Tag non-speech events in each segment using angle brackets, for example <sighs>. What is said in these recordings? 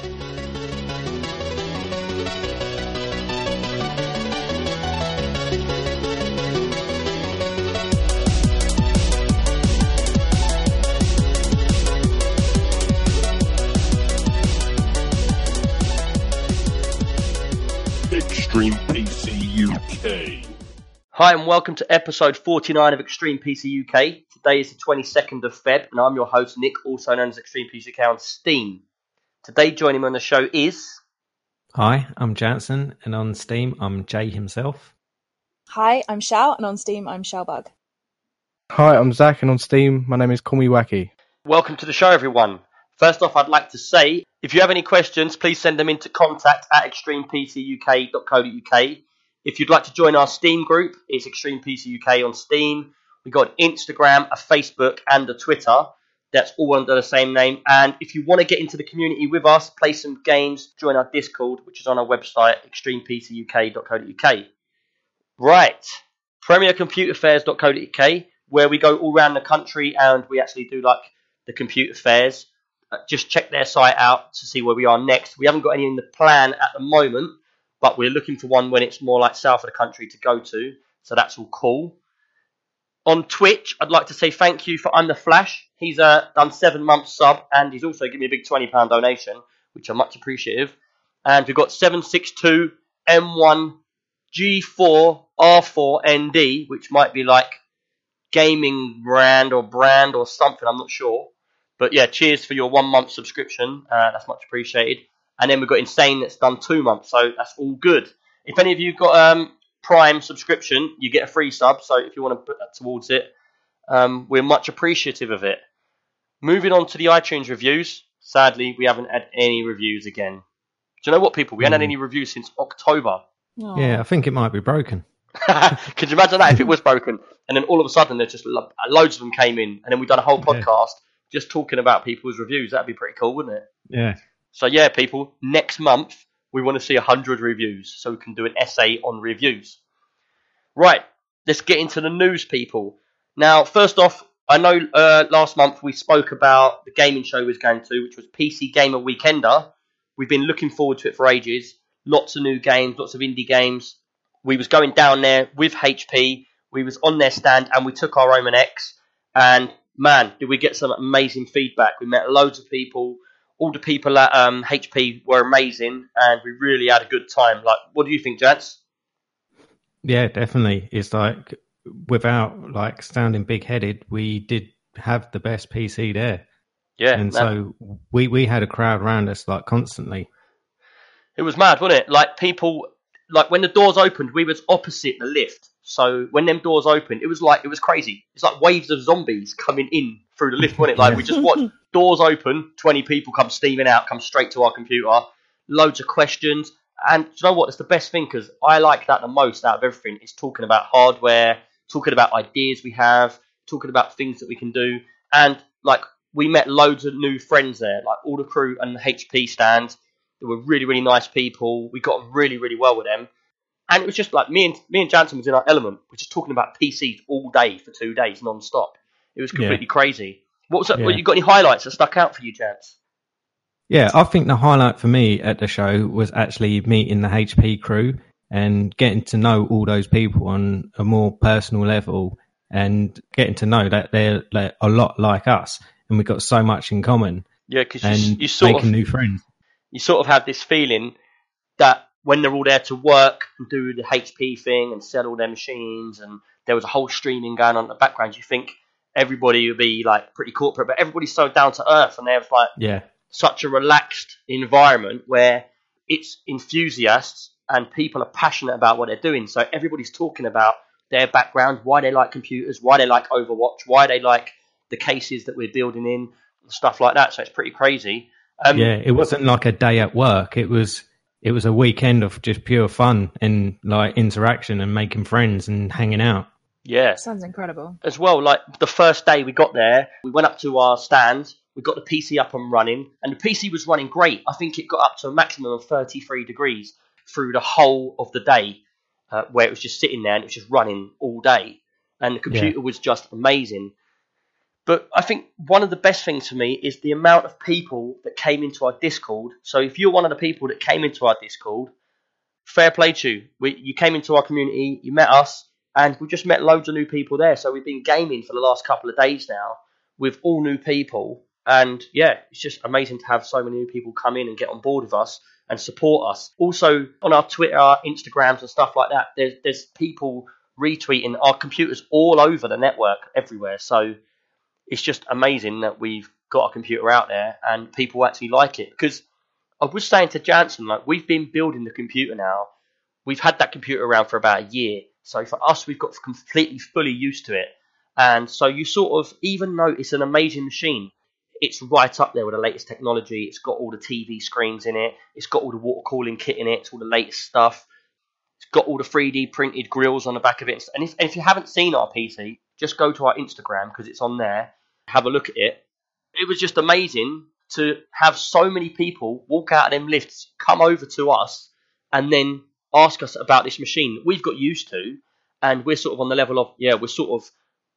Extreme PC UK. Hi and welcome to episode 49 of Extreme PC UK. Today is the 22nd of Feb and I'm your host Nick, also known as Extreme PC UK on Steam. Today joining me on the show is... Hi, I'm Jansen, and on Steam, I'm Jay himself. Hi, I'm Shao, and on Steam, I'm Shaobug. Hi, I'm Zach, and on Steam, my name is Call Me Wacky. Welcome to the show everyone. First off, I'd like to say, if you have any questions, please send them into contact at extremepcuk.co.uk. If you'd like to join our Steam group, it's Extreme PC UK on Steam. We've got an Instagram, a Facebook, and a Twitter. That's all under the same name. And if you want to get into the community with us, play some games, join our Discord, which is on our website, extremepcuk.co.uk. Right, premiercomputerfairs.co.uk, where we go all around the country and we actually do like the computer fairs. Uh, just check their site out to see where we are next. We haven't got any in the plan at the moment, but we're looking for one when it's more like south of the country to go to. So that's all cool. On Twitch, I'd like to say thank you for Under Flash. He's uh, done seven months sub and he's also given me a big £20 donation, which I'm much appreciative. And we've got 762 M1 G4 R4 ND, which might be like gaming brand or brand or something, I'm not sure. But yeah, cheers for your one month subscription. Uh, that's much appreciated. And then we've got Insane that's done two months, so that's all good. If any of you got um, Prime subscription, you get a free sub. So if you want to put that towards it, um, we're much appreciative of it. Moving on to the iTunes reviews. Sadly, we haven't had any reviews again. Do you know what, people? We haven't had Mm. any reviews since October. Aw. Yeah, I think it might be broken. <laughs> Could you imagine that if it was broken? And then all of a sudden, there's just lo- loads of them came in, and then we've done a whole Yeah. podcast just talking about people's reviews. That'd be pretty cool, wouldn't it? Yeah. So yeah, people, next month we want to see hundred reviews, so we can do an essay on reviews. Right, let's get into the news, people. Now, first off, I know uh, last month we spoke about the gaming show was going to, which was PC Gamer Weekender. We've been looking forward to it for ages. Lots of new games, lots of indie games. We was going down there with HP. We was on their stand and we took our Omen X. And man, did we get some amazing feedback. We met loads of people. All the people at um, HP were amazing, and we really had a good time. Like, what do you think, gents? Yeah, definitely. It's like, without like sounding big headed, we did have the best PC there. Yeah, and man. so we, we had a crowd around us like constantly. It was mad, wasn't it? Like people, like when the doors opened, we was opposite the lift. So when them doors opened, it was like it was crazy. It's like waves of zombies coming in through the lift, wasn't it? Like we just <laughs> watched doors open, twenty people come steaming out, come straight to our computer, loads of questions. And do you know what? It's the best thing because I like that the most out of everything. Is talking about hardware, talking about ideas we have, talking about things that we can do, and like we met loads of new friends there, like all the crew and the HP stand. They were really, really nice people. We got on really, really well with them. And it was just like me and me and Jansen was in our element. We're just talking about PCs all day for two days, non-stop. It was completely crazy. What was that? Yeah. What, you got any highlights that stuck out for you, Jans? Yeah, I think the highlight for me at the show was actually meeting the HP crew and getting to know all those people on a more personal level and getting to know that they're like, a lot like us and we've got so much in common Yeah, because you, you sort making of new friends. you sort of have this feeling that when they're all there to work and do the HP thing and sell all their machines, and there was a whole streaming going on in the background, you think everybody would be like pretty corporate, but everybody's so down to earth, and there's like Yeah, such a relaxed environment where it's enthusiasts and people are passionate about what they're doing. So everybody's talking about their background, why they like computers, why they like Overwatch, why they like the cases that we're building in, stuff like that. So it's pretty crazy. Um, yeah, it wasn't like a day at work. It was it was a weekend of just pure fun and like interaction and making friends and hanging out. Yeah. Sounds incredible. as well, like the first day we got there, we went up to our stand, we got the PC up and running, and the PC was running great. I think it got up to a maximum of 33 degrees through the whole of the day, uh, where it was just sitting there and it was just running all day. And the computer was just amazing. But I think one of the best things for me is the amount of people that came into our Discord. So if you're one of the people that came into our Discord, fair play to you. We, you came into our community, you met us, and we've just met loads of new people there. So we've been gaming for the last couple of days now with all new people. And yeah, it's just amazing to have so many new people come in and get on board with us and support us. Also on our Twitter, our Instagrams and stuff like that, there's there's people retweeting our computers all over the network everywhere. So it's just amazing that we've got a computer out there and people actually like it. Because I was saying to Jansen, like we've been building the computer now. We've had that computer around for about a year. So for us, we've got completely fully used to it. And so you sort of, even though it's an amazing machine, it's right up there with the latest technology. It's got all the TV screens in it. It's got all the water cooling kit in it. It's all the latest stuff. It's got all the 3D printed grills on the back of it. And if, and if you haven't seen our PC, just go to our Instagram because it's on there. Have a look at it. It was just amazing to have so many people walk out of them lifts, come over to us, and then ask us about this machine we've got used to, and we're sort of on the level of yeah, we're sort of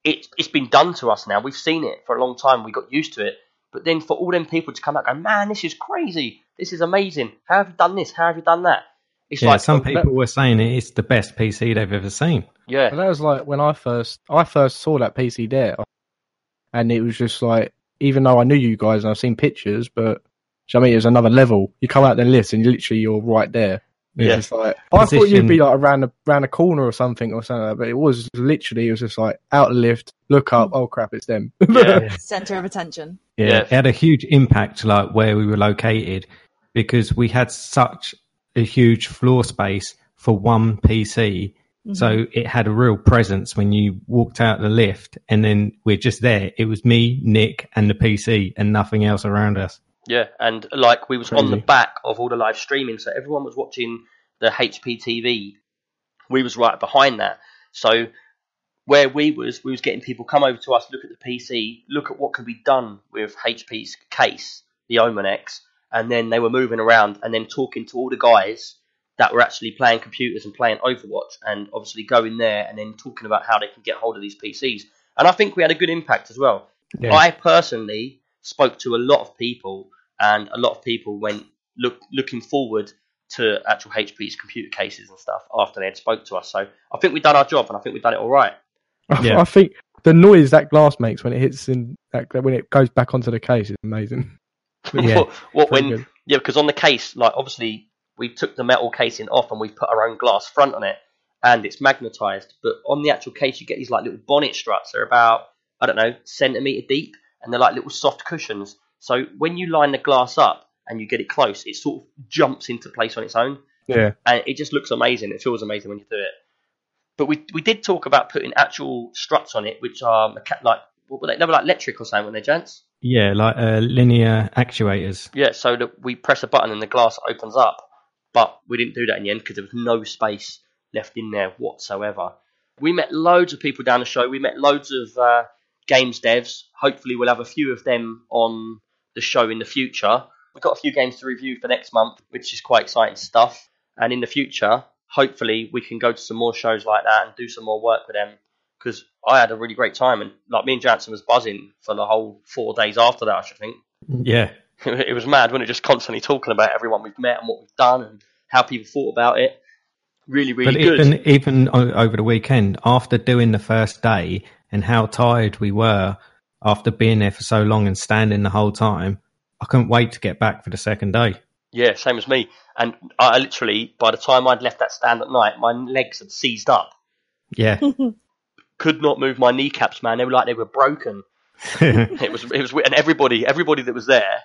it, it's been done to us now. We've seen it for a long time. We got used to it. But then for all them people to come out and go, man, this is crazy. This is amazing. How have you done this? How have you done that? It's Yeah, like some people were saying it's the best PC they've ever seen. yeah, And that was like when I first I first saw that PC there, and it was just like even though I knew you guys and I've seen pictures, but do you know what I mean it was another level. You come out the lift and literally you're right there. It's Yeah. just like I thought you'd be like around the around the corner or something or something, like that, but it was literally it was just like out the lift, look up, oh crap, it's them. <laughs> yeah, Center of attention. Yeah, Yeah. it had a huge impact, like where we were located, because we had such a huge floor space for one PC. Mhm. So it had a real presence when you walked out the lift, and then we're just there. It was me, Nick, and the PC, and nothing else around us. Yeah. And like we was on the back of all the live streaming, so everyone was watching the HP TV. We was right behind that. So where we was, we was getting people come over to us, look at the PC, look at what can be done with HP's case, the Omen X, and then they were moving around and then talking to all the guys that were actually playing computers and playing Overwatch, and obviously going there and then talking about how they can get hold of these PCs. And I think we had a good impact as well. Yeah. I personally spoke to a lot of people, and a lot of people went look looking forward to actual HP's computer cases and stuff after they had spoke to us. So I think we've done our job, and I think we've done it all right. I, Yeah. I think the noise that glass makes when it hits in that when it goes back onto the case is amazing. <laughs> Yeah. what, what when good. yeah, because on the case, like obviously we took the metal casing off and we put our own glass front on it, and it's magnetized. But on the actual case, you get these like little bonnet struts. They're about I don't know centimeter deep, and they're like little soft cushions. So when you line the glass up and you get it close, it sort of jumps into place on its own. Yeah. and it just looks amazing. It feels amazing when you do it. But we we did talk about putting actual struts on it, which are like what were they? They were like electric or something, when they gents. Yeah, like uh, linear actuators. Yeah, so that we press a button and the glass opens up. But we didn't do that in the end because there was no space left in there whatsoever. We met loads of people down the show. We met loads of uh, games devs. Hopefully, we'll have a few of them on the show in the future. We've got a few games to review for next month, which is quite exciting stuff. And in the future, hopefully, we can go to some more shows like that and do some more work with them. Because I had a really great time, and like me and Jansen was buzzing for the whole four days after that. I should think Yeah, <laughs> it was mad, wasn't it? Just constantly talking about everyone we've met and what we've done and how people thought about it. Really, really but good. even even over the weekend, after doing the first day and how tired we were after being there for so long and standing the whole time, I couldn't wait to get back for the second day. Yeah, same as me. And I literally, by the time I'd left that stand at night, my legs had seized up. Yeah, <laughs> Could not move my kneecaps, man. They were like they were broken. <laughs> It was, it was, and everybody, everybody that was there,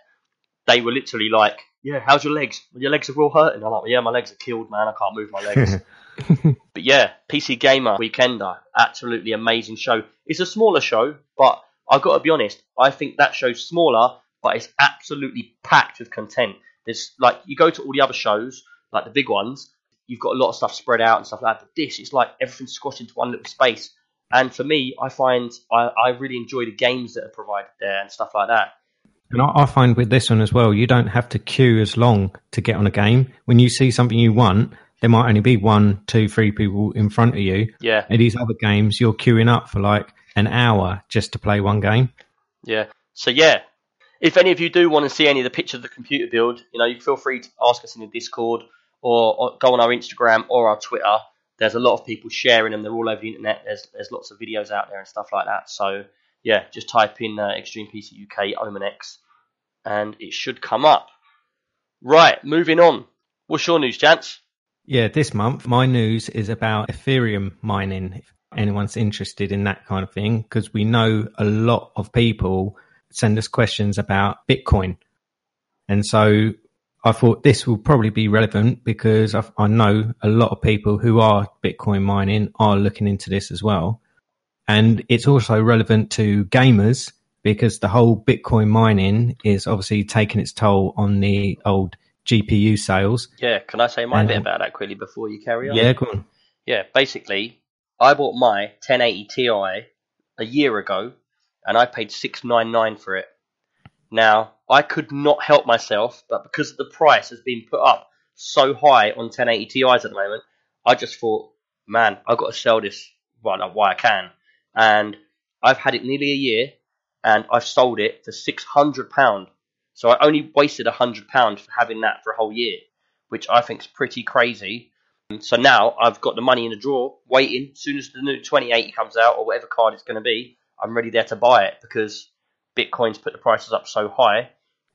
they were literally like, "Yeah, how's your legs? Your legs are real hurting." I'm like, "Yeah, my legs are killed, man. I can't move my legs." <laughs> <laughs> But yeah, PC Gamer Weekender, uh, absolutely amazing show. It's a smaller show, but I've got to be honest, I think that show's smaller, but it's absolutely packed with content. There's like you go to all the other shows, like the big ones, you've got a lot of stuff spread out and stuff like that. But this is like everything's squashed into one little space. And for me, I find I, I really enjoy the games that are provided there and stuff like that. and I, I find with this one as well, you don't have to queue as long to get on a game. When you see something you want, there might only be one, two, three people in front of you. Yeah, And these other games, you're queuing up for like an hour just to play one game. Yeah. So yeah, if any of you do want to see any of the pictures of the computer build, you know, you feel free to ask us in the Discord or, or go on our Instagram or our Twitter. There's a lot of people sharing them. They're all over the internet. There's there's lots of videos out there and stuff like that. So yeah, just type in uh, Extreme PC UK Omen X, and it should come up. Right, moving on. What's your news, Jance? Yeah, this month my news is about Ethereum mining. If anyone's interested in that kind of thing, because we know a lot of people send us questions about Bitcoin. And so I thought this will probably be relevant because I, I know a lot of people who are Bitcoin mining are looking into this as well. And it's also relevant to gamers because the whole Bitcoin mining is obviously taking its toll on the old GPU sales. Yeah, can I say my And, bit um, about that quickly before you carry on? Yeah, go on. Yeah, basically, I bought my 1080 Ti a year ago, and I paid 699 for it. Now, I could not help myself, but because the price has been put up so high on 1080 Ti's at the moment, I just thought, man, I've got to sell this while I, while I can. And I've had it nearly a year, and I've sold it for £600. So I only wasted a £100 for having that for a whole year, which I think is pretty crazy. And So now I've got the money in the drawer, waiting. As soon as the new 2080 comes out, or whatever card it's going to be, I'm ready there to buy it because Bitcoin's put the prices up so high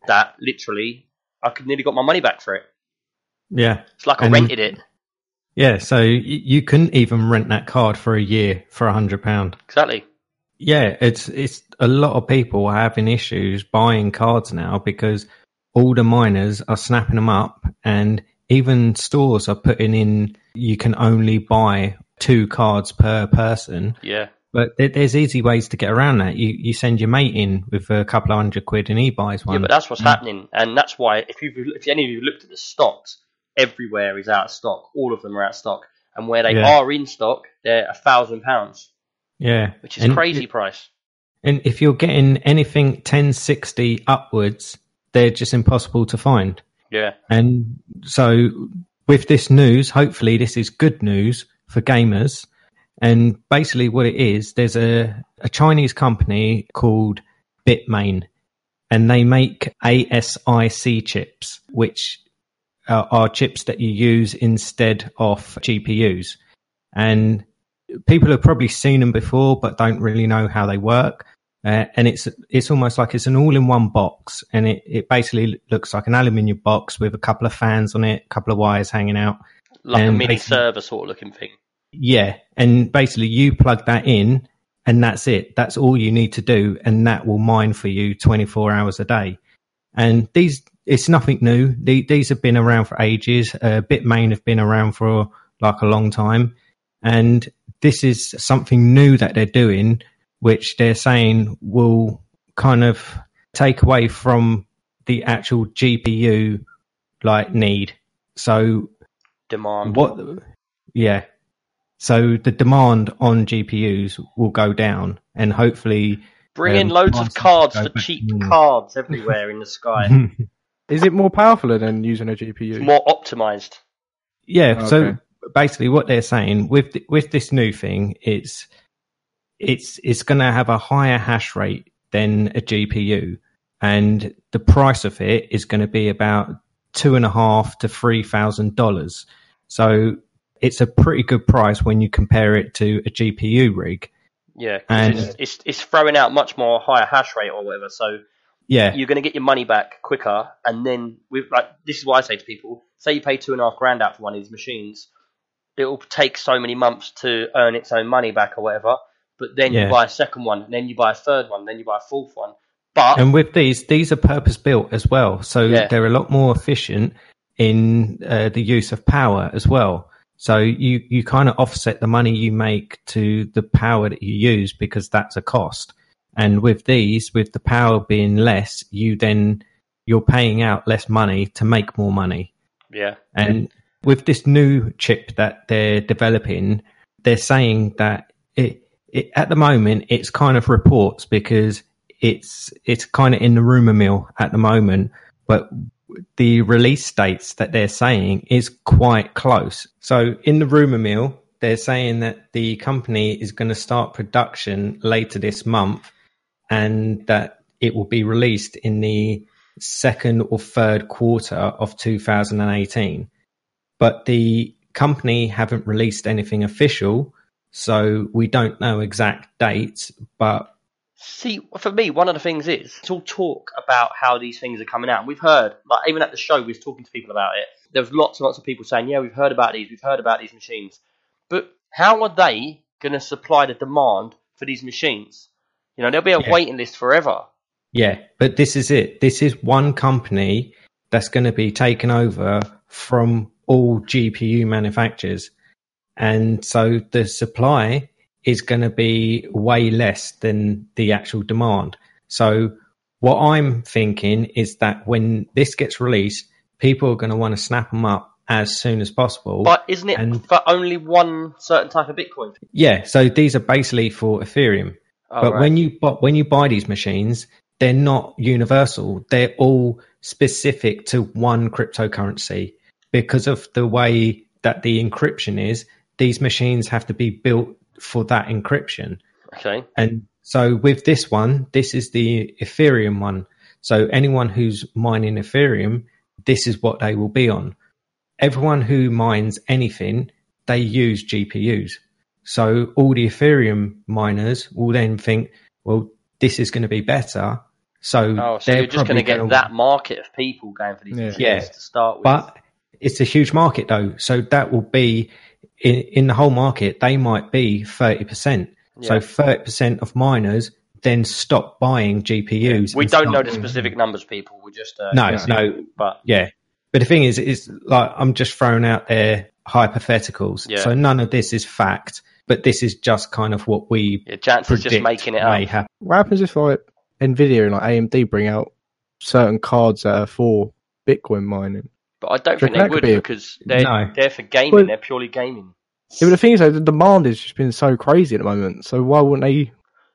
that literally I could nearly got my money back for it. Yeah. It's like I And- rented it. Yeah. So you couldn't even rent that card for a year for a hundred pound. Exactly. Yeah, it's it's a lot of people are having issues buying cards now because all the miners are snapping them up, and even stores are putting in you can only buy two cards per person. Yeah. But there's easy ways to get around that. You you send your mate in with a couple of hundred quid, and he buys one. Yeah, but that's what's Mm. happening, and that's why if you if any of you looked at the stocks, everywhere is out of stock. All of them are out of stock, and where they Yeah. are in stock, they're a thousand pounds, yeah, which is And crazy it- price. And if you're getting anything 1060 upwards, they're just impossible to find. Yeah, And so, with this news, hopefully, this is good news for gamers. And basically, what it is, there's a, a Chinese company called Bitmain, and they make ASIC chips, which are, are chips that you use instead of GPUs. And people have probably seen them before, but don't really know how they work. Uh, and it's it's almost like it's an all-in-one box, and it, it basically looks like an aluminium box with a couple of fans on it, a couple of wires hanging out. like a mini server sort of looking thing. Yeah, and basically you plug that in, and that's it. That's all you need to do, and that will mine for you 24 hours a day. And these, it's nothing new. The- These have been around for ages. Uh, Bitmain have been around for like a long time, and this is something new that they're doing, which they're saying will kind of take away from the actual GPU like need. So Demand. what? Yeah. So the demand on GPUs will go down, and hopefully, Bring in um, loads of cards for cheap to normal. cards everywhere in the <laughs> sky. <laughs> Is it more powerful than using a GPU? More optimized. yeah. So Okay. Basically, what they're saying with th- with this new thing, it's it's it's going to have a higher hash rate than a GPU, and the price of it is going to be about two and a half to three thousand dollars. So it's a pretty good price when you compare it to a GPU rig. Yeah, And- it's, it's it's throwing out much more higher hash rate or whatever. So Yeah, you're going to get your money back quicker. And then with like this is what I say to people: say you pay two and a half grand out for one of these machines, it will take so many months to earn its own money back or whatever. But then Yeah. you buy a second one, then you buy a third one, then you buy a fourth one. But and with these, these are purpose built as well, so Yeah. they're a lot more efficient in uh, the use of power as well. So you you kind of offset the money you make to the power that you use because that's a cost. And with these, with the power being less, you then you're paying out less money to make more money. yeah, And with this new chip that they're developing, they're saying that it, it at the moment it's kind of reports because it's it's kind of in the rumor mill at the moment, but the release dates that they're saying is quite close. So in the rumor mill, they're saying that the company is going to start production later this month, and that it will be released in the second or third quarter of 2018. But the company haven't released anything official, so we don't know exact dates. But See, for me, one of the things is it's all talk about how these things are coming out. We've heard, like even at the show, we was talking to people about it. There was lots and lots of people saying, "Yeah, we've heard about these. We've heard about these machines." But how are they going to supply the demand for these machines? You know, there'll be a Yeah. waiting list forever. yeah, but this is it. This is one company that's going to be taken over from all GPU manufacturers. And so the supply is going to be way less than the actual demand. So what I'm thinking is that when this gets released, people are going to want to snap them up as soon as possible. But isn't it And- for only one certain type of Bitcoin? yeah, so these are basically for Ethereum. Oh, but right. when you but when you buy these machines, they're not universal. They're all specific to one cryptocurrency because of the way that the encryption is. These machines have to be built for that encryption. okay, And so with this one, this is the Ethereum one. So anyone who's mining Ethereum, this is what they will be on. Everyone who mines anything, they use GPUs. So all the Ethereum miners will then think, well, this is going to be better. So, oh, so they're you're just going to get gonna- that market of people going for these Yeah. machines Yeah. to start with. but it's a huge market though. So that will be in, in the whole market, they might be 30%. So 30% of miners then stop buying GPUs. we don't know the specific numbers, people. We just uh, No, guessing. no. but Yeah. But the thing is, is like, I'm just throwing out there hypotheticals. Yeah. So none of this is fact, but this is just kind of what we yeah, Jance predict just making it may up. happen. What happens if like Nvidia and like AMD bring out certain cards that are for Bitcoin mining? But I don't think they would be because they're No. they're for gaming. Well- they're purely gaming. Yeah, but the thing is, though, the demand has just been so crazy at the moment. So why wouldn't they?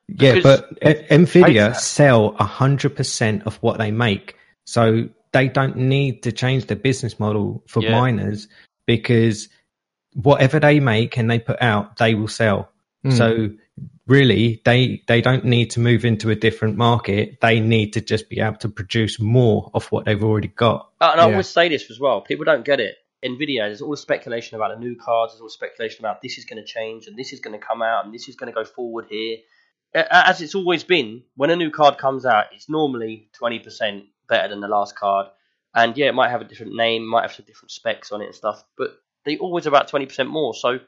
Yeah, Because- but Nvidia that. sell hundred percent of what they make, so they don't need to change their business model for Yeah. miners because whatever they make and they put out, they will sell. Hmm. So really, they they don't need to move into a different market. They need to just be able to produce more of what they've already got. Uh, and I Yeah. always say this as well. People don't get it. Nvidia, there's all the speculation about the new cards. There's all the speculation about this is going to change and this is going to come out and this is going to go forward here. As it's always been, when a new card comes out, it's normally 20% better than the last card. And yeah, it might have a different name, might have some different specs on it and stuff, but they always about 20% more. So,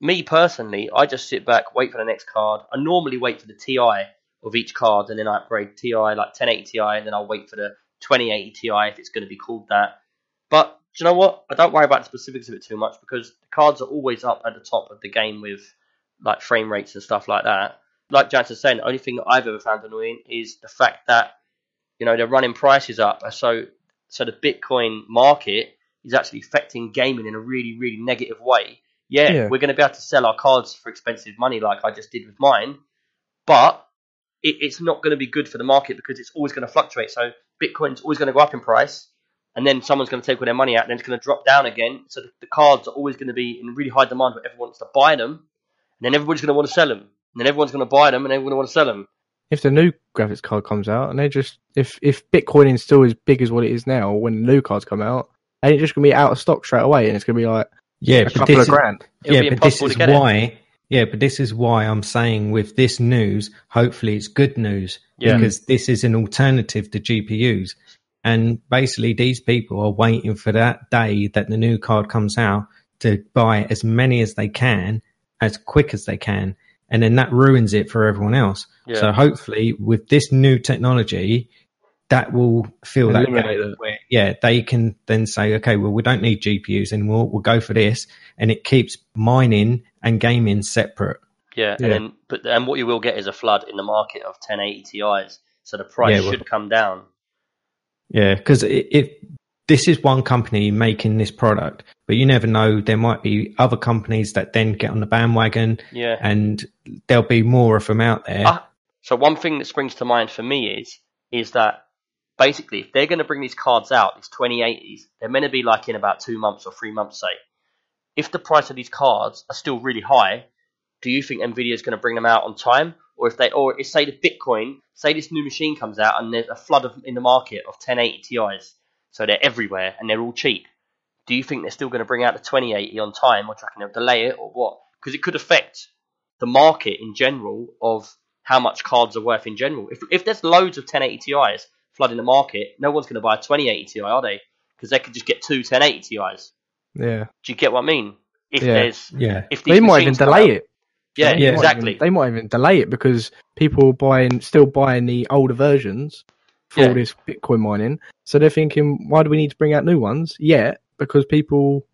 me personally, I just sit back, wait for the next card. I normally wait for the TI of each card and then I upgrade TI like 1080 Ti and then I'll wait for the 2080 Ti if it's going to be called that. But do you know what? I don't worry about the specifics of it too much because the cards are always up at the top of the game with like frame rates and stuff like that. Like Jansen saying, the only thing that I've ever found annoying is the fact that you know they're running prices up, so so the Bitcoin market is actually affecting gaming in a really really negative way. Yeah, Yeah. we're going to be able to sell our cards for expensive money like I just did with mine, but it, it's not going to be good for the market because it's always going to fluctuate. So Bitcoin's always going to go up in price, and then someone's going to take all their money out, and then it's going to drop down again. So the, the cards are always going to be in really high demand, but everyone wants to buy them, and then everybody's going to want to sell them, and then everyone's going to buy them, and everyone want to sell them. If the new graphics card comes out and they just if if Bitcoin is still as big as what it is now when the new cards come out, and it's just gonna be out of stock straight away, and it's gonna be like Yeah, a but couple this of is, grand. It'll yeah, but this is get it. why. Yeah, but this is why I'm saying with this news, hopefully it's good news Yeah. because this is an alternative to GPUs. And basically, these people are waiting for that day that the new card comes out to buy as many as they can, as quick as they can. And then that ruins it for everyone else. Yeah. So hopefully, with this new technology, that will fill that Eliminate gap that. where, yeah, they can then say, okay, well, we don't need GPUs anymore. We'll go for this. And it keeps mining and gaming separate. Yeah, Yeah. and then but and what you will get is a flood in the market of 1080 Ti's, so the price Yeah, well- should come down. Yeah, because if this is one company making this product, but you never know, there might be other companies that then get on the bandwagon, Yeah. and there'll be more of them out there. Ah, so one thing that springs to mind for me is is that basically if they're going to bring these cards out, these 2080s, they're meant to be like in about two months or three months, say. If the price of these cards are still really high, do you think Nvidia is going to bring them out on time, or if they, or if say the Bitcoin, say this new machine comes out and there's a flood of, in the market of 1080 Ti's, so they're everywhere and they're all cheap. Do you think they're still going to bring out the 2080 on time, or do you reckon they'll delay it, or what? Because it could affect the market in general of how much cards are worth in general. If if there's loads of 1080 Ti's flooding the market, no one's going to buy a 2080 Ti, are they? Because they could just get two 1080 Ti's. Yeah. Do you get what I mean? If Yeah. there's Yeah. if They might even delay out- it. Yeah, Yeah. exactly. They might even delay it because people are buying still buying the older versions for Yeah. all this Bitcoin mining. So they're thinking, why do we need to bring out new ones? Yeah, because people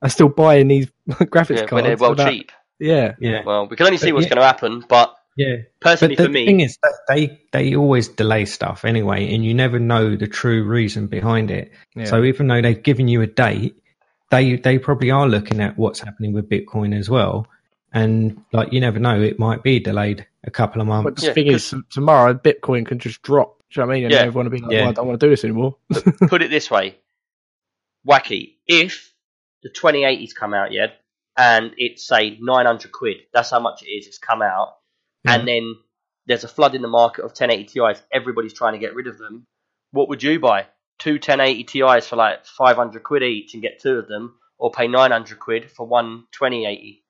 are still buying these <laughs> graphics yeah, cards. when they're well so that- cheap. Yeah. Yeah. Well, we can only see But what's yeah. going to happen, but Yeah. personally But the for me, thing is that they they always delay stuff anyway, and you never know the true reason behind it. yeah. So even though they've given you a date, they they probably are looking at what's happening with Bitcoin as well. And like you never know, it might be delayed a couple of months. but months. the Yeah, thing is, tomorrow Bitcoin can just drop. Do you know what I mean? And Yeah. everyone will be like, Yeah. well, I don't want to do this anymore. put it this way, wacky. If the 2080s come out, yet, and it's say 900 quid, that's how much it is. It's come out, and then there's a flood in the market of 1080 Ti's. Everybody's trying to get rid of them. What would you buy? Two 1080 Ti's for like 500 quid each and get two of them, or pay 900 quid for one 2080?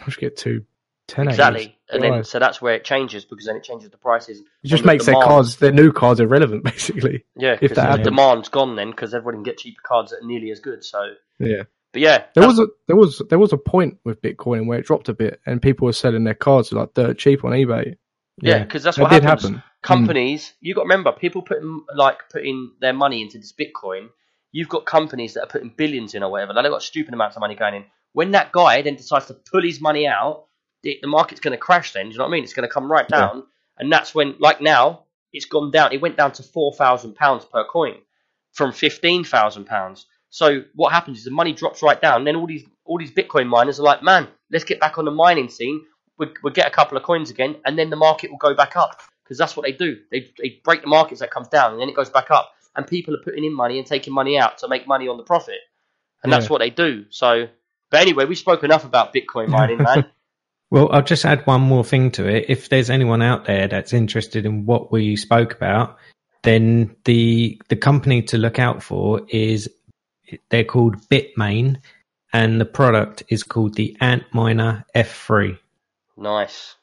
I should get two 10 Exactly. And then so that's where it changes because then it changes the prices. It just and the makes their cards, their new cards irrelevant, <laughs> basically. Yeah, if the demand's gone then because everyone can get cheaper cards that are nearly as good. So, Yeah. But yeah, There was a there was there was a point with Bitcoin where it dropped a bit, and people were selling their cards like dirt cheap on eBay. yeah, because that's That what did happens. happen. Mm. companies you got to remember people putting like putting their money into this bitcoin. You've got companies that are putting billions in or whatever. Like they've got stupid amounts of money going in. When that guy then decides to pull his money out the, the market's going to crash then do you know what i mean? It's going to come right Yeah. down. And that's when like now it's gone down. It went down to 4000 pounds per coin from 15000 pounds so what happens is the money drops right down then all these all these bitcoin miners are like man let's get back on the mining scene we'll, we'll get a couple of coins again and then the market will go back up because that's what they do. They, they break the markets that comes down and then it goes back up, and people are putting in money and taking money out to make money on the profit, and that's what they do. So, but anyway, we spoke enough about Bitcoin mining, man. <laughs> Well, I'll just add one more thing to it. If there's anyone out there that's interested in what we spoke about, then the the company to look out for is they're called Bitmain, and the product is called the Antminer F3. nice.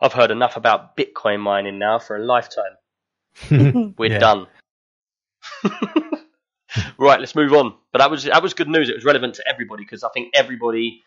I've heard enough about Bitcoin mining now for a lifetime. <laughs> We're done. <laughs> right, let's move on. But that was that was good news. It was relevant to everybody because I think everybody,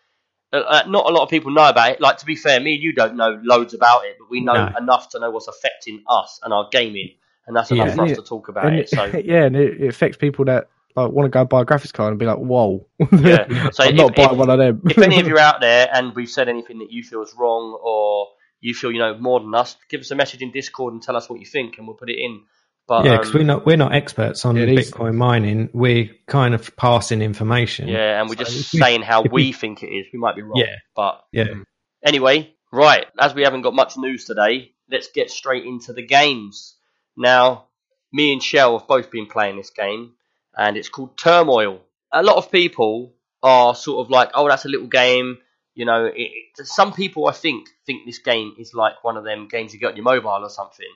uh, uh, not a lot of people know about it. Like to be fair, me and you don't know loads about it, but we know No. enough to know what's affecting us and our gaming, and that's enough Yeah. for us Yeah. to talk about And it. So <laughs> yeah, and it, it affects people that like want to go buy a graphics card and be like, "Whoa, <laughs> yeah, so I'm if, not buying if, one of them." if any of you are out there and we've said anything that you feel is wrong or you feel you know more than us, give us a message in Discord and tell us what you think, and we'll put it in. But yeah, because um, we're not we're not experts on Yeah, these- Bitcoin mining. We're kind of passing information. Yeah, and we're So just we- saying how we- we think it is. We might be wrong. Yeah. But yeah. anyway, right, as we haven't got much news today, let's get straight into the games. Now, me and Shell have both been playing this game, and it's called Turmoil. A lot of people are sort of like, oh, that's a little game. You know, it, it, some people I think think this game is like one of them games you get on your mobile or something.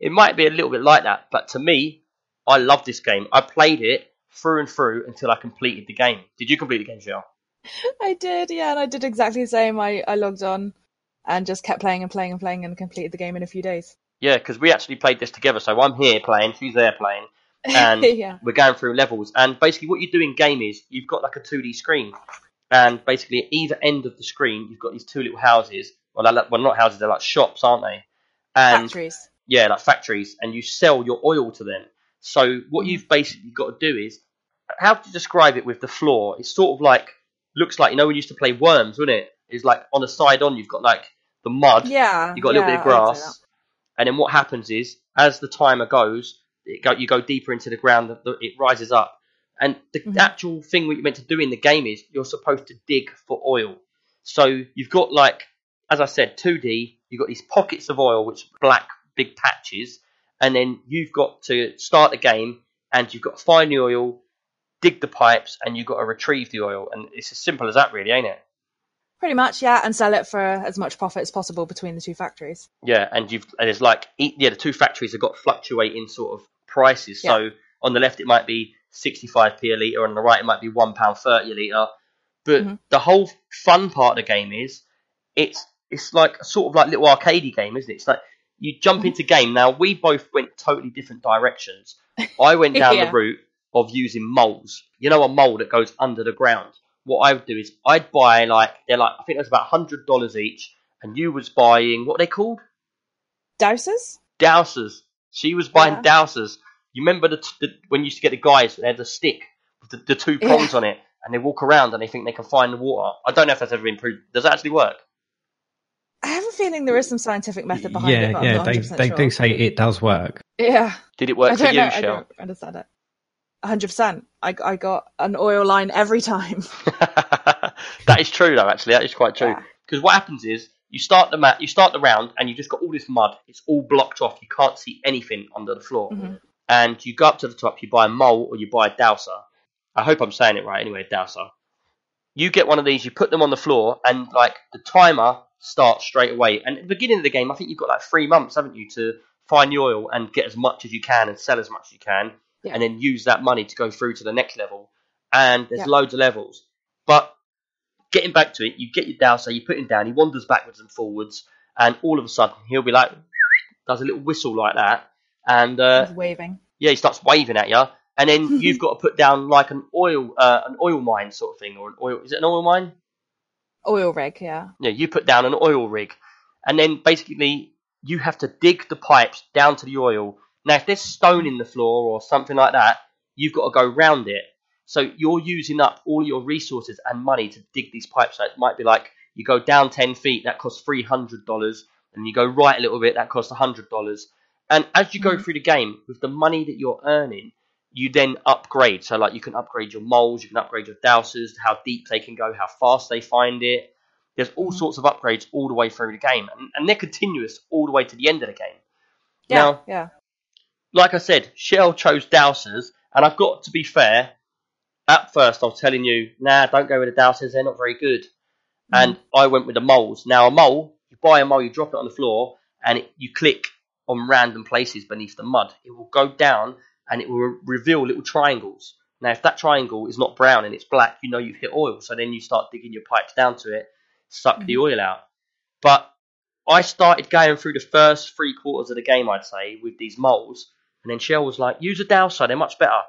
It might be a little bit like that, but to me, I love this game. I played it through and through until I completed the game. Did you complete the game, Shell? I did, yeah, and I did exactly the same. I, I logged on and just kept playing and playing and playing and completed the game in a few days. Yeah, because we actually played this together. So I'm here playing, she's there playing, and <laughs> yeah. we're going through levels. And basically, what you do in game is you've got like a 2D screen, and basically at either end of the screen you've got these two little houses. Well, they're like, well, not houses; they're like shops, aren't they? And Factories. yeah, like factories, and you sell your oil to them. So what you've basically got to do is, how to describe it with the floor? It's sort of like looks like you know when you used to play worms, wouldn't it? It's like on the side on you've got like the mud, Yeah. you've got a little yeah, bit of grass, and then what happens is, as the timer goes, it go, you go deeper into the ground, the- it rises up, and the Mhm. actual thing what you're meant to do in the game is you're supposed to dig for oil. So you've got like, as I said, 2D. You've got these pockets of oil, which are black big patches, and then you've got to start the game, and you've got to find the oil, dig the pipes, and you've got to retrieve the oil, and it's as simple as that, really, ain't it? Pretty much, yeah, and sell it for as much profit as possible between the two factories. Yeah, and you've and there's like yeah, the two factories have got fluctuating sort of prices. So on the left it might be 65p a litre, on the right it might be one pound thirty a litre. But Mhm. the whole fun part of the game is it's it's like a sort of like little arcadey game, isn't it? It's like you jump into game. Now we both went totally different directions. I went <laughs> down Yeah. the route of using moles. You know, a mole that goes under the ground. What I would do is I'd buy like they're like I think it was about hundred dollars each, and you was buying what are they called Dowsers? dowsers. She was buying Yeah. dowsers. You remember the, t- the when you used to get the guys that had the stick with the, the two Yeah. prongs on it, and they walk around and they think they can find the water. I don't know if that's ever improved. Does that actually work? I have a feeling there is some scientific method behind it. yeah, But I'm yeah, they they sure. do say it does work. Yeah, Did it work I for don't you, know. I don't understand it. Hundred percent. I I got an oil line every time. <laughs> that is true, though. Actually, that is quite true. Yeah. Because what happens is you start the mat, you start the round, and you just got all this mud. It's all blocked off. You can't see anything under the floor. Mhm. And you go up to the top. You buy a mole or you buy a dowser. I hope I'm saying it right. Anyway, dowser. You get one of these. You put them on the floor, and like the timer starts straight away. And at the beginning of the game, I think you've got like three months, haven't you, to find the oil and get as much as you can and sell as much as you can, Yeah. and then use that money to go through to the next level. And there's Yeah. loads of levels, but getting back to it, you get your dowser, you put him down, he wanders backwards and forwards, and all of a sudden he'll be like, does a little whistle like that, and uh, With waving. yeah, he starts waving at you, and then <laughs> you've got to put down like an oil, uh, an oil mine sort of thing, or an oil. Is it an oil mine? Oil rig, yeah. Yeah, you put down an oil rig, and then basically you have to dig the pipes down to the oil. Now, if there's stone in the floor or something like that, you've got to go round it. So you're using up all your resources and money to dig these pipes. So it might be like you go down ten feet, that costs three hundred dollars, and you go right a little bit, that costs hundred dollars. And as you go Mhm. through the game, with the money that you're earning, you then upgrade. So like you can upgrade your moles, you can upgrade your dowsers, how deep they can go, how fast they find it. There's all Mhm. sorts of upgrades all the way through the game, and, and they're continuous all the way to the end of the game. Yeah, Now, yeah. Like I said, Shell chose dowsers, and I've got to be fair. At first, I was telling you, nah, don't go with the dowsers; they're not very good. Hmm. And I went with the moles. Now, a mole, you buy a mole, you drop it on the floor, and it, you click on random places beneath the mud. It will go down, and it will reveal little triangles. Now, if that triangle is not brown and it's black, you know you've hit oil. So then you start digging your pipes down to it, suck the hmm. oil out. But I started going through the first three quarters of the game, I'd say, with these moles, and then Shell was like, "Use a dowser; they're much better."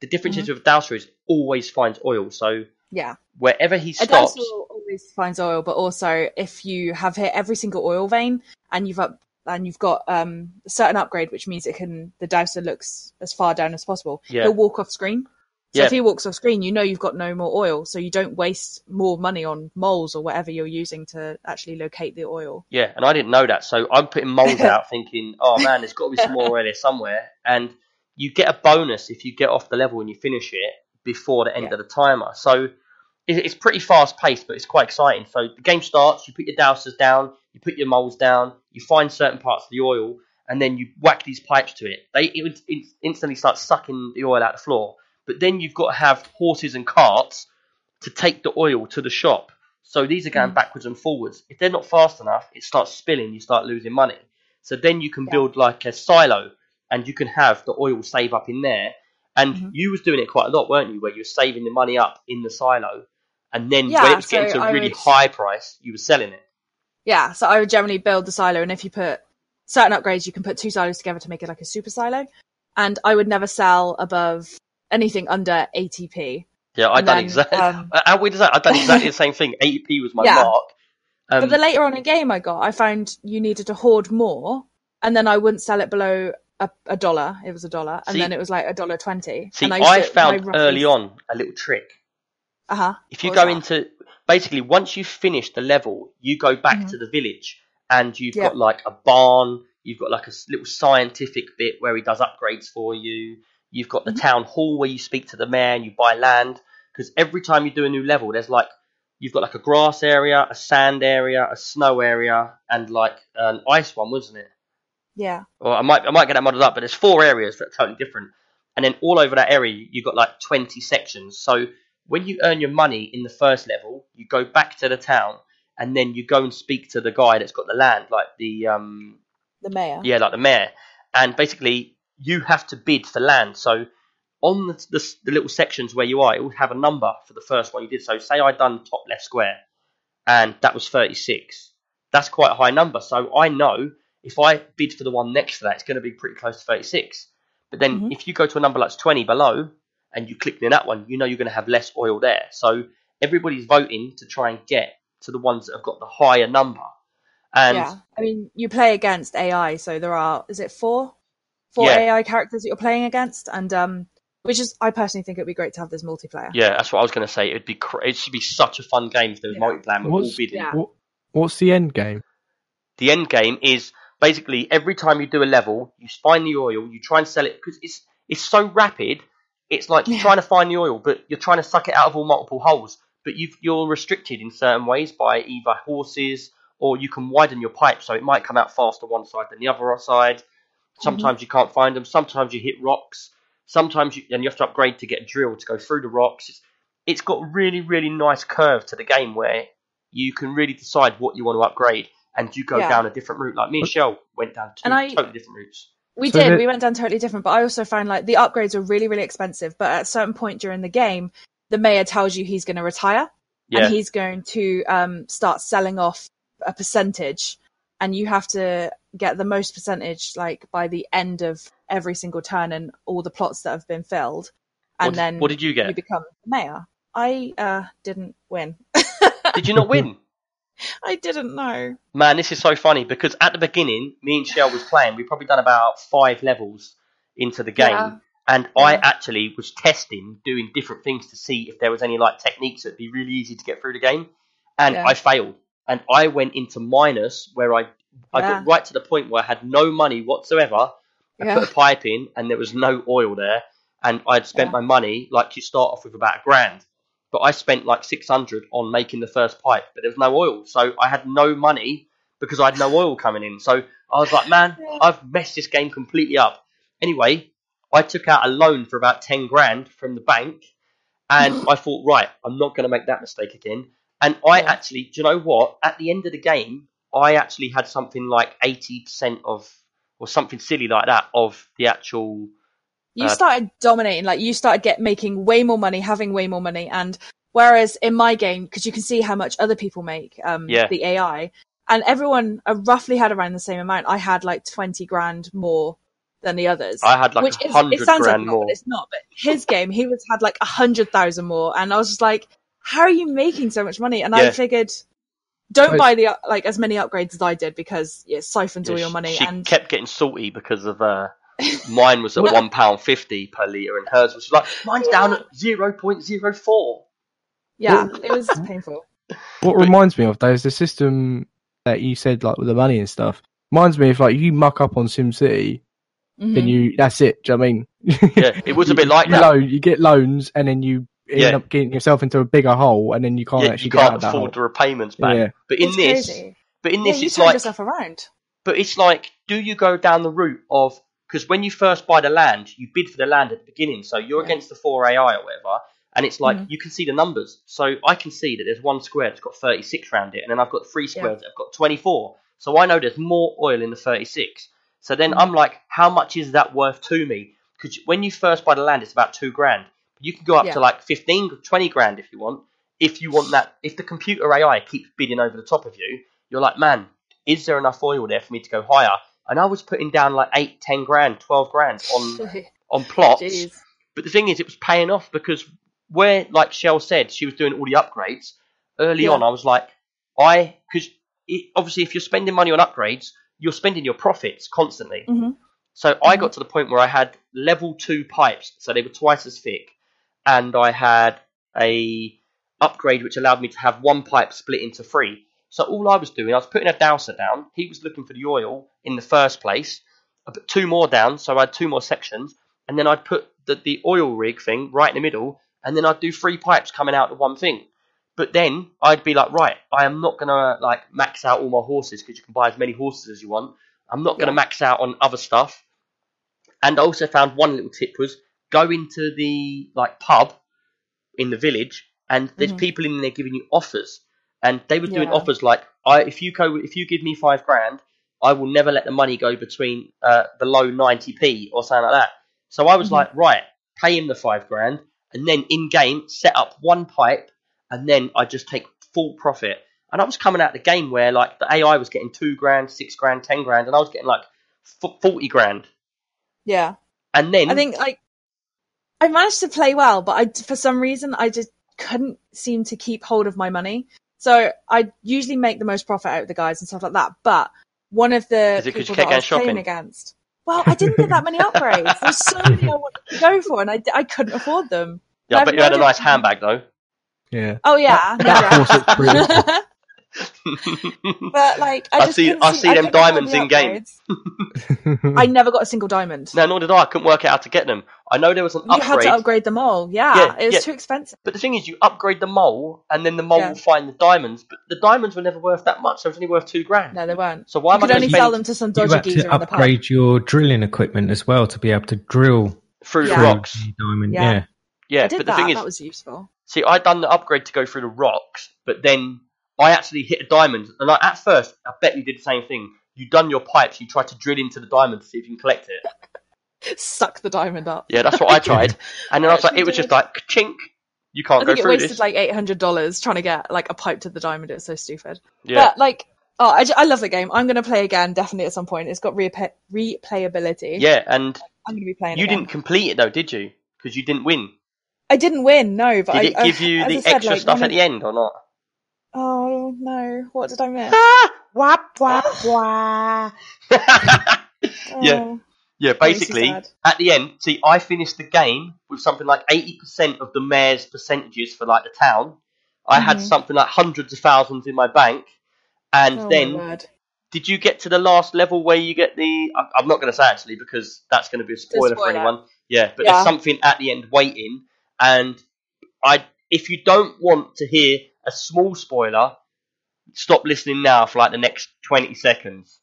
The difference is with a dowser is always finds oil. So Yeah. wherever he stops, A dowser always finds oil, but also if you have hit every single oil vein and you've up and you've got um, a certain upgrade, which means it can the dowser looks as far down as possible. Yeah. He'll walk off screen. So Yeah. if he walks off screen, you know you've got no more oil, so you don't waste more money on moles or whatever you're using to actually locate the oil. Yeah, and I didn't know that. So I'm putting moles out <laughs> thinking, oh man, there's got to be some more oil here somewhere. And you get a bonus if you get off the level and you finish it before the end Yeah. of the timer. So it's pretty fast paced, but it's quite exciting. So the game starts, you put your dowsers down, you put your moles down, you find certain parts of the oil, and then you whack these pipes to it. They it would in- instantly start sucking the oil out the floor. But then you've got to have horses and carts to take the oil to the shop. So these are going Mm. backwards and forwards. If they're not fast enough, it starts spilling. You start losing money. So then you can Yeah. build like a silo, and you can have the oil save up in there. And Mhm. you was doing it quite a lot, weren't you? Where you were saving the money up in the silo, and then Yeah, when it was getting to a I really would- high price, you were selling it. Yeah, so I would generally build the silo, and if you put certain upgrades, you can put two silos together to make it like a super silo. And I would never sell above anything under 80p. Yeah, I done exactly. um, How weird is that? I done <laughs> exactly the same thing. 80p was my Yeah. mark. Um, but the later on in game I got, I found you needed to hoard more, and then I wouldn't sell it below a, a dollar. It was a dollar, and See- then it was like a dollar twenty. see, and I, to- found early on a little trick. Uh huh. If you What go into basically once you finish the level, you go back Mhm. to the village and you've Yeah. got like a barn, you've got like a little scientific bit where he does upgrades for you. You've got the Mhm. town hall where you speak to the mayor and you buy land because every time you do a new level, there's like you've got like a grass area, a sand area, a snow area, and like an ice one, wasn't it? Yeah. or I might I might get that muddled up, but there's four areas that are totally different, and then all over that area you've got like 20 sections. So when you earn your money in the first level, you go back to the town, and then you go and speak to the guy that's got the land, like the um, The mayor. yeah, like the mayor, and basically you have to bid for land. So on the, the, the little sections where you are, it will have a number for the first one you did. So say I done top left square, and that was 36. That's quite a high number. So I know if I bid for the one next to that, it's going to be pretty close to 36. But then Mhm. if you go to a number that's 20 below, and you click in that one, you know you're going to have less oil there. So everybody's voting to try and get to the ones that have got the higher number. And yeah. I mean, you play against AI, so there are is it four, four Yeah. AI characters that you're playing against, and um, which is I personally think it'd be great to have this multiplayer. Yeah, that's what I was going to say. It'd be cr- it should be such a fun game if there was Yeah. multiplayer. We're all What's- Yeah. What, what's the end game? The end game is basically every time you do a level, you find the oil, you try and sell it because it's it's so rapid. It's like you're Yeah. trying to find the oil, but you're trying to suck it out of all multiple holes. But you you're restricted in certain ways by either horses or you can widen your pipe, so it might come out faster one side than the other side. Sometimes you can't find them. Sometimes you hit rocks. Sometimes you and you have to upgrade to get a drill to go through the rocks. It's, it's got a really really nice curve to the game where you can really decide what you want to upgrade and you go Yeah. down a different route. Like me and Shell went down two And I- totally different routes. We So did. the- We went down totally different, but I also found like the upgrades are really, really expensive. But at a certain point during the game, the mayor tells you he's going to retire Yeah, and he's going to um, start selling off a percentage, and you have to get the most percentage like by the end of every single turn and all the plots that have been filled, and what, then what did you get? you become mayor. I uh, didn't win. <laughs> Did you not win? I didn't know. Man, this is so funny because at the beginning, me and Shell was playing. We've probably done about five levels into the game, Yeah. and I actually was testing, doing different things to see if there was any like techniques that'd be really easy to get through the game, and Yeah. I failed. And I went into minus where I I Yeah. got ah. right to the point where I had no money whatsoever. I Yeah. put a pipe in, and there was no oil there, and I'd spent Yeah. my money like you start off with about a grand. But I spent like six hundred on making the first pipe, but there was no oil, so I had no money because I had no oil coming in. So I was like, man. I've messed this game completely up. Anyway, I took out a loan for about 10 grand from the bank and <laughs> I thought, right, I'm not going to make that mistake again. And I Yeah. actually, do you know what? At the end of the game, I actually had something like 80% of, or something silly like that, of the actual. You Uh, started dominating, like you started get making way more money, having way more money, and whereas in my game, because you can see how much other people make, um, Yeah. the AI, and everyone uh, roughly had around the same amount. I had like twenty grand more than the others. I had like which is, it sounds grand like more. but it's not. But his game, he was had like a hundred thousand more, and I was just like, "How are you making so much money?" And Yeah. I figured, don't buy the like as many upgrades as I did because it siphons all your money. She and kept getting salty because of uh, <laughs> mine was at one pound fifty per liter, and hers was like mine's down at zero point zero four. yeah, it was painful. What reminds me of though is the system that you said like with the money and stuff. Reminds me if like you muck up on SimCity, then Mhm. you that's it. Do you know what I mean? Yeah, it was a <laughs> bit like you that. Loan, you get loans and then you end Yeah. up getting yourself into a bigger hole and then you can't Yeah, actually you can't of that afford hole. the repayments back. Yeah. But in It's this, crazy. but in this, you it's turned like, yourself around. but it's like, do you go down the route of because when you first buy the land, you bid for the land at the beginning, so you're Yeah. against the four AI or whatever, and it's like Mhm. you can see the numbers. So I can see that there's one square that's got 36 around it, and then I've got three squares that have got 24. So I know there's more oil in the 36. So then Mhm. I'm like, how much is that worth to me? Because when you first buy the land, it's about two grand. You can go up Yeah. to like 15, 20 grand if you want. If you want that, if the computer AI keeps bidding over the top of you, you're like, man, is there enough oil there for me to go higher? And I was putting down like eight, ten grand, twelve grand on <laughs> on plots. Jeez. But the thing is, it was paying off because where, like Shell said, she was doing all the upgrades early Yeah. on. I was like, I because obviously if you're spending money on upgrades, you're spending your profits constantly. Mhm. So I Mhm. got to the point where I had level two pipes, so they were twice as thick, and I had a upgrade which allowed me to have one pipe split into three. So all I was doing, I was putting a dowser down. He was looking for the oil in the first place. I put two more down, so I had two more sections, and then I'd put the, the oil rig thing right in the middle, and then I'd do three pipes coming out of one thing. But then I'd be like, right, I am not gonna like max out all my horses because you can buy as many horses as you want. I'm not gonna Yeah. max out on other stuff. And I also found one little tip was go into the like pub in the village, and there's Mhm. people in there giving you offers. and they were doing Yeah. offers like, I if you go if you give me five grand, I will never let the money go between uh, below ninety p or something like that. So I was Mhm. like, right, pay him the five grand, and then in game set up one pipe, and then I just take full profit. And I was coming out the game where like the AI was getting two grand, six grand, ten grand, and I was getting like f- forty grand. Yeah. And then I think like I managed to play well, but I for some reason I just couldn't seem to keep hold of my money. So I usually make the most profit out of the guys and stuff like that. But one of the Is it 'cause people kept that I was going playing against, well, I didn't get that many upgrades. There's so many I wanted to go for, and I, I couldn't afford them. yeah, but you had a nice handbag though. Yeah. Oh yeah, that yeah. <laughs> course looks brilliant. but like I, I see- I see them couldn't diamonds the in game. <laughs> <laughs> I never got a single diamond. no, nor did I. I couldn't work out how to get them. I know there was an upgrade. you had to upgrade the mole. Yeah, Yeah, it was yeah. too expensive. but the thing is, you upgrade the mole, and then the mole Yeah. will find the diamonds. But the diamonds were never worth that much. So it was only worth two grand. No, they weren't. So why You am could going only to sell them to some You dodgy had geezer to in the pub. upgrade your drilling equipment as well to be able to drill through Yeah. the rocks? diamond. Yeah. Yeah. Yeah, I did but the that. thing is, that was useful. See, I'd done the upgrade to go through the rocks, but then I actually hit a diamond. And I, at first, I bet you did the same thing. You done your pipes, you tried to drill into the diamond to see if you can collect it. Suck the diamond up. Yeah, that's what I tried. <laughs> And then I was like, it was just like chink. You can't I go think it through wasted this. like eight hundred dollars trying to get like a pipe to the diamond. It's so stupid. yeah, But like, oh, I, I love the game. I'm going to play again definitely at some point. It's got repa- replayability. yeah, and I'm going to be playing. you again. didn't complete it though, did you? Because you didn't win. I didn't win. No, but Did I, it give you the I said, extra like, stuff at the end or not? Oh no! What did I miss? Ah, wap wap wah. <laughs> Yeah. Oh, Yeah, makes me basically, sad. at the end, see, I finished the game with something like 80% of the mayor's percentages for like the town. I had Mhm. something like hundreds of thousands in my bank. And oh my then, word. did you get to the last level where you get the. I- I'm not going to say actually because that's going to be a spoiler, for spoiler. anyone. Yeah, but Yeah. there's something at the end waiting. And I, if you don't want to hear a small spoiler, stop listening now for like the next 20 seconds.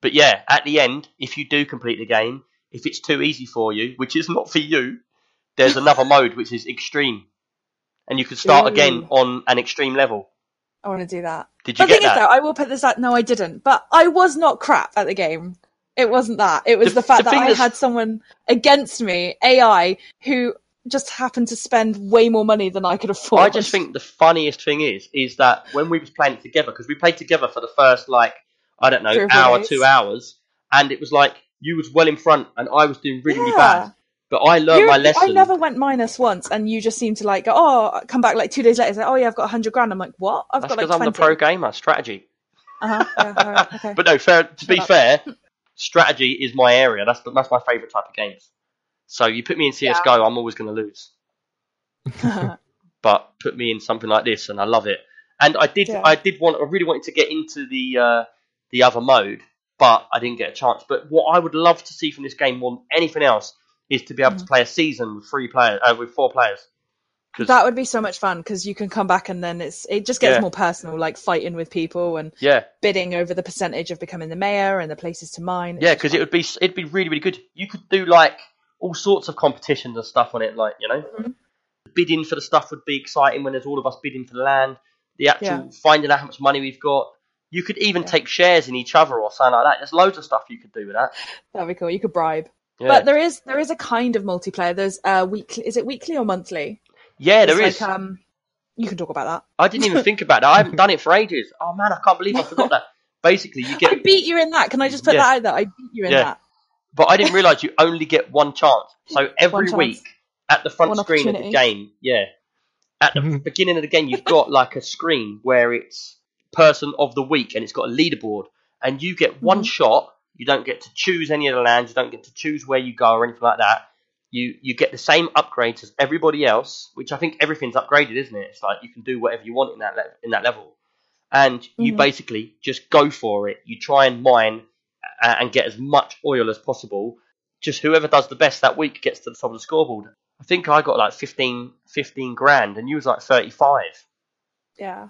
But yeah, at the end, if you do complete the game, if it's too easy for you, which is not for you, there's <laughs> another mode which is extreme. And you can start Ooh. again on an extreme level. I want to do that. Did you the get thing is, that? though, I will put this out. No, I didn't. But I was not crap at the game. It wasn't that. It was The- the, fact the that I is- had someone against me, AI, who just happened to spend way more money than I could afford. I just think the funniest thing is, is that when we was playing it together, because we played together for the first like I don't know Three hour, days. two hours, and it was like you was well in front and I was doing really, really bad. But I learned You- my lesson. I never went minus once, and you just seemed to like go, oh, come back like two days later, say, oh yeah, I've got hundred grand. I'm like, what? I've That's got like because I'm the pro gamer. Strategy. Uh-huh. Yeah, right, okay. <laughs> But no, fair. To be up. fair, strategy is my area. That's the, that's my favourite type of games. So you put me in CS:GO, I'm always going to lose. <laughs> But put me in something like this, and I love it. And I did, Yeah. I did want, I really wanted to get into the uh, the other mode, but I didn't get a chance. But what I would love to see from this game more than anything else is to be able to play a season with three players, uh, with four players. that would be so much fun because you can come back and then it's it just gets Yeah. more personal, like fighting with people and Yeah, bidding over the percentage of becoming the mayor and the places to mine. It's yeah, because it would be, it'd be really, really good. You could do like all sorts of competitions and stuff on it, like you know, Mhm. bidding for the stuff would be exciting when there's all of us bidding for the land. The actual Yeah. finding out how much money we've got. You could even Yeah. take shares in each other or something like that. There's loads of stuff you could do with that. that'd be cool. You could bribe, Yeah, but there is there is a kind of multiplayer. There's a weekly. Is it weekly or monthly? yeah, there It's is. Like, um, you can talk about that. I didn't even think about that. I haven't done it for ages. Oh man, I can't believe I forgot that. <laughs> Basically, you get. I beat you in that. Can I just put Yeah. that out there? I beat you in Yeah. that. But I didn't realise you only get one chance. So every chance. week at the front One screen of the game, yeah, at the Mhm. beginning of the game, you've got like a screen where it's person of the week and it's got a leaderboard, and you get one Mhm. shot. You don't get to choose any of the lands. You don't get to choose where you go or anything like that. You you get the same upgrades as everybody else, which I think everything's upgraded, isn't it? It's like you can do whatever you want in that le- in that level, and you Mhm. basically just go for it. You try and mine a- and get as much oil as possible. Just whoever does the best that week gets to the top of the scoreboard. I think I got like 15, 15 grand, and you was like thirty five. Yeah,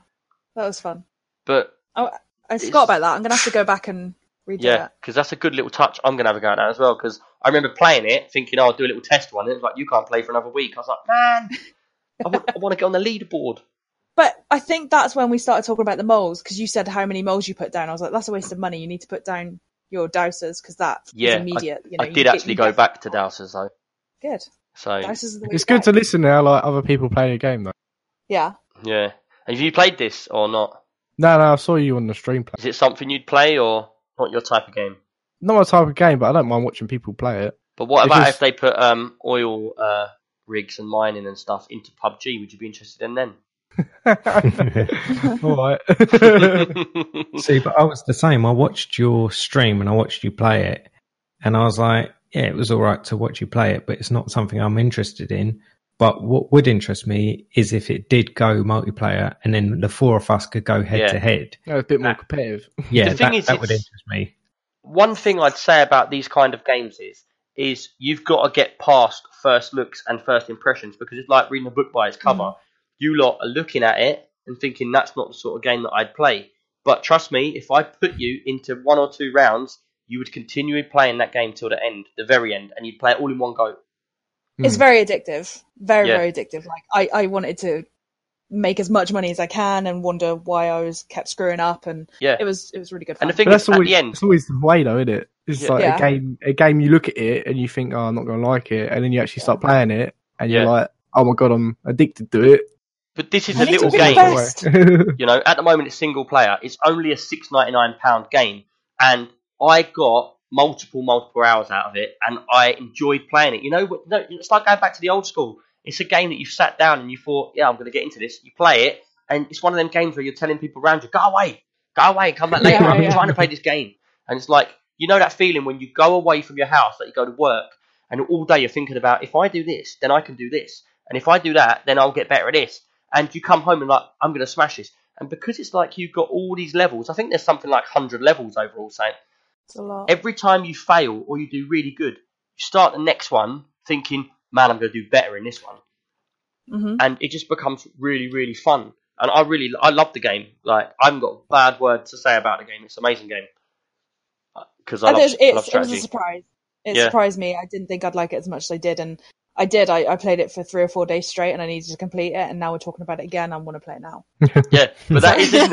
that was fun. But oh, I forgot about that. I'm gonna have to go back and redo yeah, because that's a good little touch. I'm gonna have a go at that as well. Because I remember playing it, thinking, "Oh, I'll do a little test one." And it was like, "You can't play for another week." I was like, "Man, I want, I want to get on the leaderboard." <laughs> But I think that's when we started talking about the moles because you said how many moles you put down. I was like, that's a waste of money. You need to put down your dowsers because that is Yeah, I- immediate. you know, I you did get- actually go back to Dowsers though. Good. So Dowsers are the way It's good go. to listen now, like other people playing a game though. Yeah. yeah. Have you played this or not? No, no, I saw you on the stream play. Is it something you'd play or not your type of game? Not my type of game, but I don't mind watching people play it. But what It's about just- if they put um, oil uh, rigs and mining and stuff into PUBG? Would you be interested in then? <laughs> All right. <laughs> See, but I was the same. I watched your stream and I watched you play it, and I was like, yeah, it was all right to watch you play it, but it's not something I'm interested in. But what would interest me is if it did go multiplayer, and then the four of us could go head Yeah. to head. Yeah, a bit more competitive. <laughs> Yeah, The thing that, is, that would interest me. One thing I'd say about these kind of games is is you've got to get past first looks and first impressions because it's like reading a book by its cover. Mm. You lot are looking at it and thinking that's not the sort of game that I'd play. But trust me, if I put you into one or two rounds, you would continue playing that game till the end, the very end, and you'd play it all in one go. It's Hmm. very addictive. Very, Yeah. very addictive. Like I, I wanted to make as much money as I can and wonder why I was kept screwing up and Yeah. it was it was really good And the thing But that's is, at the end, it's always the way though, isn't it? It's Yeah. like Yeah. a game a game you look at it and you think, Oh, I'm not gonna like it and then you actually start playing it and you're like, Oh my god, I'm addicted to it. But this is I a need to little game. <laughs> You know, at the moment it's single player. It's only a six ninety nine pound game, and I got multiple multiple hours out of it, and I enjoyed playing it. You know, what- no, it's like going back to the old school. It's a game that you've sat down and you thought, yeah, I'm going to get into this. You play it, and it's one of them games where you're telling people around you, go away, go away, come back later. <laughs> Yeah, I'm yeah. trying to play this game, and it's like you know that feeling when you go away from your house, that you go to work, and all day you're thinking about if I do this, then I can do this, and if I do that, then I'll get better at this. And you come home and like, I'm going to smash this. And because it's like you've got all these levels, I think there's something like 100 levels overall. saying It's a lot. every time you fail or you do really good, you start the next one thinking, man, I'm going to do better in this one. hmm And it just becomes really, really fun. And I really, I love the game. Like, I haven't got a bad word to say about the game. It's an amazing game. Because I, love, it's, I love it's, it was a surprise. It Yeah. surprised me. I didn't think I'd like it as much as I did, and I did. I, I played it for three or four days straight, and I needed to complete it. And now we're talking about it again. I want to play it now. <laughs> Yeah, but that is, isn't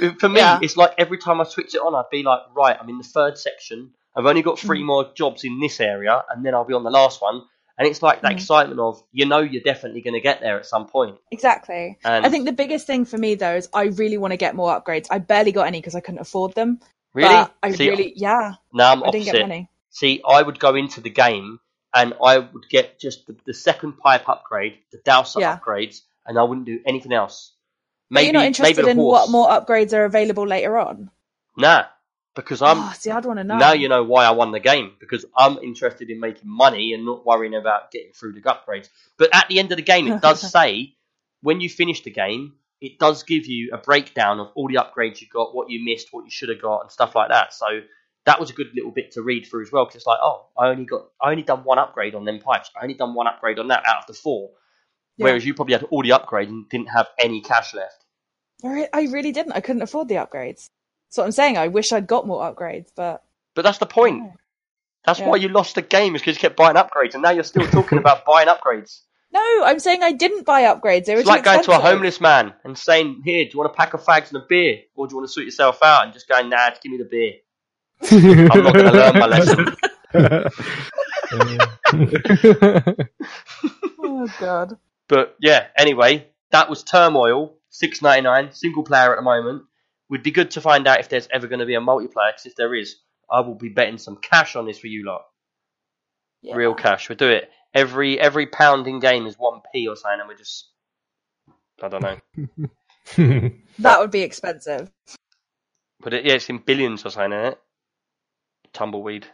it? <laughs> For me, Yeah. it's like every time I switch it on, I'd be like, right, I'm in the third section. I've only got three Mhm. more jobs in this area, and then I'll be on the last one. And it's like that Mhm. excitement of, you know, you're definitely going to get there at some point. Exactly. And I think the biggest thing for me though is I really want to get more upgrades. I barely got any because I couldn't afford them. really, I see, really, yeah, now I'm I didn't get opposite. money. See, I would go into the game and I would get just the, the second pipe upgrade, the dowser Yeah. upgrades, and I wouldn't do anything else. But you're not interested in what more upgrades are available later on. Nah, because I'm oh, see, I'd want to know. Now you know why I won the game because I'm interested in making money and not worrying about getting through the upgrades. But at the end of the game, it does <laughs> say when you finish the game, it does give you a breakdown of all the upgrades you got, what you missed, what you should have got, and stuff like that. So that was a good little bit to read through as well because it's like, oh, I only got, I only done one upgrade on them pipes. I only done one upgrade on that out of the four. Yeah. Whereas you probably had all the upgrades and didn't have any cash left. I really didn't. I couldn't afford the upgrades. That's what I'm saying. I wish I'd got more upgrades, but But that's the point. That's Yeah. why you lost the game is because you kept buying upgrades, and now you're still talking about <laughs> buying upgrades. no, I'm saying I didn't buy upgrades. They were It's too like going to a homeless man and saying, "Here, do you want a pack of fags and a beer, or do you want to sort yourself out?" And just going, "Nah, just give me the beer." I'm not going to learn my lesson. Oh god. But yeah, anyway, that was Turmoil, six ninety nine, single player at the moment. Would be good to find out if there's ever going to be a multiplayer. Because if there is, I will be betting some cash on this for you lot. Yeah. Real cash. We'll do it. Every every pound in game is one p or something, and we're just, I don't know. That would be expensive. But it, yeah, it's in billions or something, isn't it? Tumbleweed.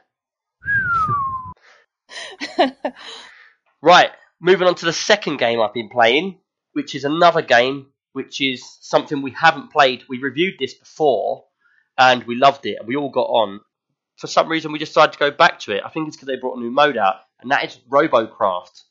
<laughs> Right, moving on to the second game I've been playing, which is another game which is something we haven't played. We reviewed this before and we loved it and we all got on. For some reason, we decided to go back to it. I think it's because they brought a new mode out, and that is Robocraft.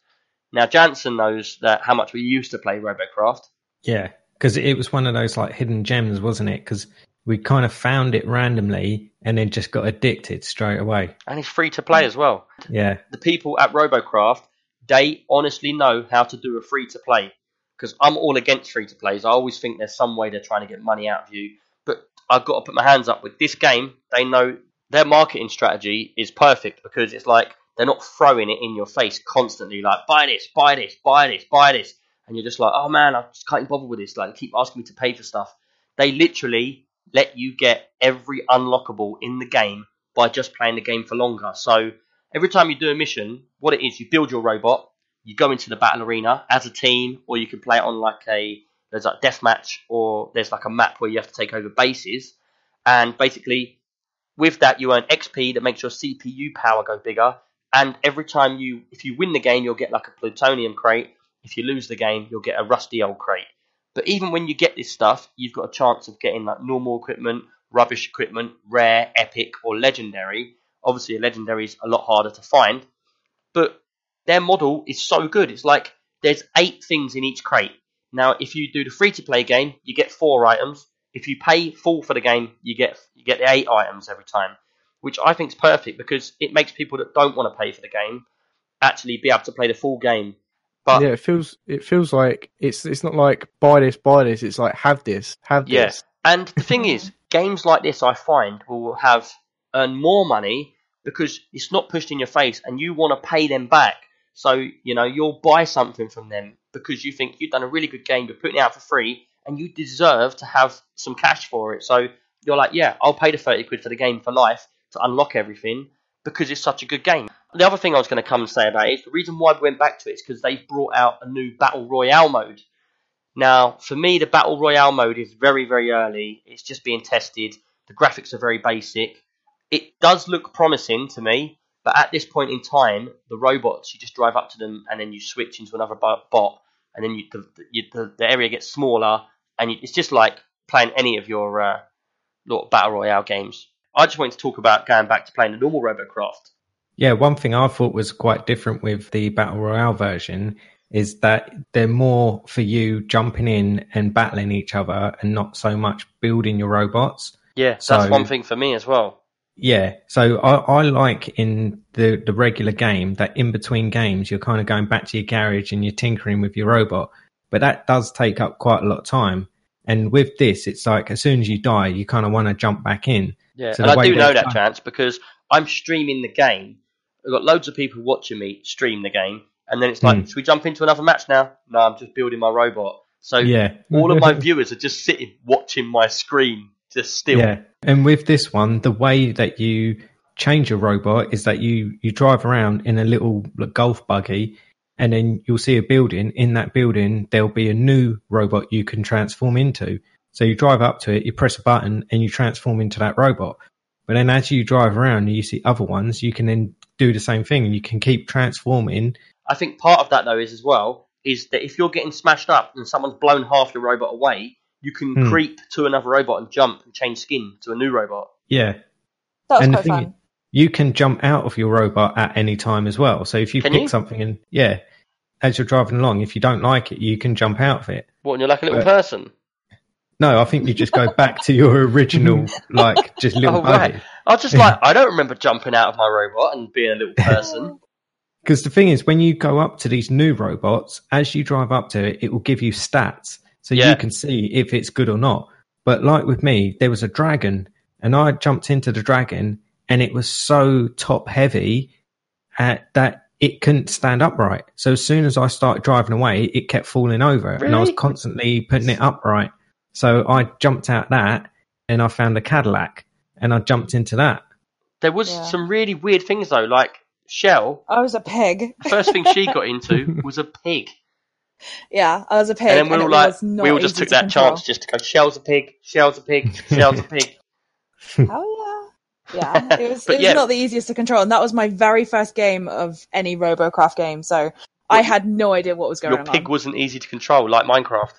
Now, Jansen knows that how much we used to play Robocraft. Yeah, because it was one of those like hidden gems, wasn't it? Because we kind of found it randomly and then just got addicted straight away. And it's free to play as well. Yeah, the people at Robocraft, they honestly know how to do a free to play because I'm all against free to plays. I always think there's some way they're trying to get money out of you. But I've got to put my hands up with this game. They know their marketing strategy is perfect because it's like they're not throwing it in your face constantly, like buy this, buy this, buy this, buy this, and you're just like, oh man, I just can't bother with this. Like, keep asking me to pay for stuff. They literally let you get every unlockable in the game by just playing the game for longer. So every time you do a mission, what it is, you build your robot, you go into the battle arena as a team, or you can play it on like a there's like deathmatch, or there's like a map where you have to take over bases, and basically with that you earn XP that makes your CPU power go bigger. And every time you, if you win the game, you'll get like a plutonium crate. If you lose the game, you'll get a rusty old crate. But even when you get this stuff, you've got a chance of getting like normal equipment, rubbish equipment, rare, epic, or legendary. Obviously, a legendary is a lot harder to find, but their model is so good. It's like there's eight things in each crate. Now, if you do the free to play game, you get four items. If you pay full for the game, you get you get the eight items every time, which I think is perfect because it makes people that don't want to pay for the game actually be able to play the full game. But yeah, it feels it feels like it's it's not like buy this, buy this. It's like have this, have Yeah. this. And the thing is, <laughs> games like this, I find, will have earn more money because it's not pushed in your face, and you want to pay them back. So you know you'll buy something from them because you think you've done a really good game, you're putting it out for free, and you deserve to have some cash for it. So you're like, yeah, I'll pay the thirty quid for the game for life to unlock everything because it's such a good game. The other thing I was going to come and say about it is the reason why we went back to it is because they've brought out a new battle royale mode. Now, for me, the battle royale mode is very, very early. It's just being tested. The graphics are very basic. It does look promising to me, but at this point in time, the robots you just drive up to them and then you switch into another bot, and then you, the, you, the the area gets smaller, and you, it's just like playing any of your uh, battle royale games. I just wanted to talk about going back to playing the normal Robocraft. Yeah, one thing I thought was quite different with the Battle Royale version is that they're more for you jumping in and battling each other and not so much building your robots. Yeah, that's one thing for me as well. Yeah, so I, I like in the, the regular game that in between games you're kind of going back to your garage and you're tinkering with your robot, but that does take up quite a lot of time. And with this, it's like as soon as you die, you kind of want to jump back in. Yeah, So and I do know that chance because I'm streaming the game. I've got loads of people watching me stream the game, and then it's like, Hmm. should we jump into another match now? No, I'm just building my robot. So Yeah, all of my <laughs> viewers are just sitting watching my screen, just still. Yeah, and with this one, the way that you change your robot is that you you drive around in a little golf buggy, and then you'll see a building. In that building, there'll be a new robot you can transform into. So you drive up to it, you press a button, and you transform into that robot. But then as you drive around and you see other ones, you can then do the same thing, and you can keep transforming. I think part of that though is as well is that if you're getting smashed up and someone's blown half your robot away, you can Hmm. creep to another robot and jump and change skin to a new robot. Yeah, That was And the quite thing fun. is- you can jump out of your robot at any time as well. So if you Can pick you? something and yeah, as you're driving along, if you don't like it, you can jump out of it. What? And you're like a little But- person. No, I think you just go back to your original, <laughs> like just little Oh, right. I was just like, I don't remember jumping out of my robot and being a little <laughs> person. Because the thing is, when you go up to these new robots, as you drive up to it, it will give you stats, so Yeah. you can see if it's good or not. But like with me, there was a dragon, and I jumped into the dragon, and it was so top heavy uh, that it couldn't stand upright. So as soon as I started driving away, it kept falling over, and I was constantly putting it upright. So I jumped out that, and I found a Cadillac, and I jumped into that. There was Yeah. some really weird things though, like Shell. I was a pig. The first thing she got <laughs> into was a pig, Yeah, I was a pig. and then we and all like, we all just took to that control. chance just to go. Shell's a pig. Shell's a pig. Shell's a pig. <laughs> Oh yeah, yeah. It was. <laughs> It was yeah. not the easiest to control, and that was my very first game of any RoboCraft game. So I had no idea what was going on. Your pig on. wasn't easy to control, like Minecraft.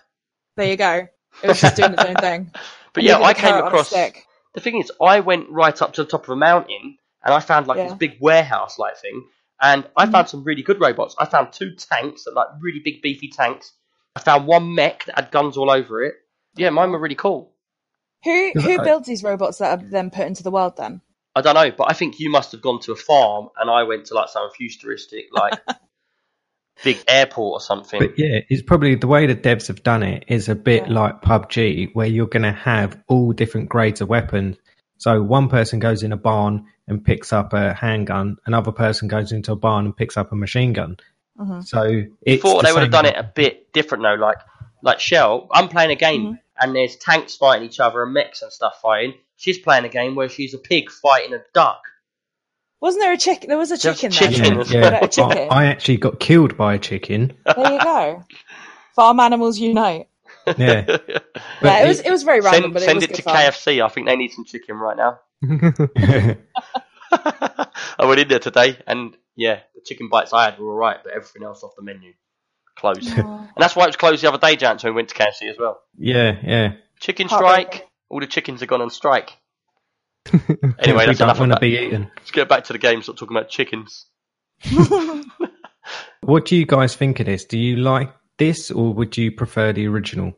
There you go. It was just doing its own thing. But And yeah, I came carrot on across. Stick. The thing is, I went right up to the top of a mountain, and I found like Yeah. this big warehouse like thing, and I Mhm. found some really good robots. I found two tanks, that like really big beefy tanks. I found one mech that had guns all over it. Yeah, mine were really cool. Who <laughs> who builds these robots that are then put into the world? Then I don't know, but I think you must have gone to a farm, and I went to like some futuristic, like <laughs> big airport or something. But yeah, it's probably the way the devs have done it is a bit Yeah. like PUBG, where you're going to have all different grades of weapons. So one person goes in a barn and picks up a handgun, another person goes into a barn and picks up a machine gun. Mhm. So it's thought the they would have same- done it a bit different though. Like like Shell, I'm playing a game Mm-hmm. and there's tanks fighting each other and mechs and stuff fighting. She's playing a game where she's a pig fighting a duck. Wasn't there a chicken? There was a chicken. chicken there. as Yeah, well. A chicken. I, I actually got killed by a chicken. There you go. Farm animals unite. Yeah, But yeah, it was it was very random, send but it send was it, good to fun. KFC. I think they need some chicken right now. <laughs> I went in there today and yeah, the chicken bites I had were alright, but everything else off the menu closed. and that's why it was closed the other day, Jan, so we went to KFC as well. yeah, yeah. Chicken Heartbreaking. strike. All the chickens have gone on strike. Anyway, Anyway, we that's don't enough want to about- be eaten. Let's get back to the game. Stop talking about chickens. <laughs> What do you guys think of this? Do you like this, or would you prefer the original?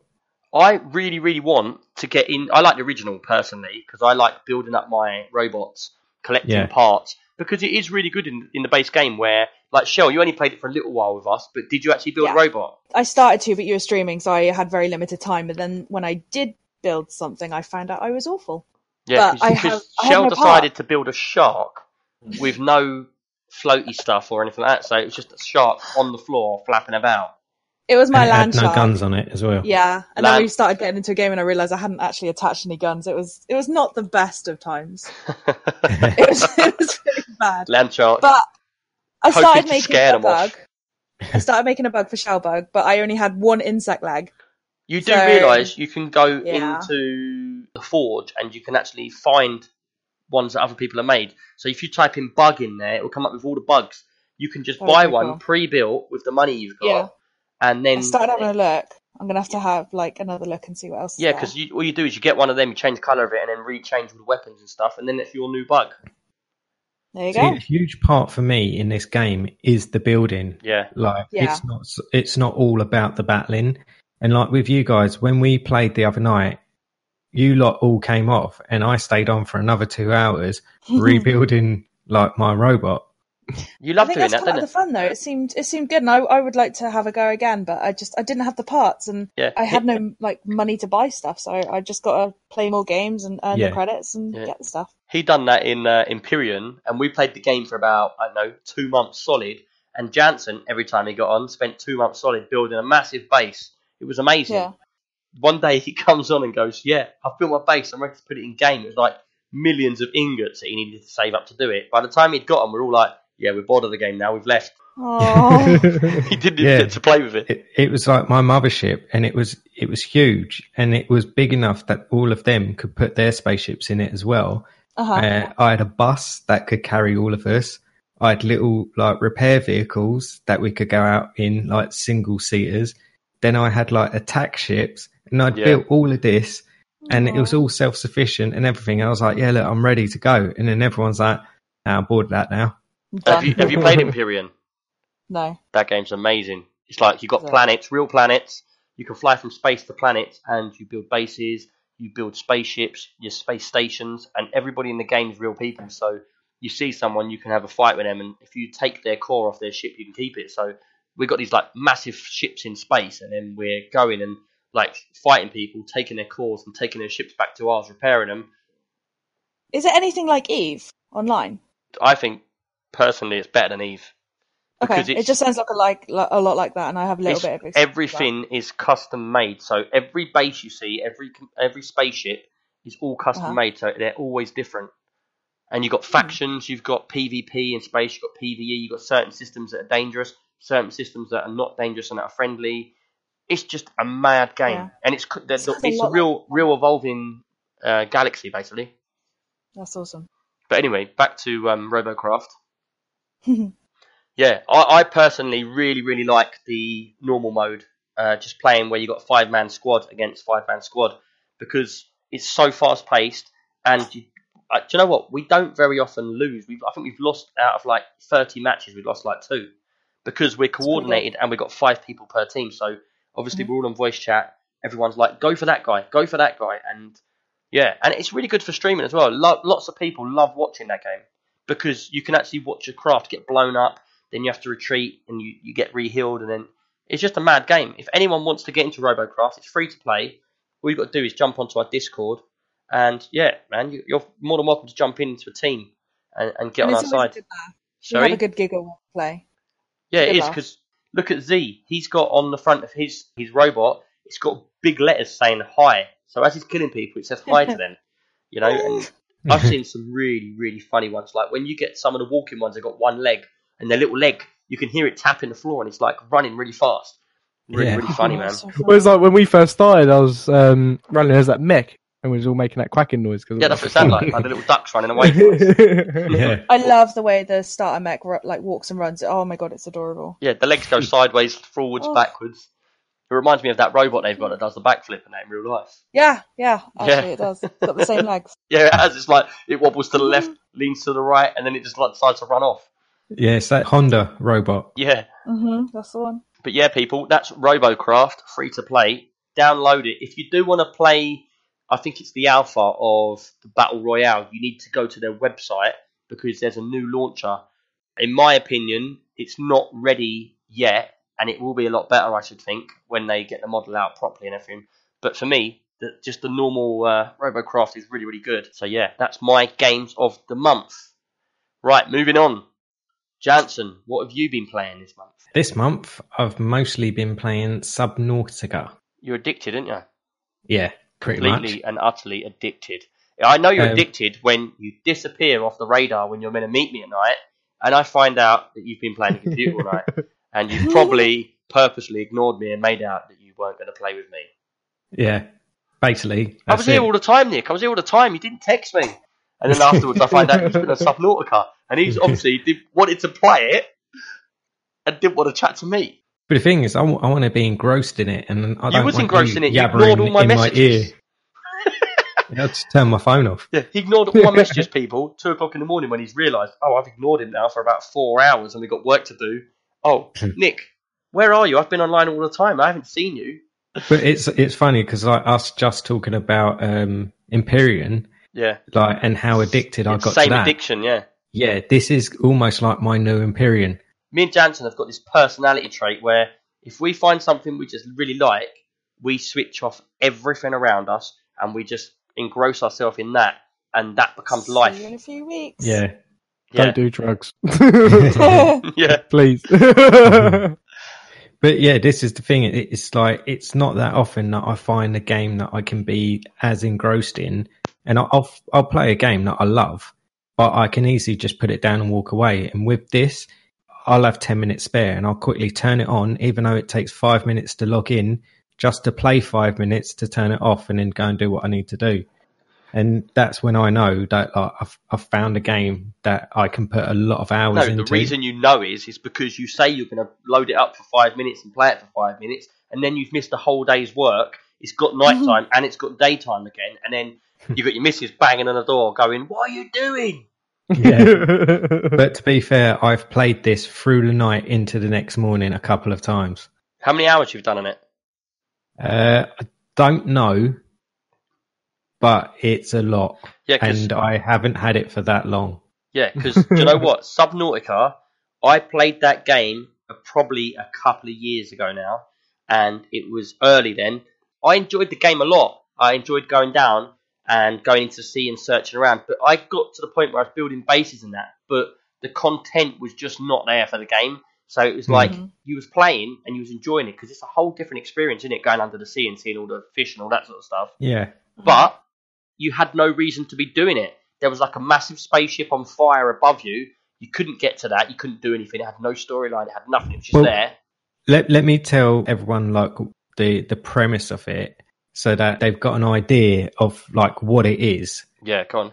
I really, really want to get in. I like the original personally because I like building up my robots, collecting Yeah. parts because it is really good in in the base game. Where like Shell, you only played it for a little while with us, but did you actually build Yeah. a robot? I started to, but you were streaming, so I had very limited time. But then when I did build something, I found out I was awful. Yeah, But I because have- I Shell decided part. to build a shark with no floaty stuff or anything like that. So it was just a shark on the floor flapping about. It was my and it land had no shark. guns on it as well. Yeah, and Land- then we started getting into a game, and I realized I hadn't actually attached any guns. It was it was not the best of times. <laughs> It was it was really bad. Land shark. But I Hoping started making a bug. off. I started making a bug for Shellbug, but I only had one insect leg. You do So- realise you can go Yeah. into the forge and you can actually find ones that other people have made. So if you type in bug in there, it will come up with all the bugs. You can just That would buy one cool. pre-built with the money you've got, Yeah. and then I started having a look. I'm gonna have to have like another look and see what else. yeah, there. because all you do is you get one of them, you change the color of it, and then rechange all the weapons and stuff, and then it's your new bug. there you See, go. a huge part for me in this game is the building. Yeah, Like Yeah. it's not it's not all about the battling. And like with you guys, when we played the other night, you lot all came off, and I stayed on for another two hours <laughs> rebuilding like my robot. you I love think doing that's that, part don't of the fun, though. It seemed it seemed good, and I, I would like to have a go again, but I just I didn't have the parts, and Yeah. I had no like money to buy stuff, so I just got to play more games and earn Yeah. the credits and Yeah. get the stuff. He done that in uh, Empyrion, and we played the game for about I don't know two months solid. And Jansen, every time he got on, spent two months solid building a massive base. It was amazing. Yeah. One day he <laughs> comes on and goes, "Yeah, I've built my base. I'm ready to put it in game." It was like millions of ingots that he needed to save up to do it. By the time he'd got them, we're all like, "Yeah, we're bored of the game now. We've left." Oh, <laughs> <laughs> He didn't even Yeah. get to play with it. It, it was like my mothership, and it was it was huge, and it was big enough that all of them could put their spaceships in it as well. uh-huh. Uh, I had a bus that could carry all of us. I had little like repair vehicles that we could go out in, like single seaters. Then I had like attack ships, and I'd Yeah. built all of this, and it was all self sufficient and everything. I was like, yeah, look, I'm ready to go. And then everyone's like, nah, I'm bored of that now. Have you have you played Empyrion? <laughs> no. That game's amazing. It's like you've got Is it? planets, real planets. You can fly from space to planets, and you build bases. You build spaceships, your space stations, and everybody in the game is real people. So you see someone, you can have a fight with them, and if you take their core off their ship, you can keep it. So we've got these like massive ships in space, and then we're going and like fighting people, taking their cores and taking their ships back to ours, repairing them. Is it anything like Eve online? I think personally, it's better than Eve. Okay, it just sounds like a like li- a lot like that, and I have a little bit of experience everything is custom made. So every base you see, every every spaceship is all custom Uh-huh. made. So they're always different. And you've Hmm. got factions, you've got PvP in space, you've got PvE, you've got certain systems that are dangerous, certain systems that are not dangerous and that are friendly. It's just a mad game, Yeah. and it's c- the- the- a it's a real like- real evolving uh, galaxy basically. That's awesome. But anyway, back to um, RoboCraft. <laughs> Yeah, I, I personally really, really like the normal mode, uh, just playing where you got five man squad against five man squad because it's so fast paced. And you, uh, do you know what? We don't very often lose. We've, I think we've lost out of like thirty matches, we've lost like two because we're coordinated and we've got five people per team. So obviously Mhm. we're all on voice chat. Everyone's like, go for that guy, go for that guy, and yeah, and it's really good for streaming as well. Lo- lots of people love watching that game because you can actually watch your craft get blown up. then you have to retreat and you, you get re-healed and then it's just a mad game. If anyone wants to get into Robocraft, it's free to play. All you've got to do is jump onto our Discord and yeah, man, you, you're more than welcome to jump into a team and, and get And on our side. laugh. We have a good giggle play. Yeah, it Good is laugh. because look at Z. He's got on the front of his his robot. It's got big letters saying hi. So as he's killing people, it says hi to them. <laughs> You know, and I've seen some really really funny ones. Like when you get some of the walking ones, they've got one leg and their little leg, you can hear it tapping the floor, and it's like running really fast. Really Yeah. really funny, <laughs> Oh, man. so Well, it's like when we first started, I was um, running as that mech, and we was all making that quacking noise. Cause Yeah, that's what it sounded like. <laughs> Like the little ducks running away. From us. <laughs> yeah. I love the way the starter mech ru- like walks and runs. Oh my god, it's adorable. Yeah, the legs go sideways, forwards, Oh. backwards. It reminds me of that robot they've got that does the backflip and that in real life. Yeah, yeah, actually Yeah. it does. It's got the same legs. <laughs> Yeah, it has. It's like it wobbles to the left, leans to the right, and then it just like decides to run off. Yeah, it's that Honda robot. Yeah, hmm that's the one. but yeah, people, that's RoboCraft, free to play. Download it. If you do want to play, I think it's the alpha of the Battle Royale. You need to go to their website because there's a new launcher. In my opinion, it's not ready yet, and it will be a lot better, I should think, when they get the model out properly and everything. But for me, the, just the normal uh, RoboCraft is really, really good. So yeah, that's my games of the month. Right, moving on. Jansen, what have you been playing this month? This month, I've mostly been playing Subnautica. You're addicted, aren't you? Yeah, Completely and utterly addicted. I know you're Um, addicted when you disappear off the radar when you're meant to meet me at night, and I find out that you've been playing the computer all night, <laughs> and you've probably purposely ignored me and made out that you weren't going to play with me. Yeah, basically. I was here it. all the time, Nick. I was here all the time. You didn't text me. And then afterwards, I find out he's been a <laughs> Subnautica. And he's obviously did, wanted to play it and didn't want to chat to me. But the thing is, I, want to be engrossed in it, and I You don't was want engrossed you in it. You ignored all my messages. My ear. <laughs> I had to turn my phone off. Yeah, he ignored all my messages, people. Two o'clock in the morning when he's realised, oh, I've ignored him now for about four hours and we've got work to do. Oh, <clears throat> Nick, where are you? I've been online all the time. I haven't seen you. But it's it's funny because like us just talking about um Empyrion, Yeah, like and how addicted I got same to that. Same addiction. Yeah, Yeah, this is almost like my new Empyrion. Me and Jansen have got this personality trait where if we find something we just really like, we switch off everything around us and we just engross ourselves in that, and that becomes See life. you in a few weeks. Yeah, Yeah, Don't do drugs, <laughs> <laughs> yeah, please. <laughs> but yeah, this is the thing. It's like it's not that often that I find a game that I can be as engrossed in, and I'll I'll, I'll play a game that I love, but I can easily just put it down and walk away. And with this, I'll have ten minutes spare, and I'll quickly turn it on, even though it takes five minutes to log in, just to play five minutes to turn it off, and then go and do what I need to do. And that's when I know that like, I've, I've found a game that I can put a lot of hours No, into. the reason you know is is because you say you're going to load it up for five minutes and play it for five minutes, and then you've missed a whole day's work. It's got mhm. nighttime and it's got daytime again, and then <laughs> you've got your missus banging on the door, going, "What are you doing?" Yeah. <laughs> But to be fair, I've played this through the night into the next morning a couple of times. How many hours you've done on it? Uh, I don't know, but it's a lot, Yeah, and I haven't had it for that long. yeah, 'cause <laughs> do you know what? Subnautica, I played that game probably a couple of years ago now, and it was early then. I enjoyed the game a lot. I enjoyed going down and going into the sea and searching around, but I got to the point where I was building bases and that, but the content was just not there for the game. So it was like Mhm. you was playing and you was enjoying it because it's a whole different experience, isn't it? Going under the sea and seeing all the fish and all that sort of stuff Yeah, but you had no reason to be doing it. There was like a massive spaceship on fire above you. You couldn't get to that. You couldn't do anything. It had no storyline. It had nothing. It was just Well- there. let let me tell everyone like the the premise of it, so that they've got an idea of like what it is. Yeah, go on.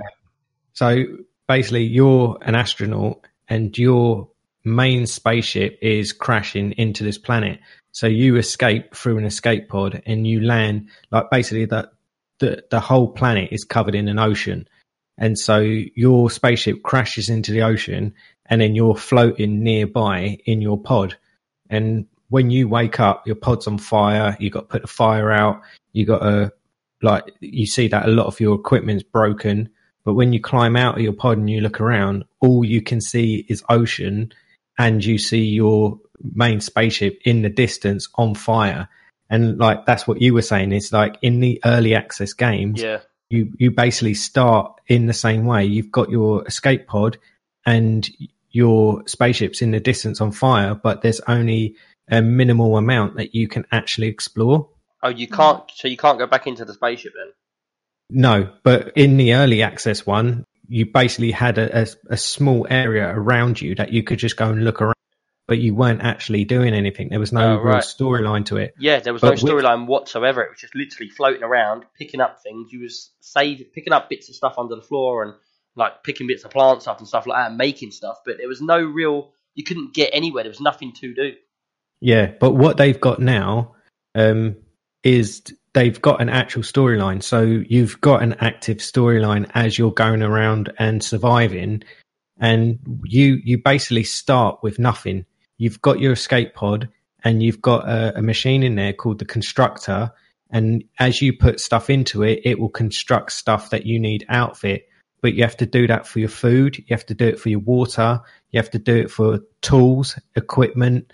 So basically, you're an astronaut, and your main spaceship is crashing into this planet. So you escape through an escape pod, and you land like basically that the the whole planet is covered in an ocean, and so your spaceship crashes into the ocean, and then you're floating nearby in your pod, and when you wake up, your pod's on fire. You got to put the fire out. You got to like you see that a lot of your equipment's broken. But when you climb out of your pod and you look around, all you can see is ocean, and you see your main spaceship in the distance on fire. And like that's what you were saying is like in the early access games, Yeah. you you basically start in the same way. You've got your escape pod and your spaceship's in the distance on fire, but there's only a minimal amount that you can actually explore. Oh, you can't. So you can't go back into the spaceship then. No, but in the early access one, you basically had a, a, a small area around you that you could just go and look around, but you weren't actually doing anything. There was no Oh, real storyline to it. Yeah, there was But no storyline whatsoever. It was just literally floating around, picking up things. You was saving, picking up bits of stuff under the floor and like picking bits of plants up and stuff like that, and making stuff. But there was no real. You couldn't get anywhere. There was nothing to do. Yeah, but what they've got now um, is they've got an actual storyline. So you've got an active storyline as you're going around and surviving, and you you basically start with nothing. You've got your escape pod, and you've got a, a machine in there called the constructor. And as you put stuff into it, it will construct stuff that you need out of it. But you have to do that for your food. You have to do it for your water. You have to do it for tools, equipment,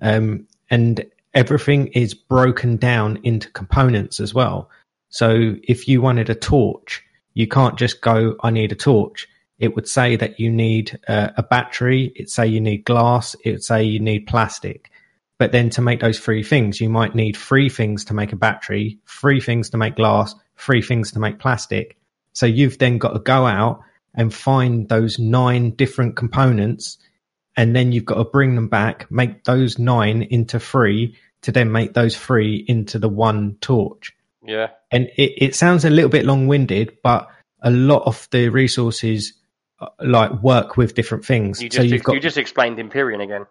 um, and everything is broken down into components as well. So if you wanted a torch, you can't just go, I need a torch. It would say that you need uh, a battery. It'd say you need glass. It would say you need plastic. But then to make those three things, you might need three things to make a battery, three things to make glass, three things to make plastic. So you've then got to go out and find those nine different components and then you've got to bring them back, make those nine into three to then make those three into the one torch. Yeah. And it, it sounds a little bit long winded, but a lot of the resources uh, like work with different things. You so just you've got you just explained Empyrion again.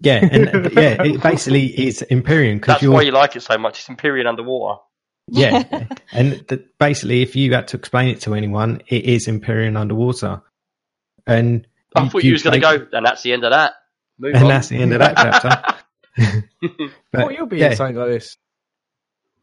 yeah, and <laughs> yeah, it basically is Empyrion because That's you're why you like it so much. It's Empyrion underwater. yeah, <laughs> and th- basically, if you had to explain it to anyone, it is Empyrion underwater, and I thought you, was going to go, and that's the end of that. Move and on. that's the end of that chapter. <laughs> <laughs> But, oh, you'll be yeah, into something like this.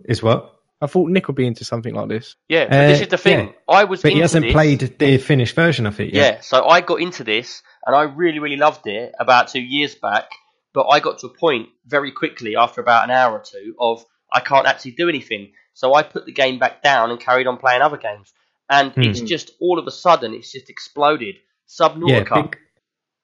is what? I thought Nick would be into something like this. yeah, but this Uh, is the thing. yeah. I was But into he hasn't this- played the finished version of it Yeah. so I got into this and I really, really loved it about two years back. But I got to a point very quickly after about an hour or two of I can't actually do anything. So I put the game back down and carried on playing other games. And Hmm. it's just all of a sudden it's just exploded. Yeah, Subnautica. bec-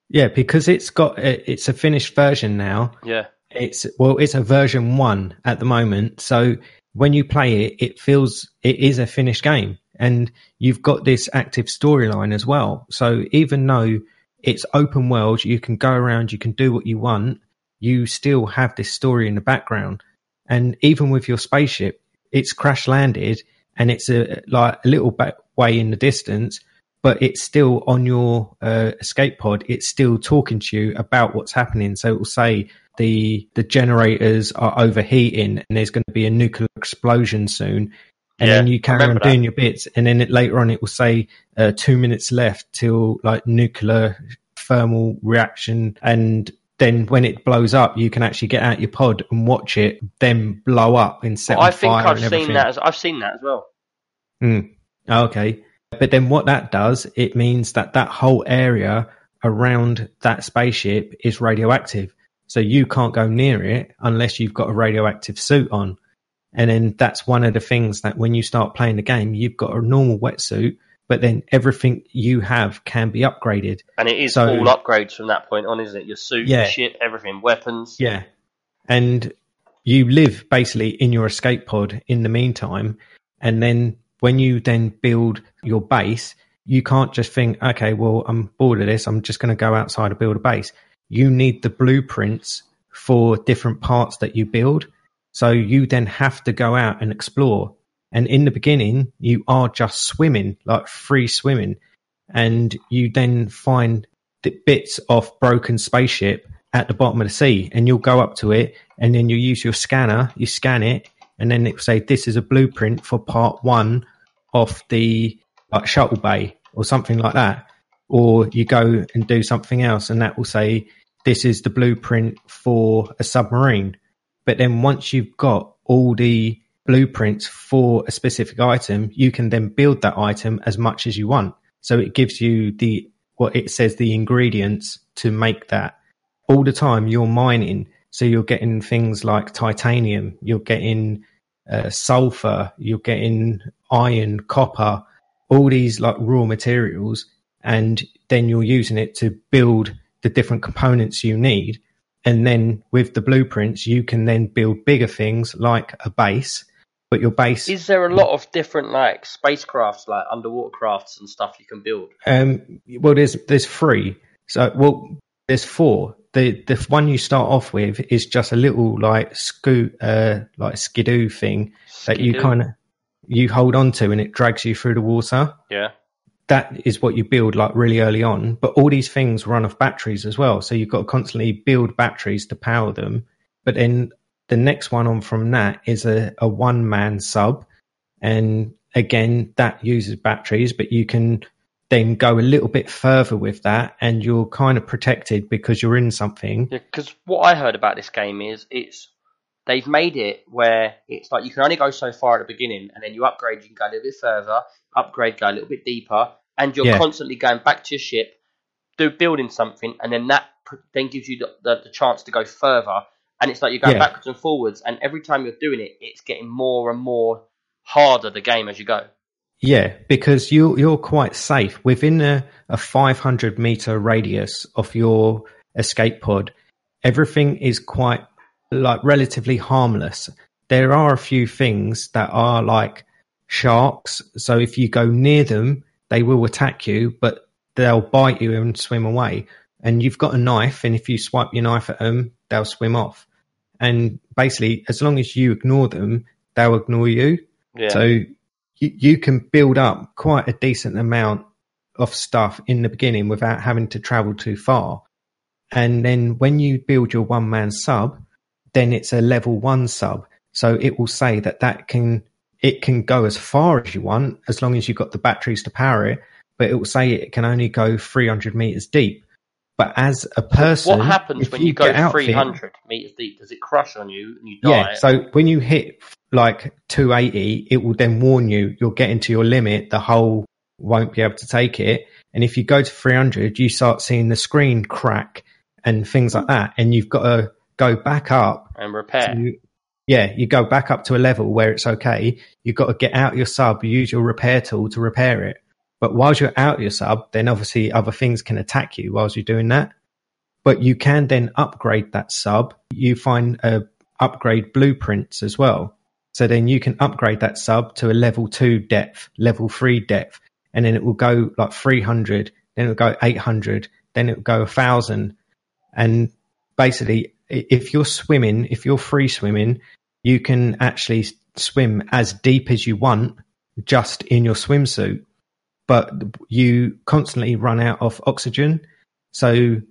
yeah, because it's got uh, it's a finished version now. Yeah. It's well, it's a version one at the moment. So when you play it, it feels it is a finished game, and you've got this active storyline as well. So even though it's open world, you can go around, you can do what you want. You still have this story in the background, and even with your spaceship, it's crash landed, and it's a like a little way in the distance, but it's still on your uh, escape pod. It's still talking to you about what's happening. So it will say the the generators are overheating and there's going to be a nuclear explosion soon. And Yeah, then you carry on remember that. doing your bits, and then it, later on it will say uh, two minutes left till like nuclear thermal reaction, and then when it blows up, you can actually get out your pod and watch it then blow up and set Well, on I think I've seen that. As, I've seen that as well. Mm. Okay. But then what that does, it means that that whole area around that spaceship is radioactive. So you can't go near it unless you've got a radioactive suit on. And then that's one of the things that when you start playing the game, you've got a normal wetsuit, but then everything you have can be upgraded. And it is So- all upgrades from that point on, isn't it? Your suit, Yeah. your ship, everything, weapons. Yeah. And you live basically in your escape pod in the meantime. And then when you then build your base, you can't just think, okay, well, I'm bored of this. I'm just going to go outside and build a base. You need the blueprints for different parts that you build. So you then have to go out and explore. And in the beginning, you are just swimming, like free swimming. And you then find the bits of broken spaceship at the bottom of the sea and you'll go up to it and then you use your scanner, you scan it, and then it will say this is a blueprint for part one of the like, shuttle bay or something like that. Or you go and do something else and that will say this is the blueprint for a submarine. But then once you've got all the blueprints for a specific item, you can then build that item as much as you want. So it gives you the what it says the ingredients to make that. all the time you're mining. So you're getting things like titanium, you're getting uh, sulfur, you're getting iron, copper, all these like raw materials, and then you're using it to build the different components you need. And then with the blueprints, you can then build bigger things like a base. But your base Is there a lot of different like spacecrafts, like underwater crafts and stuff you can build? Um, well, there's there's three. So, well, there's four. The the one you start off with is just a little like scoot, uh, like skidoo thing that you kind of you hold on to, and it drags you through the water. Yeah. That is what you build like really early on. But all these things run off batteries as well, so you've got to constantly build batteries to power them. But then the next one on from that is a, a one man sub, and again that uses batteries, but you can then go a little bit further with that and you're kind of protected because you're in something. Yeah, because what I heard about this game is it's they've made it where it's like you can only go so far at the beginning, and then you upgrade, you can go a little bit further, upgrade, go a little bit deeper, and you're Yeah. constantly going back to your ship, do building something, and then that then gives you the, the, the chance to go further, and it's like you're going Yeah. backwards and forwards, and every time you're doing it, it's getting more and more harder the game as you go. Yeah, because you you're quite safe within a, a 500 meter radius of your escape pod. Everything is quite like relatively harmless. There are a few things that are like sharks, so if you go near them, they will attack you, but they'll bite you and swim away. And you've got a knife, and if you swipe your knife at them, they'll swim off. And basically, as long as you ignore them, they'll ignore you. Yeah. So you, you can build up quite a decent amount of stuff in the beginning without having to travel too far. And then when you build your one man sub, then it's a level one sub. So it will say that that can, it can go as far as you want as long as you've got the batteries to power it, but it will say it can only go 300 meters deep. But as a person, what happens if when you, go of it- 300 meters deep? Does it crush on you and you die? yeah. So when you hit like 280, it will then warn you you're getting to your limit. The hull won't be able to take it. And if you go to 300, you start seeing the screen crack and things like that. And you've got to go back up. and repair. To, yeah, you go back up to a level where it's okay. You've got to get out your sub, use your repair tool to repair it. But whilst you're out your sub, then obviously other things can attack you whilst you're doing that. But you can then upgrade that sub. You find uh, upgrade blueprints as well. So then you can upgrade that sub to a level two depth, level three depth, and then it will go like 300, then it will go 800, then it will go 1000. And basically, if you're swimming, if you're free swimming, you can actually swim as deep as you want just in your swimsuit. But you constantly run out of oxygen. So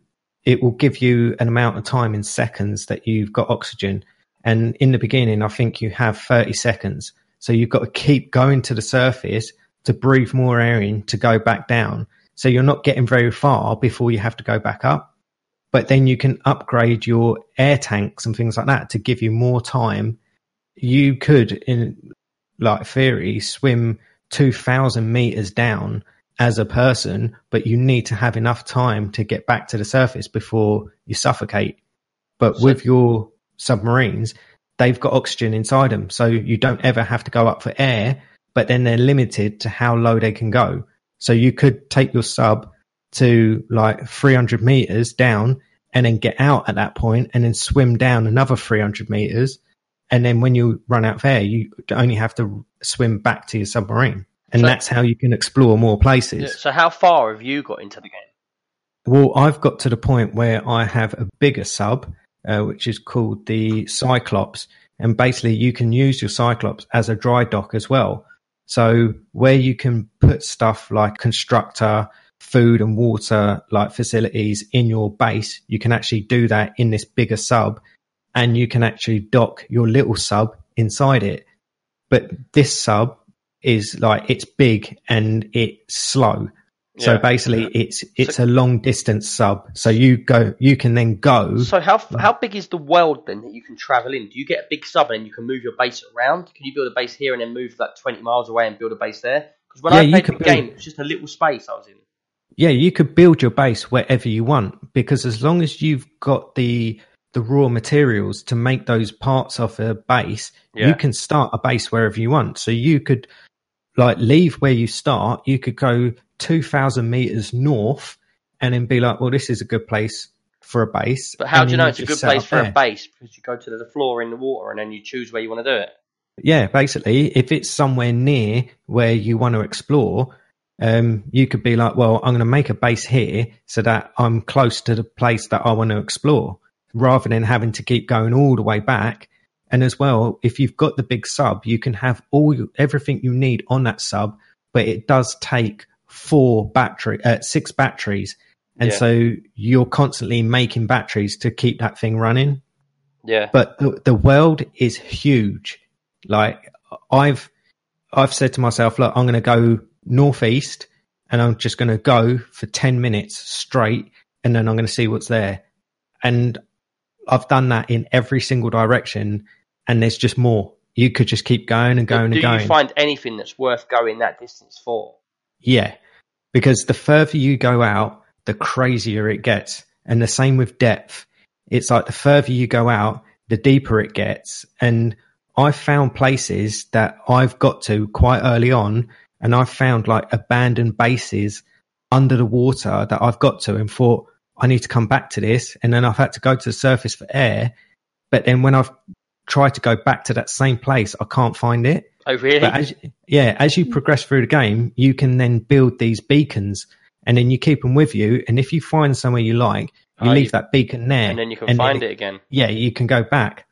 it will give you an amount of time in seconds that you've got oxygen. And in the beginning, I think you have 30 seconds. So you've got to keep going to the surface to breathe more air in to go back down. So you're not getting very far before you have to go back up. But then you can upgrade your air tanks and things like that to give you more time. You could, in like theory, swim 2000 meters down as a person, but you need to have enough time to get back to the surface before you suffocate. But So- with your submarines, they've got oxygen inside them, so you don't ever have to go up for air, but then they're limited to how low they can go. So you could take your sub to like 300 meters down and then get out at that point and then swim down another 300 meters. And then when you run out of air, you only have to swim back to your submarine. And So- that's how you can explore more places. So how far have you got into the game? Well, I've got to the point where I have a bigger sub, uh, which is called the Cyclops. And basically, you can use your Cyclops as a dry dock as well. So, where you can put stuff like constructor, food, and water, like facilities in your base, you can actually do that in this bigger sub. And you can actually dock your little sub inside it. But this sub is like, it's big and it's slow. So Yeah. basically, it's it's a long distance sub. So you go, you can then go. So how how big is the world then that you can travel in? Do you get a big sub and then you can move your base around? Can you build a base here and then move like twenty miles away and build a base there? Because when Yeah, I played the game, it was just a little space I was in. yeah, you could build your base wherever you want because as long as you've got the the raw materials to make those parts of a base, Yeah. you can start a base wherever you want. So you could like leave where you start. You could go two thousand meters north and then be like, well, this is a good place for a base. But how do you know it's a good place for there. a base? Because you go to the floor in the water and then you choose where you want to do it. Yeah, basically, if it's somewhere near where you want to explore, um, you could be like, well, I'm going to make a base here so that I'm close to the place that I want to explore rather than having to keep going all the way back. And as well, if you've got the big sub, you can have all everything you need on that sub, but it does take four battery, uh, six batteries. And Yeah. so you're constantly making batteries to keep that thing running Yeah. but the, the world is huge. Like I've, I've said to myself, look, I'm going to go northeast and I'm just going to go for 10 minutes straight and then I'm going to see what's there. And I've done that in every single direction and there's just more. You could just keep going and going do and going. Do you find anything that's worth going that distance for? Yeah, because the further you go out, the crazier it gets. And the same with depth. It's like the further you go out, the deeper it gets. And I've found places that I've got to quite early on, and I've found like abandoned bases under the water that I've got to and thought, I need to come back to this. And then I've had to go to the surface for air. But then when I've tried to go back to that same place, I can't find it. Oh, really? As, yeah, as you progress through the game, you can then build these beacons and then you keep them with you. And if you find somewhere you like, you Oh, leave you- that beacon there. and then you can and then find it again. Yeah, you can go back.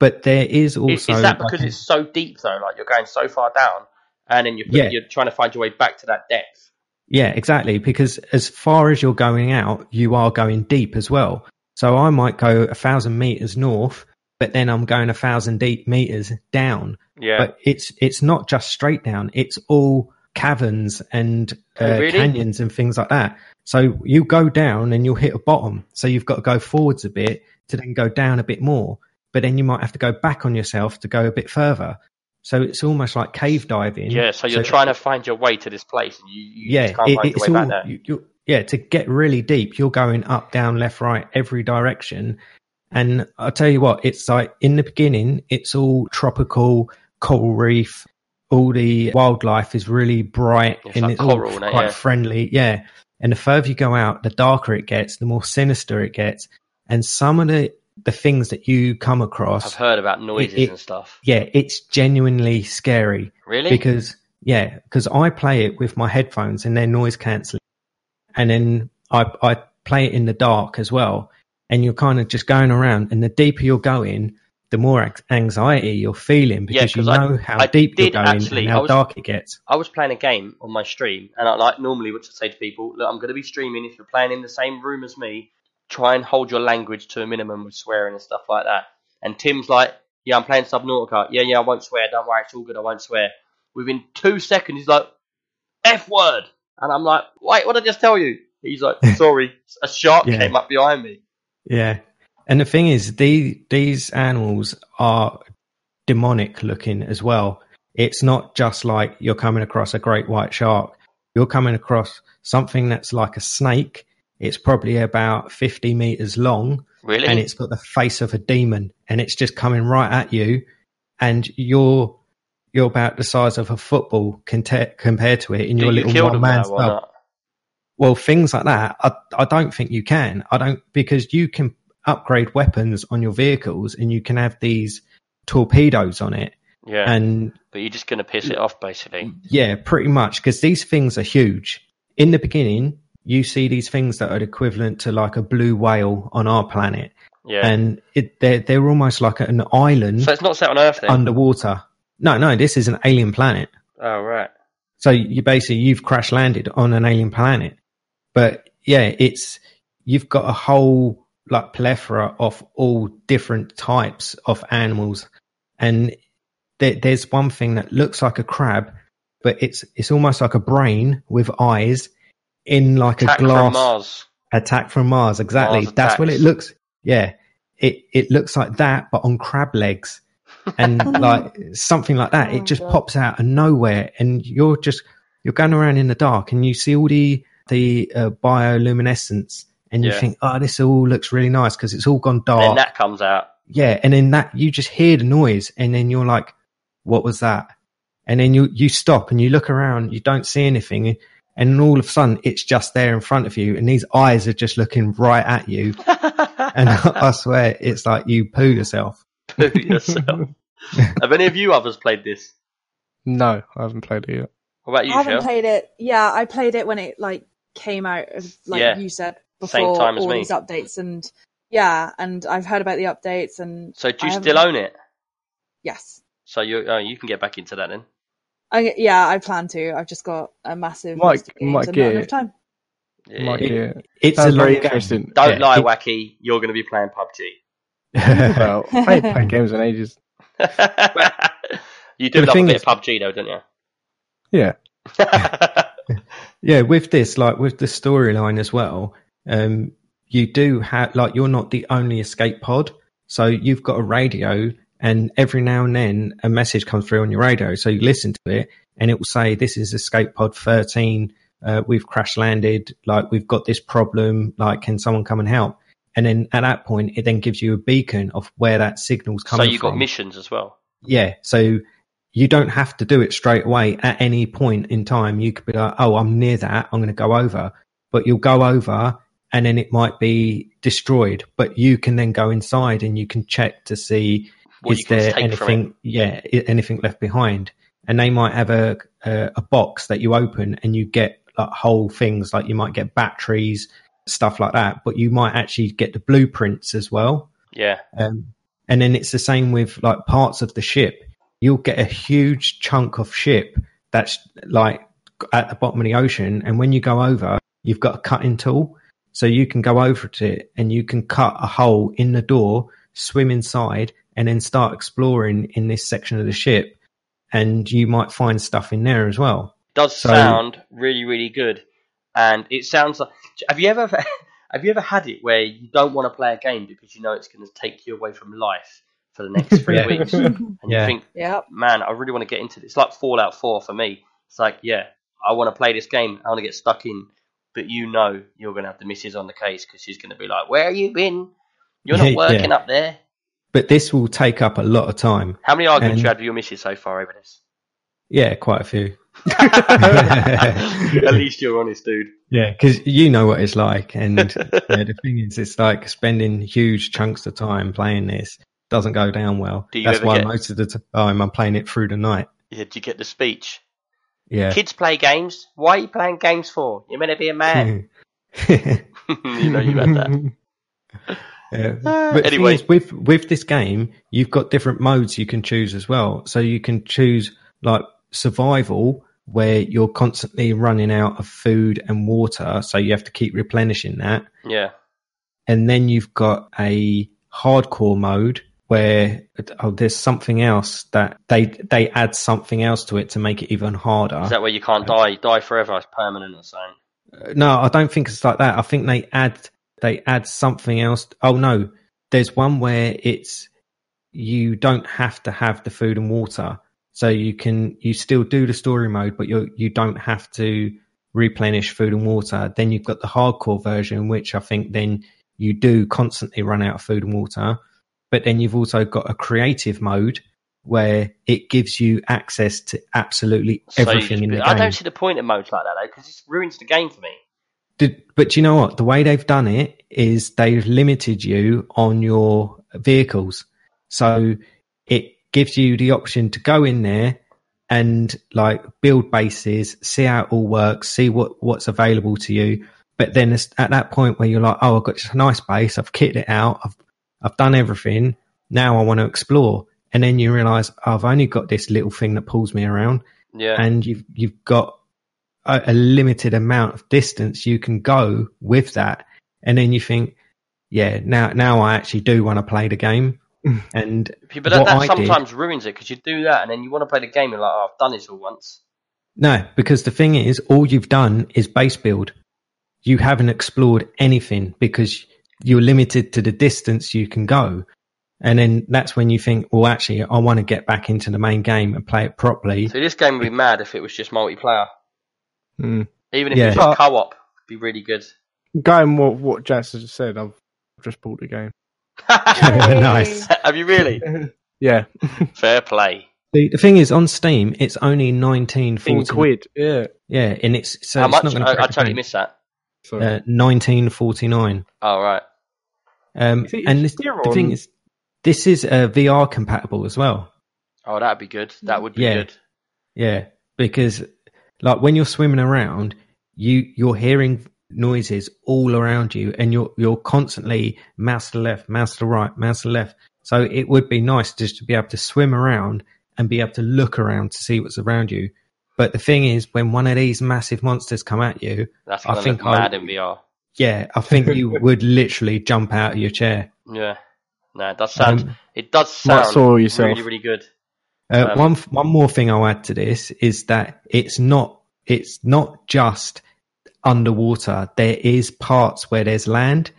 But there is also. Is, is that because a- it's so deep though? Like you're going so far down, and then you're Yeah. you're trying to find your way back to that depth. Yeah, exactly. Because as far as you're going out, you are going deep as well. So I might go a thousand meters north, but then I'm going a thousand deep meters down. Yeah. But it's it's not just straight down; it's all caverns and uh, Oh, really? canyons and things like that. So you go down and you'll hit a bottom. So you've got to go forwards a bit to then go down a bit more. But then you might have to go back on yourself to go a bit further. So it's almost like cave diving. yeah. So you're trying to find your way to this place, and you, you yeah, can't it- find your it's way all, back there. you, you, yeah, to get really deep, you're going up, down, left, right, every direction. And I'll tell you what, it's like in the beginning, it's all tropical, coral reef, all the wildlife is really bright It's and like it's all coral, isn't it? quite Yeah. friendly. Yeah. And the further you go out, the darker it gets, the more sinister it gets. And some of the, the things that you come across, I've heard about noises it- and stuff. yeah, it's genuinely scary Really? because yeah, because I play it with my headphones and they're noise cancelling, and then I I play it in the dark as well, and you're kind of just going around, and the deeper you're going, the more anxiety you're feeling Yeah, because you 'cause I- know how I deep you're going actually- and how was- dark it gets. I was playing a game on my stream, and I like normally what I say to people: look, I'm going to be streaming. If you're playing in the same room as me, try and hold your language to a minimum with swearing and stuff like that. And Tim's like, "Yeah, I'm playing Subnautica. Yeah, yeah, I won't swear. Don't worry, it's all good. I won't swear." Within two seconds, he's like, "F word," and I'm like, "Wait, what did I just tell you?" He's like, <laughs> "Sorry, a shark Yeah. came up behind me." Yeah, and the thing is, the, these animals are demonic looking as well. It's not just like you're coming across a great white shark. You're coming across something that's like a snake. It's probably about 50 meters long Really? and it's got the face of a demon and it's just coming right at you. And you're, you're about the size of a football compared to it in your you little one man now or sub. not? Well, things like that, I, I don't think you can. I don't because you can upgrade weapons on your vehicles and you can have these torpedoes on it. Yeah, And but you're just going to piss it off, basically. yeah, pretty much because these things are huge. In the beginning, you see these things that are equivalent to like a blue whale on our planet, Yeah. and it, they're they're almost like an island so it's not set on Earth then. underwater. No, no, this is an alien planet. oh right. So you basically you've crash landed on an alien planet. But yeah, it's you've got a whole like plethora of all different types of animals, and there, there's one thing that looks like a crab, but it's it's almost like a brain with eyes in like Attack a glass from Mars. attack from Mars. Exactly, Mars that's what it looks. Yeah, it it looks like that, but on crab legs and <laughs> like something like that. Oh it just God. pops out of nowhere, and you're just you're going around in the dark, and you see all the the uh, bioluminescence, and you Yeah. think, oh, this all looks really nice because it's all gone dark. Then that comes out. yeah, and then that you just hear the noise, and then you're like, "What was that?" And then you you stop and you look around, you don't see anything, and then all of a sudden it's just there in front of you, and these eyes are just looking right at you, <laughs> and I swear it's like you poo yourself. <laughs> Poo yourself. <laughs> Have any of you others played this? No, I haven't played it yet. What about you, I haven't Shell? played it. Yeah, I played it when it like came out, like Yeah. you said Same before time as all me. these updates, and yeah, and I've heard about the updates, and So do you I still haven't- own it? yes, So you oh, you can get back into that then. I, yeah, I plan to. I've just got a massive Might- list of games might and get not enough it. time. Yeah. Might, yeah. It's Sounds a long very game. interesting. Don't Yeah, lie, it- Wacky. You're going to be playing PUBG. well, <laughs> I ain't played games in ages. <laughs> you do The love a bit is- of PUBG though, don't you? Yeah. <laughs> Yeah, with this, like with the storyline as well, um, you do have like you're not the only escape pod. So you've got a radio, and every now and then a message comes through on your radio. So you listen to it, and it will say, "This is escape pod 13. Uh, we've crash landed. Like we've got this problem. Like, can someone come and help?" And then at that point, it then gives you a beacon of where that signal's coming. From. So coming you from. got missions as well. Yeah. So you don't have to do it straight away at any point in time. You could be like, oh, I'm near that. I'm going to go over. But you'll go over and then it might be destroyed. But you can then go inside and you can check to see What is there take from it. anything, yeah, anything left behind. And they might have a, a, a box that you open and you get like whole things like you might get batteries, stuff like that. But you might actually get the blueprints as well. Yeah. Um, and then it's the same with like parts of the ship. You'll get a huge chunk of ship that's like at the bottom of the ocean. And when you go over, you've got a cutting tool. So you can go over to it and you can cut a hole in the door, swim inside, and then start exploring in this section of the ship. And you might find stuff in there as well. Does So- sound really, really good. And it sounds like have you ever <laughs> have you ever had it where you don't want to play a game because you know it's going to take you away from life for the next three <laughs> Yeah. weeks, <laughs> and Yeah. you think, Yep. man, I really want to get into this. It's like Fallout 4 for me. It's like, yeah, I want to play this game. I want to get stuck in. But you know you're going to have the missus on the case because she's going to be like, where have you been? You're not Yeah. working up there. But this will take up a lot of time. How many arguments And- you had with your missus so far over this? Yeah, quite a few. <laughs> At least you're honest, dude. Yeah, because you know what it's like, and <laughs> yeah, the thing is, it's like spending huge chunks of time playing this doesn't go down well. Do you That's why get- most of the time I'm playing it through the night. Yeah, Did you get the speech? Yeah. Kids play games. Why are you playing games for? You're meant to be a man. <laughs> you know you had that. Uh, ah. But the anyway. is, with with this game, you've got different modes you can choose as well. So you can choose like survival, where you're constantly running out of food and water, so you have to keep replenishing that. Yeah. and then you've got a hardcore mode where oh, there's something else that they they add something else to it to make it even harder. Is that where you can't die? Die forever. It's permanent or something. no, I don't think it's like that. I think they add they add something else. Oh no, there's one where it's you don't have to have the food and water, so you can you still do the story mode, but you you don't have to replenish food and water. Then you've got the hardcore version, which I think then you do constantly run out of food and water. But then you've also got a creative mode where it gives you access to absolutely everything just- in the I don't see the point in modes like that though, because it ruins the game for me. Did, but you know what? The way they've done it is they've limited you on your vehicles. So it gives you the option to go in there and like build bases, see how it all works, see what, what's available to you. But then at that point where you're like, oh, I've got this nice base. I've kitted it out. I've, I've done everything. Now I want to explore. And then you realize oh, I've only got this little thing that pulls me around Yeah. and you've you've got a, a limited amount of distance you can go with that, and then you think, yeah, now now I actually do want to play the game, mm. and Yeah, but that, that I did- sometimes ruins it because you do that and then you want to play the game and you're like, oh, I've done this all once. no, because the thing is, all you've done is base build. You haven't explored anything because you're limited to the distance you can go. And then that's when you think, well, actually, I want to get back into the main game and play it properly. So this game would be mad if it was just multiplayer, Mm. even if Yeah. it was just co-op. Be really good. Going what what Jansen just said, I've just bought the game. <laughs> <laughs> Nice. Have you really? <laughs> Yeah, Fair play. The, the thing is, on Steam, it's only nineteen fifteen forty. quid. Yeah. Yeah, and it's so How it's much? not I, I totally missed that. Uh, nineteen forty nine. Oh right. Um, it and this, here the thing is, this is uh, VR compatible as well. Oh, that'd be good. That would be Yeah. good. Yeah, because like when you're swimming around, you you're hearing noises all around you, and you're you're constantly mouse to left, mouse to right, mouse to left. So it would be nice just to be able to swim around and be able to look around to see what's around you. But the thing is, when one of these massive monsters come at you, That's I think look I- mad in VR. yeah, I think you <laughs> would literally jump out of your chair. Yeah. No, it does sound. Um, it does Might sound soil yourself. really, really good. Uh, Um, one one more thing I'll add to this is that it's not it's not just underwater. There is parts where there's land,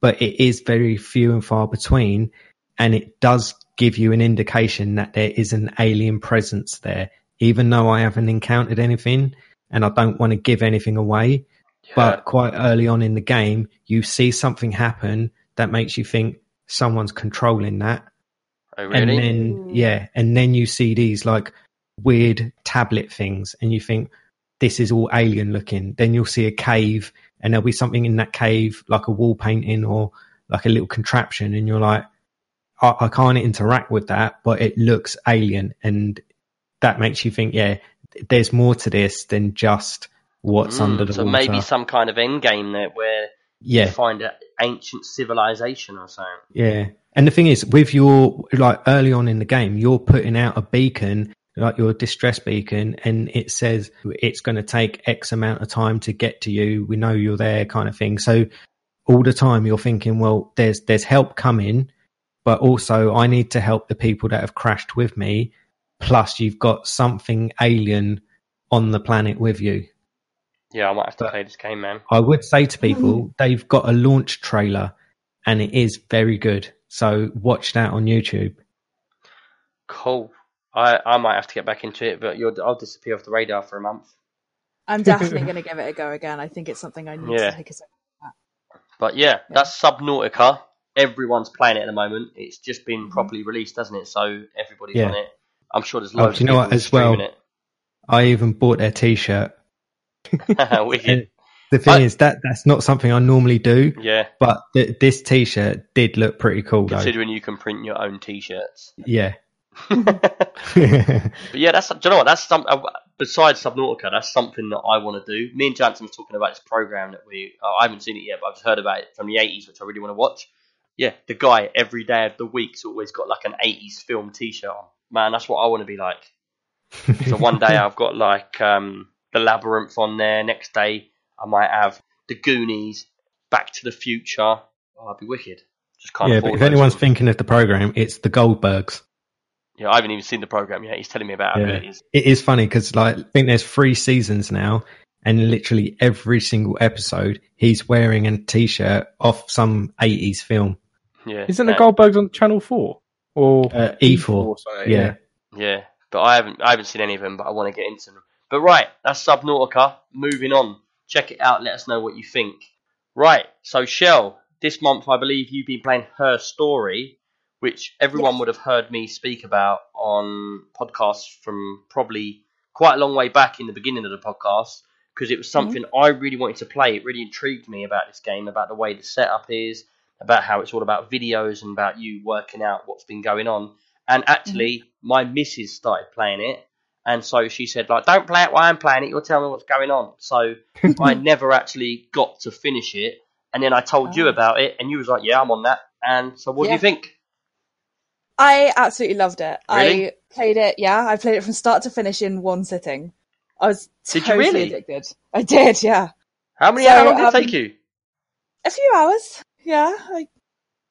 but it is very few and far between, and it does give you an indication that there is an alien presence there. Even though I haven't encountered anything, and I don't want to give anything away, Yeah. but quite early on in the game, you see something happen that makes you think someone's controlling that oh, and then Ooh. yeah and then you see these like weird tablet things and you think this is all alien looking. Then you'll see a cave and there'll be something in that cave like a wall painting or like a little contraption and you're like I, I can't interact with that but it looks alien. And that makes you think yeah there's more to this than just what's Mm, under the so water. maybe some kind of end game there where you yeah find an ancient civilization or something. Yeah. And the thing is, with your, like early on in the game, you're putting out a beacon, like your distress beacon, and it says it's going to take X amount of time to get to you. We know you're there kind of thing. So all the time you're thinking, well, there's, there's help coming, but also I need to help the people that have crashed with me. Plus you've got something alien on the planet with you. Yeah, I might have to But- play this game, man. I would say to people, they've got a launch trailer and it is very good. So watch that on YouTube. Cool. I, I might have to get back into it, but you'll, I'll disappear off the radar for a month. I'm <laughs> definitely going to give it a go again. I think it's something I need Yeah. to take a second. But yeah, that's Subnautica. Everyone's playing it at the moment. It's just been Mhm. properly released, hasn't it? So everybody's Yeah. on it. I'm sure there's Oh, loads do you of know people what, as well? streaming I even bought their t-shirt. It. <laughs> <laughs> Wicked. And the thing I- is that that's not something I normally do, Yeah, but th- this t-shirt did look pretty cool though. considering you can print your own t-shirts. Yeah. <laughs> but yeah, that's do you know what? That's some uh, besides Subnautica. That's something that I want to do. Me and Jansen was talking about this program that we. Oh, I haven't seen it yet, but I've heard about it from the '80s, which I really want to watch. Yeah, the guy every day of the week's always got like an '80s film T-shirt on. Man, that's what I want to be like. So one day I've got like um, the Labyrinth on there. Next day I might have the Goonies, Back to the Future. Oh, I'd be wicked. Just can't yeah, but if anyone's ones. thinking of the program, it's the Goldbergs. yeah, I haven't even seen the program yet. He's telling me about how Yeah. good it is. It is funny because like I think there's three seasons now, and literally every single episode he's wearing a t-shirt off some 80s film. Yeah, Isn't the. Goldbergs on Channel Four or Uh, E4, or something? yeah. Yeah, but I haven't I haven't seen any of them, but I want to get into them. But right, that's Subnautica. Moving on, check it out. Let us know what you think. Right, so Shell, this month I believe you've been playing Her Story, which everyone Yes. would have heard me speak about on podcasts from probably quite a long way back in the beginning of the podcast because it was mm-hmm. something I really wanted to play. It really intrigued me about this game, about the way the setup is, about how it's all about videos and about you working out what's been going on. And actually, mm-hmm. my missus started playing it, and so she said, like, don't play it while I'm playing it. You'll tell me what's going on. So <laughs> I never actually got to finish it, and then I told you Oh. about it, and you was like, yeah, I'm on that. And so, what do you think? I absolutely loved it. Really? I played it, yeah, I played it from start to finish in one sitting. I was Did you totally really? addicted. I did, yeah. How many? So, how long did it um, take you? A few hours, yeah. I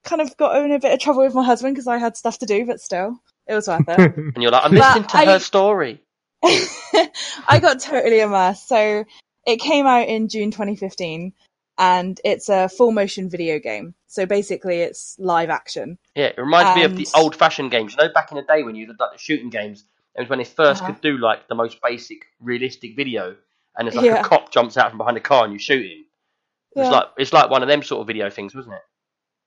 kind of got in a bit of trouble with my husband because I had stuff to do, but still, it was worth it. <laughs> And you're like, I'm But listening to I- her story. <laughs> I got totally immersed. So it came out in June 2015 and it's a full motion video game. So basically it's live action. Yeah, it reminds me of the old fashioned games. You know, back in the day when you did like the shooting games, it was when they 1st Uh-huh. could do like the most basic realistic video, and it's like Yeah. a cop jumps out from behind a car and you shoot him. It's Yeah. like it's like one of them sort of video things, wasn't it?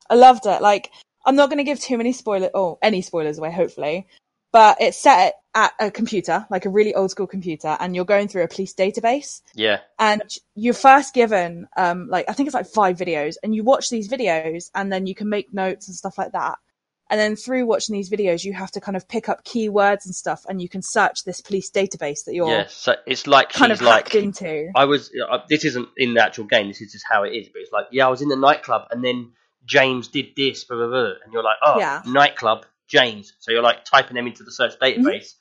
I loved it. Like, I'm not going to give too many spoilers, or any spoilers away, hopefully. But it's set at a computer, like a really old school computer, and you're going through a police database. Yeah, And you're first given, um, like, I think it's like five videos, and you watch these videos, and then you can make notes and stuff like that. And then through watching these videos, you have to kind of pick up keywords and stuff, and you can search this police database that you're yeah. So it's like kind she's of like hacked into. I was. Uh, this isn't in the actual game. This is just how it is. But it's like, yeah, I was in the nightclub, and then James did this, blah blah blah, and you're like, oh, Yeah. nightclub James. So you're like typing them into the search database,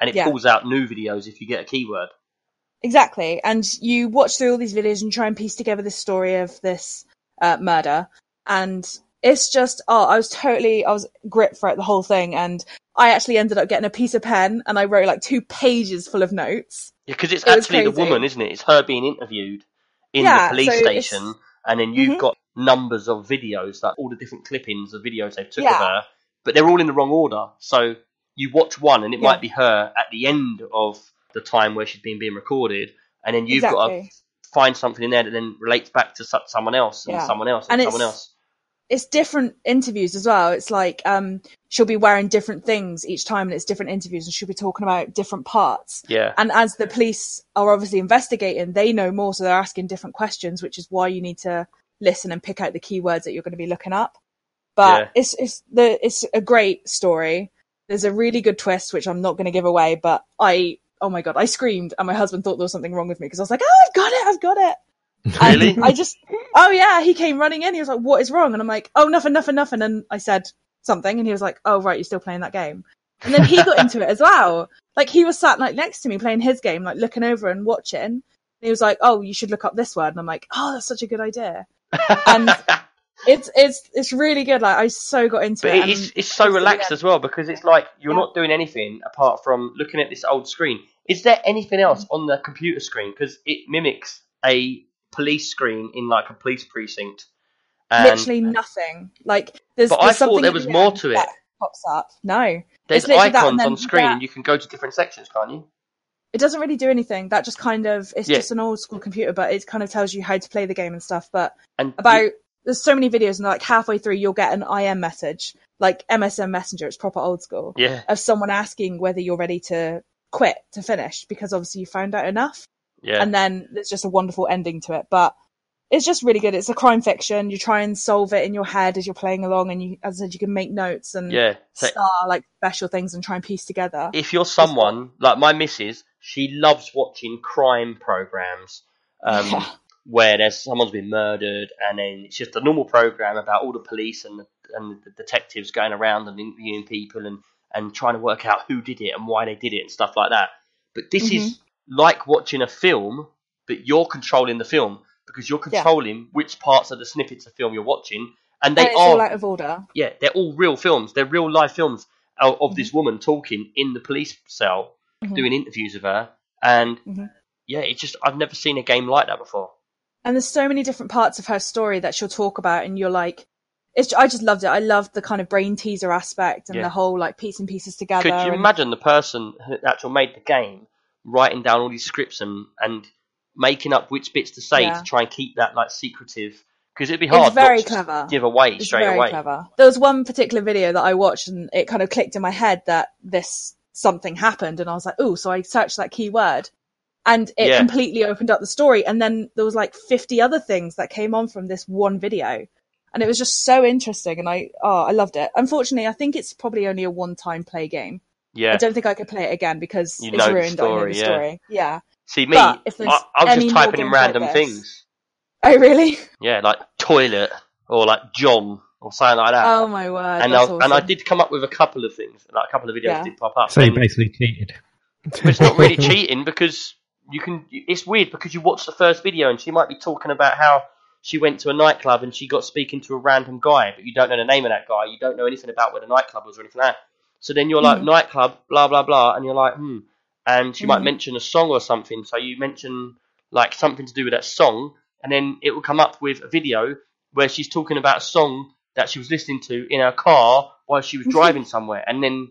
and it Mm-hmm. Yeah. pulls out new videos if you get a keyword. Exactly. And you watch through all these videos and try and piece together this story of this uh, murder. And it's just, oh, I was totally, I was gripped throughout the whole thing. And I actually ended up getting a piece of pen and I wrote like two pages full of notes. Yeah, because it's It actually the woman, isn't it? It's her being interviewed in Yeah, the police so station, and then you've Mhm. got numbers of videos, like all the different clippings of videos they've took of her, but they're all in the wrong order. So you watch one, and it Yeah. might be her at the end of the time where she's been being recorded, and then you've got to find something in there that then relates back to someone else and Yeah. someone else and, And someone else. It's different interviews as well. It's like, um, she'll be wearing different things each time and it's different interviews and she'll be talking about different parts. Yeah, And as the police are obviously investigating, they know more, so they're asking different questions, which is why you need to listen and pick out the keywords that you're going to be looking up. But Yeah. it's it's the it's a great story. There's a really good twist, which I'm not going to give away, but I oh my god, I screamed, and my husband thought there was something wrong with me because I was like, oh, I've got it, I've got it. <laughs> And Really? I just oh yeah, he came running in. He was like, what is wrong? And I'm like, oh, nothing, nothing, nothing. And I said something, and he was like, oh right, you're still playing that game. And then he got into it as well. Like he was sat like next to me playing his game, like looking over and watching. And he was like, "Oh, you should look up this word." And I'm like, "Oh, that's such a good idea." And it's it's it's really good. Like I so got into But it. it's it's so relaxed as well because it's like you're Yeah. not doing anything apart from looking at this old screen. Is there anything else Mm. on the computer screen because it mimics a police screen in like a police precinct? And literally nothing. Like there's. But there's I thought there was more to it. Pops up. No, there's icons on screen and you can go to different sections, can't you? It doesn't really do anything. That just kind of it's Yeah. just an old school computer, but it kind of tells you how to play the game and stuff. But And about there's so many videos, and like halfway through, you'll get an IM message, like MSN Messenger. It's proper old school. yeah, of someone asking whether you're ready to quit to finish because obviously you found out enough yeah, and then there's just a wonderful ending to it but it's just really good it's a crime fiction you try and solve it in your head as you're playing along and you as i said you can make notes and yeah. So star like special things and try and piece together if you're someone like my missus, she loves watching crime programs um, Yeah. where there's someone's been murdered, and then it's just a normal program about all the police and the, and the detectives going around and interviewing people and and trying to work out who did it and why they did it and stuff like that. But this is like watching a film, but you're controlling the film because you're Yeah. controlling which parts of the snippets of film you're watching, and they and are all out of order yeah, they're all real films. They're real live films of, of this Mm-hmm. woman talking in the police cell, Mhm. doing interviews of her, and Mhm. yeah, it's just I've never seen a game like that before. and there's so many different parts of her story that she'll talk about and you're like it's i just loved it i loved the kind of brain teaser aspect and Yeah. the whole like piece and pieces together Could you and- imagine the person who actually made the game writing down all these scripts and and making up which bits to say Yeah. to try and keep that like secretive? Because it'd be hard. it's very clever Give away It's straight very away. clever. There was one particular video that I watched and it kind of clicked in my head that this something happened and I was like, oh, so I searched that keyword and it Yeah. completely opened up the story. And then there was like 50 other things that came on from this one video. And it was just so interesting and I, oh, I loved it. Unfortunately, I think it's probably only a one time play game. Yeah. I don't think I could play it again because You it's know the ruined. I know story, the yeah. story. Yeah. See me, But if there's I, I was just typing in games like random things. Oh, really? Yeah, like toilet or like John or something like that. Oh, my word. and I, That's and I did come up with a couple of things, like a couple of videos Yeah. did pop up. So you basically cheated. but it's not really cheating because you can. It's weird because you watch the first video and she might be talking about how she went to a nightclub and she got speaking to a random guy, but you don't know the name of that guy. You don't know anything about where the nightclub was or anything like that. So then you're like Mhm. nightclub, blah blah blah, and you're like hmm. And she might Mhm. mention a song or something. So you mention like something to do with that song, and then it will come up with a video where she's talking about a song that she was listening to in her car while she was <laughs> driving somewhere, and then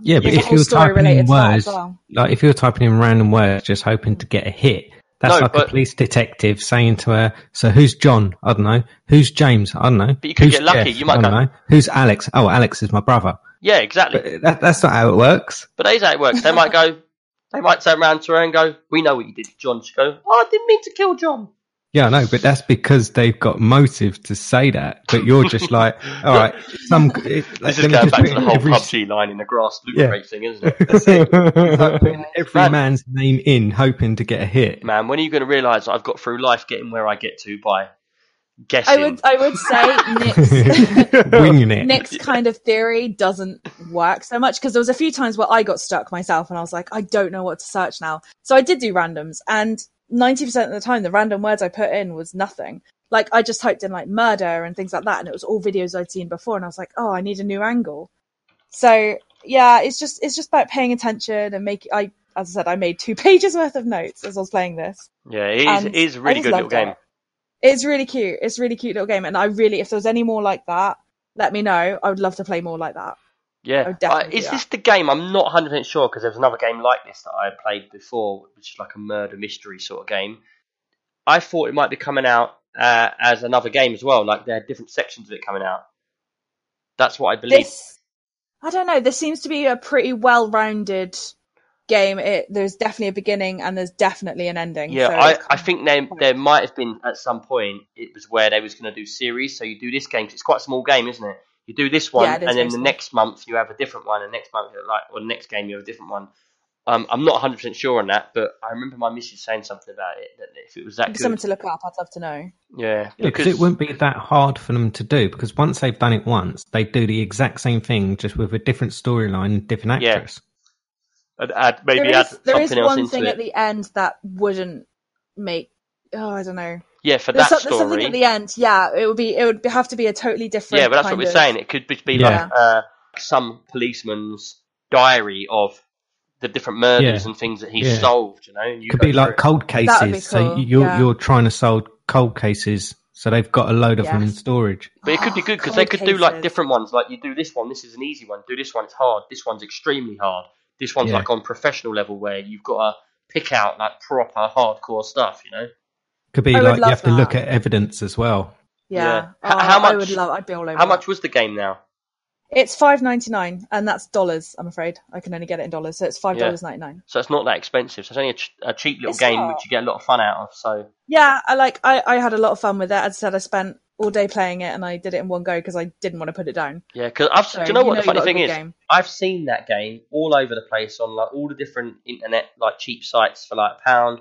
Yeah, but There's if you're typing in words, well. like if you're typing in random words, just hoping to get a hit, That's No, like but- a police detective saying to her, "So who's John? I don't know. Who's James? I don't know. But you could who's get lucky. Jeff? You might I don't go- know. Who's Alex? Oh, Alex is my brother. Yeah, exactly. But that, that's not how it works. But that is how it works. They might go, <laughs> they might turn around to her and go, "We know what you did, to John." She go, "Oh, I didn't mean to kill John." Yeah, I know, but that's because they've got motive to say that. But you're just like, <laughs> all right, some. It, This let is going back to the whole every, PUBG line in the grass loot Yeah. crate thing, isn't it? That's it. <laughs> Like putting every Man. man's name in, hoping to get a hit. Man, when are you going to realise I've got through life getting where I get to by guessing? I would I would say Nick's <laughs> Nick's kind of theory doesn't work so much because there was a few times where I got stuck myself and I was like, I don't know what to search now. So I did do randoms and 90% of the time the random words I put in was nothing. Like I just typed in like murder and things like that and it was all videos I'd seen before and I was like, oh, I need a new angle. So yeah, it's just it's just about paying attention and making I as I said, I made two <laughs> pages worth of notes as I was playing this. yeah, it is, And it is a I really good little game. it. It's really cute. It's a really cute little game, and I really, if there was any more like that, let me know. I would love to play more like that. Yeah, I would definitely Uh, is this the game? I'm not 100 percent sure because there was another game like this that I had played before, which is like a murder mystery sort of game. I thought it might be coming out uh, as another game as well. Like there are different sections of it coming out. That's what I believe. This, I don't know. This seems to be a pretty well-rounded game. It there's definitely a beginning and there's definitely an ending. Yeah, so I, I think there there might have been at some point it was where they was going to do series. So you do this game 'cause it's quite a small game, isn't it? You do this one, Yeah, and then very the small. next month you have a different one, and next month like or the next game you have a different one. Um, I'm not 100 percent sure on that, but I remember my missus saying something about it that if it was that good, someone to look up. I'd love to know. yeah, Yeah, because it wouldn't be that hard for them to do. Because once they've done it once, they do the exact same thing, just with a different storyline, different Yeah. actress. Add, add, maybe there add is, there is something else one into thing it. at the end that wouldn't make. Oh, I don't know. yeah, for There's, that some- there's something at the end. Yeah, it would be. It would have to be a totally different. Yeah, but that's what we're of- saying. It could be, be Yeah. like uh, some policeman's diary of the different murders Yeah. and things that he's Yeah. solved. You know, and you Could be like through. cold That would be cases. So you're yeah. you're trying to solve cold cases, so they've got a load of them in storage. But it could be good because they Cold could do like different ones. Like you do this one, this is an easy one. Do this one, it's hard. This one's extremely hard. This one's Yeah. like on professional level where you've got to pick out like proper hardcore stuff. You know, Could be I like you love have to look at evidence as well. Yeah. Yeah. H- Oh, how I much- would love. I'd be all over. how that. much was the game now? It's five ninety nine, and that's dollars. I'm afraid I can only get it in dollars, so it's five dollars ninety nine. So it's not that expensive. So it's only a, ch- a cheap little It's game not. which you get a lot of fun out of. So Yeah, I like. I, I had a lot of fun with it. As I said, I spent all day playing it, and I did it in one go because I didn't want to put it down. yeah, because I've So do you know what the you funny thing is? game. I've seen that game all over the place on like all the different internet like cheap sites for like a pound.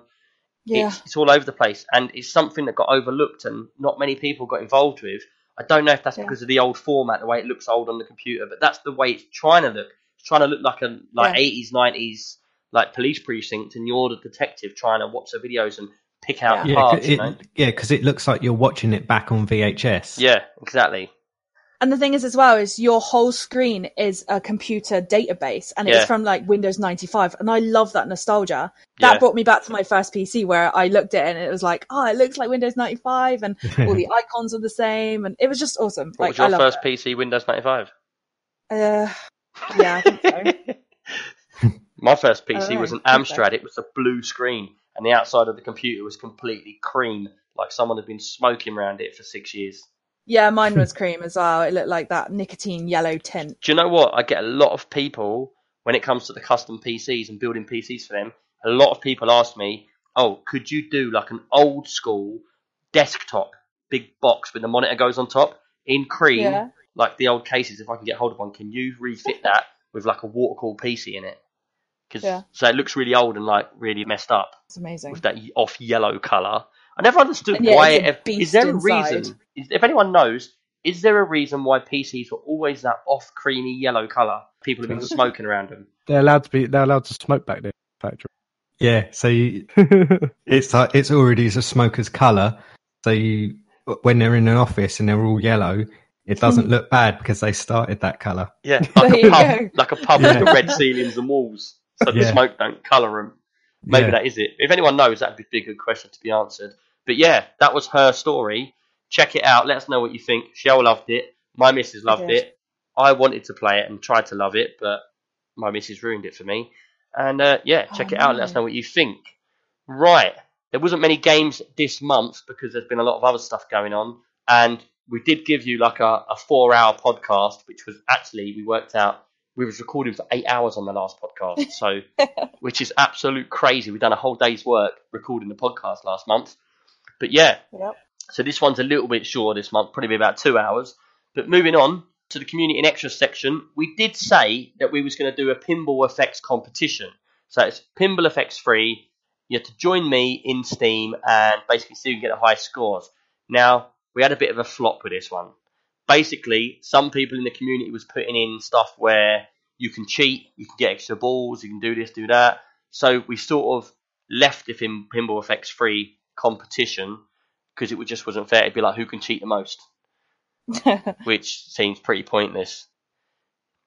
Yeah, It's, it's all over the place, and it's something that got overlooked and not many people got involved with. I don't know if that's Yeah. because of the old format, the way it looks old on the computer, but that's the way it's trying to look. It's trying to look like a like Yeah. eighties, nineties, like police precinct, and you're the detective trying to watch the videos and pick out the Yeah, parts. it, you know? yeah, because it looks like you're watching it back on VHS. Yeah, exactly. and the thing is, as well, is your whole screen is a computer database, and it's Yeah. from like Windows ninety five, and I love that nostalgia. That Yeah. brought me back to my first PC, where I looked at it and it was like, oh, it looks like Windows ninety five, and all the <laughs> icons are the same, and it was just awesome. What like was your I first it. PC? Windows ninety five. Uh, yeah, I think so. <laughs> My first I don't PC was an I think so. Amstrad. It was a blue screen, and the outside of the computer was completely cream, like someone had been smoking around it for six years. Yeah, mine <laughs> was cream as well. It looked like that nicotine yellow tint. Do you know what? I get a lot of people when it comes to the custom PCs and building PCs for them. A lot of people ask me, "Oh, could you do like an old school desktop, big box with the monitor goes on top in cream, Yeah. like the old cases? If I can get hold of one, can you refit <laughs> that with like a water cooled PC in it? Because Yeah. so it looks really old and like really messed up It's amazing. with that off yellow color. I never understood And yet why. it's a It, is there a inside. reason? Is, if anyone knows, is there a reason why PCs were always that off creamy yellow color? People have been smoking around them. They're allowed to be. They're allowed to smoke back there. Factory. Yeah, so you, <laughs> it's like it's already a smoker's color. So you, when they're in an office and they're all yellow, it doesn't <laughs> look bad because they started that color. Yeah, There like you a pub, go. like a pub Yeah. with the red ceilings and walls, so the smoke don't colour them. Maybe Yeah. that is it. If anyone knows, that'd be a good question to be answered. But yeah, that was her story. Check it out. Let us know what you think. Shell loved it. My missus loved did. it. I wanted to play it and tried to love it, but my missus ruined it for me. And uh, yeah, check Oh, it out. Let us know what you think. Right. there wasn't many games this month because there's been a lot of other stuff going on, and we did give you like a, a four-hour podcast, which was actually we worked out we was recording for eight hours on the last podcast, <laughs> so which is absolute crazy. We've done a whole day's work recording the podcast last month, but yeah, Yep. so this one's a little bit shorter this month, probably about two hours. But moving on to the community and extras section, we did say that we was going to do a pinball effects competition. So it's pinball effects free. You have to join me in Steam and basically see who can get the highest scores. Now we had a bit of a flop with this one. Basically, some people in the community was putting in stuff where you can cheat, you can get extra balls, you can do this, do that. So we sort of left the pin- pinball effects free competition because it just wasn't fair. It'd be like who can cheat the most, <laughs> which seems pretty pointless.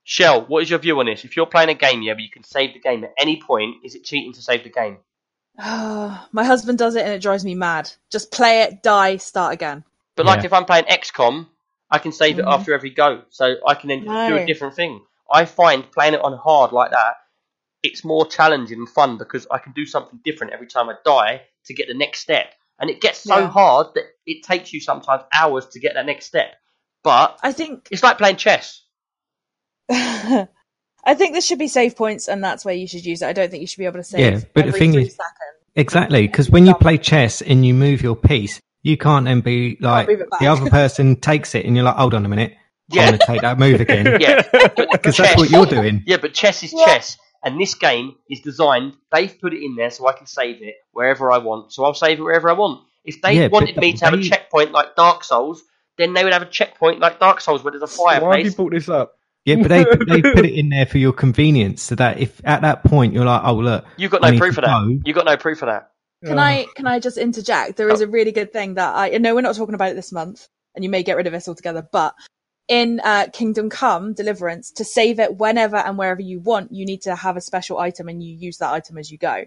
Shell, what is your view on this? If you're playing a game, yeah, but you can save the game at any point, is it cheating to save the game? <sighs> My husband does it and it drives me mad. Just play it, die, start again. But like Yeah. if I'm playing XCOM, I can save it Mhm. after every go, so I can then do a different thing. I find playing it on hard like that, it's more challenging and fun because I can do something different every time I die to get the next step. And it gets so Yeah. hard that it takes you sometimes hours to get that next step. But I think it's like playing chess. <laughs> I think there should be save points and that's where you should use it. I don't think you should be able to save Yeah, but the thing is- seconds. Exactly, because when you play chess and you move your piece, you can't then be like move it back. the other person takes it and you're like, hold on a minute, Yeah. I'm going to take that move again. <laughs> Yeah, <laughs> Because that's what you're doing. Yeah, but chess is Yeah. chess, and this game is designed. They've put it in there so I can save it wherever I want. So I'll save it wherever I want. If they Yeah, wanted me to have a checkpoint like Dark Souls, then they would have a checkpoint like Dark Souls where there's a fireplace. Why have you fireplace. brought this up? Yeah, but they they put it <laughs> in there for your convenience, so that if at that point you're like, oh look, You've got no proof to of that. go. You've got no proof of that. Can Uh, I can I just interject? There is a really good thing that I know we're not talking about it this month, and you may get rid of this altogether. But in uh, Kingdom Come Deliverance, to save it whenever and wherever you want, you need to have a special item, and you use that item as you go.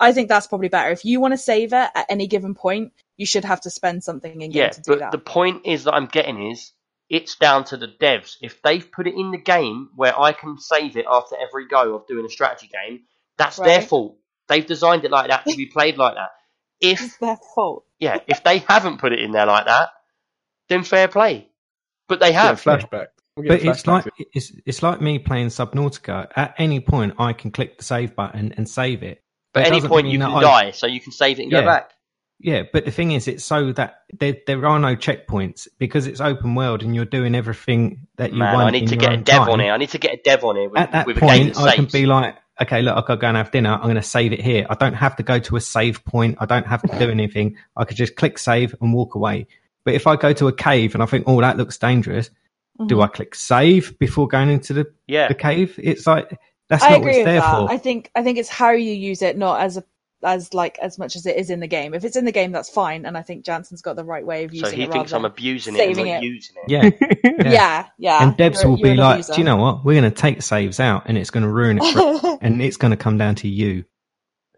I think that's probably better. If you want to save it at any given point, you should have to spend something in game Yeah, to do but that. the point is that I'm getting is it's down to the devs. If they've put it in the game where I can save it after every go of doing a strategy game, that's their fault. They've designed it like that to be played like that. If It's their fault. yeah, if they haven't put it in there like that, then fair play. But they Yeah, have. flashback. We'll but it's like it's it's like me playing Subnautica. At any point, I can click the save button and save it. But at any point you can I- die, so you can save it and go back. Yeah, but the thing is, it's so that there there are no checkpoints because it's open world and you're doing everything that you Man, want. I need in to your get a dev time. on here. I need to get a dev on here with, At that with a game point, that I can be like, okay, look, I've got to go and have dinner. I'm going to save it here. I don't have to go to a save point. I don't have to do anything. I could just click save and walk away. But if I go to a cave and I think, oh, that looks dangerous, do Mhm. I click save before going into the, yeah, the cave? It's like that's I not what agree it's with there that. for. I think I think it's how you use it, not as a as like as much as it is in the game. If it's in the game, that's fine, and I think Jansen's got the right way of using it. so he it. thinks I'm abusing it and not it. using it. yeah. <laughs> yeah, yeah. yeah. And devs You're- will you're be like, abuser. do you know what? We're going to take saves out and it's going to ruin it for <laughs> and it's going to come down to you.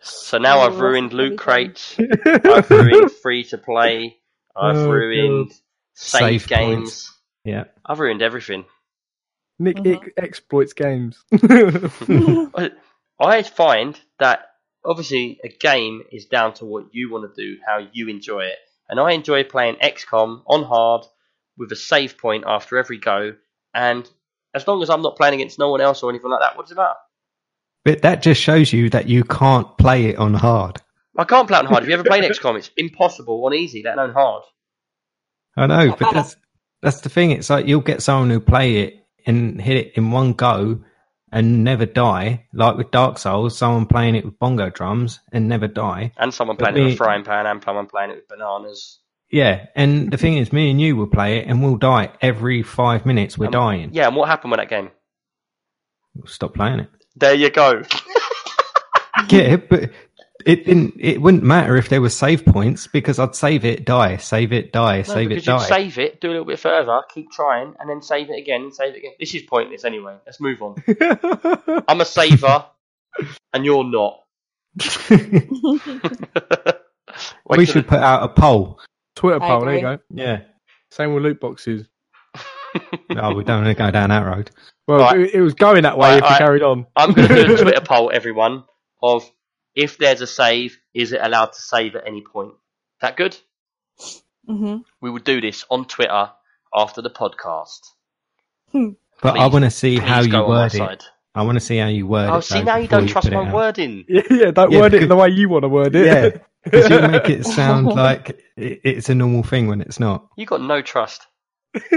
So now Oh, I've ruined that's really loot fun. crates. I've <laughs> ruined free to play. I've Oh, ruined save, Save games. points. Yeah. I've ruined everything. Nick uh-huh. ex- exploits games. I- I find that obviously a game is down to what you want to do, how you enjoy it. And I enjoy playing XCOM on hard with a save point after every go. And as long as I'm not playing against no one else or anything like that, what does it matter? But that just shows you that you can't play it on hard. I can't play it on hard. Have you ever played XCOM? It's impossible on easy, let alone hard. I know, but that's that's the thing. It's like you'll get someone who play it and hit it in one go and never die. Like with Dark Souls, someone playing it with bongo drums and never die. And someone But playing it with a frying pan and someone playing it with bananas. Yeah, and the thing is, me and you will play it and we'll die every five minutes. We're Um, dying. Yeah, and what happened with that game? We'll stop playing it. There you go. <laughs> yeah, but it didn't. It wouldn't matter if there were save points because I'd save it, die, save it, die, No, save it, because you'd die. save it, do a little bit further, keep trying, and then save it again, and save it again. This is pointless anyway. Let's move on. <laughs> I'm a saver, and you're not. <laughs> We till should put out a poll. Twitter I poll, there you go. Yeah. Same with loot boxes. <laughs> Oh, we don't want to go down that road. Well, Right. it, it was going that way Right, if you right. carried on. I'm going to do a Twitter poll, everyone, of If there's a save, is it allowed to save at any point? Is That good? hmm We will do this on Twitter after the podcast. But I want to see how you go word it. I want to see how you word Oh, it. see now you don't trust my wording. <laughs> Yeah, yeah don't Yeah, word it the way you want to word it. Yeah, because you make it <laughs> sound like it- it's a normal thing when it's not. You got no trust.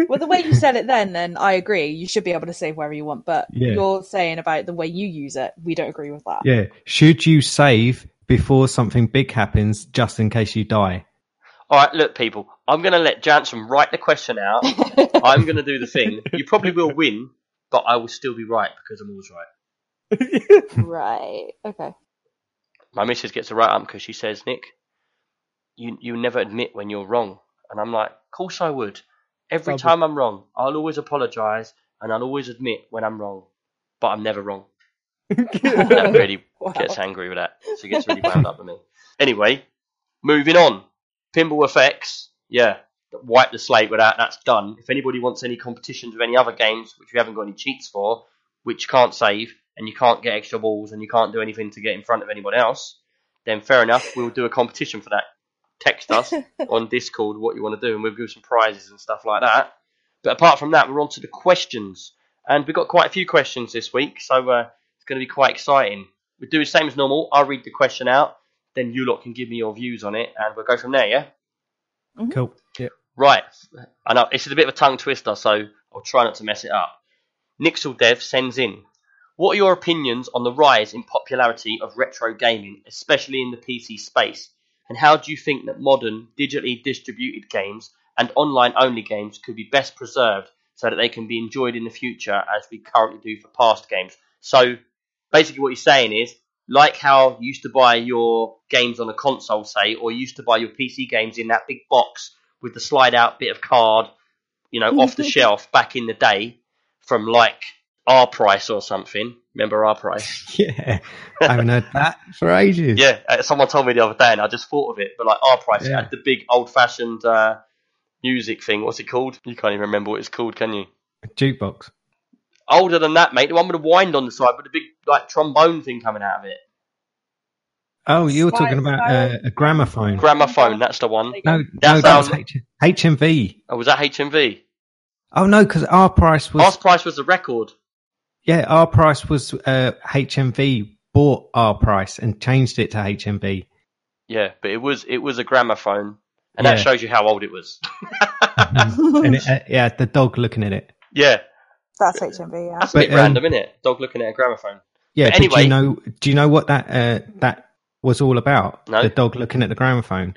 Well, the way you said it then, then I agree. You should be able to save wherever you want. But Yeah. you're saying about the way you use it, we don't agree with that. Yeah. Should you save before something big happens, just in case you die? All right, look, people. I'm going to let Jansen write the question out. <laughs> I'm going to do the thing. You probably will win, but I will still be right because I'm always right. right. Okay. My missus gets a right up because she says, Nick, you you never admit when you're wrong. And I'm like, of course I would. Every Double. time I'm wrong, I'll always apologise and I'll always admit when I'm wrong. But I'm never wrong. <laughs> that really Wow. gets angry with that. She gets really wound up with me. Anyway, moving on. Pinball effects. Yeah, wipe the slate with that. That's done. If anybody wants any competitions with any other games, which we haven't got any cheats for, which can't save and you can't get extra balls and you can't do anything to get in front of anyone else, then fair enough. We'll do a competition for that. Text us <laughs> on Discord what you want to do, and we'll give some prizes and stuff like that. But apart from that, we're on to the questions, and we've got quite a few questions this week, so uh, it's going to be quite exciting. We do the same as normal. I'll read the question out, then you lot can give me your views on it, and we'll go from there. Yeah. Cool. Yeah. Right. I know this is a bit of a tongue twister, so I'll try not to mess it up. Nixel Dev sends in. What are your opinions on the rise in popularity of retro gaming, especially in the PC space? And how do you think that modern, digitally distributed games and online only games could be best preserved so that they can be enjoyed in the future as we currently do for past games? So basically, what he's saying is like how you used to buy your games on a console, say, or you used to buy your PC games in that big box with the slide out bit of card, you know, off the <laughs> shelf back in the day from like our price or something. Remember our price? <laughs> Yeah. I haven't heard that for ages. Yeah, uh, someone told me the other day and I just thought of it. But like our price Yeah. had the big old fashioned uh, music thing. What's it called? You can't even remember what it's called, can you? A jukebox. Older than that, mate. The one with the wind on the side with the big like trombone thing coming out of it. Oh, you were Spy- talking about uh, a gramophone. Gramophone, that's the one. no, That no, that was H- HMV. Oh, was that HMV? Oh no, because our price was Our price was the record. Yeah, our price was uh, HMV bought our price and changed it to HMV. Yeah, but it was it was a gramophone, and Yeah. that shows you how old it was. <laughs> and it, uh, yeah, the dog looking at it. yeah, That's HMV, yeah. that's a But, bit um, random, isn't it? Dog looking at a gramophone. Yeah, But but do anyway- you know? Do you know what that uh, that was all about? No. The dog looking at the gramophone.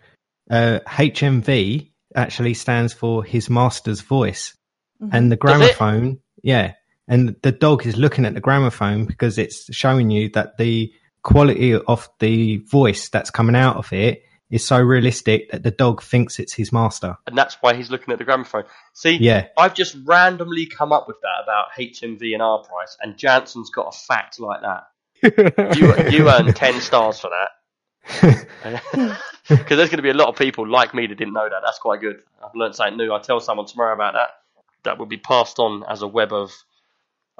Uh, HMV actually stands for His Master's Voice, Mhm. and the gramophone, yeah, and the dog is looking at the gramophone because it's showing you that the quality of the voice that's coming out of it is so realistic that the dog thinks it's his master. And that's why he's looking at the gramophone. See, Yeah, I've just randomly come up with that about HMV and Our Price, and Jansen's got a fact like that. <laughs> You you earn ten stars for that. <laughs> Because there's going to be a lot of people like me that didn't know that. That's quite good. I've learned something new. I'll tell someone tomorrow about that. That will be passed on as a web of,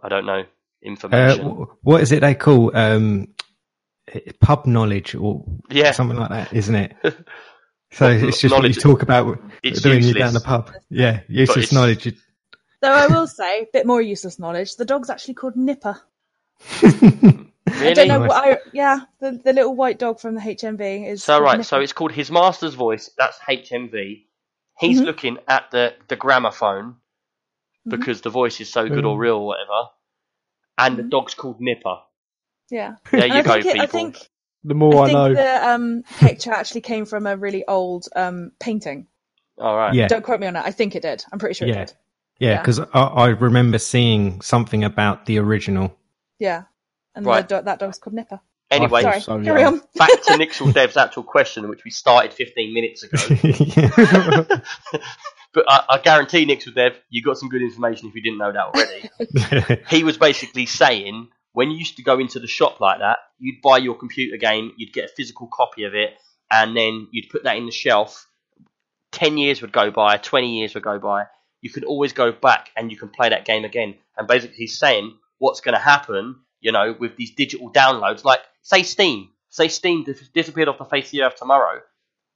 I don't know, Uh, information. wh- what is it they call um, pub knowledge or yeah, something like that, isn't it? <laughs> So it's just what you talk about it's doing you down the pub. Yeah, useless it's- knowledge. Though I will <laughs> say, a bit more useless knowledge. The dog's actually called Nipper. I don't know what I. Yeah, the, the little white dog from the HMV is. So right, Nipper. so it's called His Master's Voice. That's HMV. He's Mhm. looking at the the gramophone. Because the voice is so good or Mm. real or whatever, and the Mhm. dog's called Nipper. Yeah. There you go, it- people. I think the more I I, think know. the um, picture actually came from a really old um, painting. All right. Yeah, Don't quote me on it. I think it did. I'm pretty sure Yeah. it did. yeah, yeah. because I, I remember seeing something about the original. Yeah. And Right. the do- that dog's called Nipper. Anyway, Sorry. so Carry young. on. back to <laughs> Nixel Dev's actual question, which we started 15 minutes ago. <laughs> <laughs> but I, I guarantee Nixel Dev, you got some good information if you didn't know that already. <laughs> he was basically saying when you used to go into the shop like that, you'd buy your computer game, you'd get a physical copy of it, and then you'd put that in the shelf. Ten years would go by, twenty years would go by. You could always go back and you can play that game again. And basically, he's saying what's going to happen, you know, with these digital downloads, like say Steam. Say Steam dis- disappeared off the face of the earth tomorrow.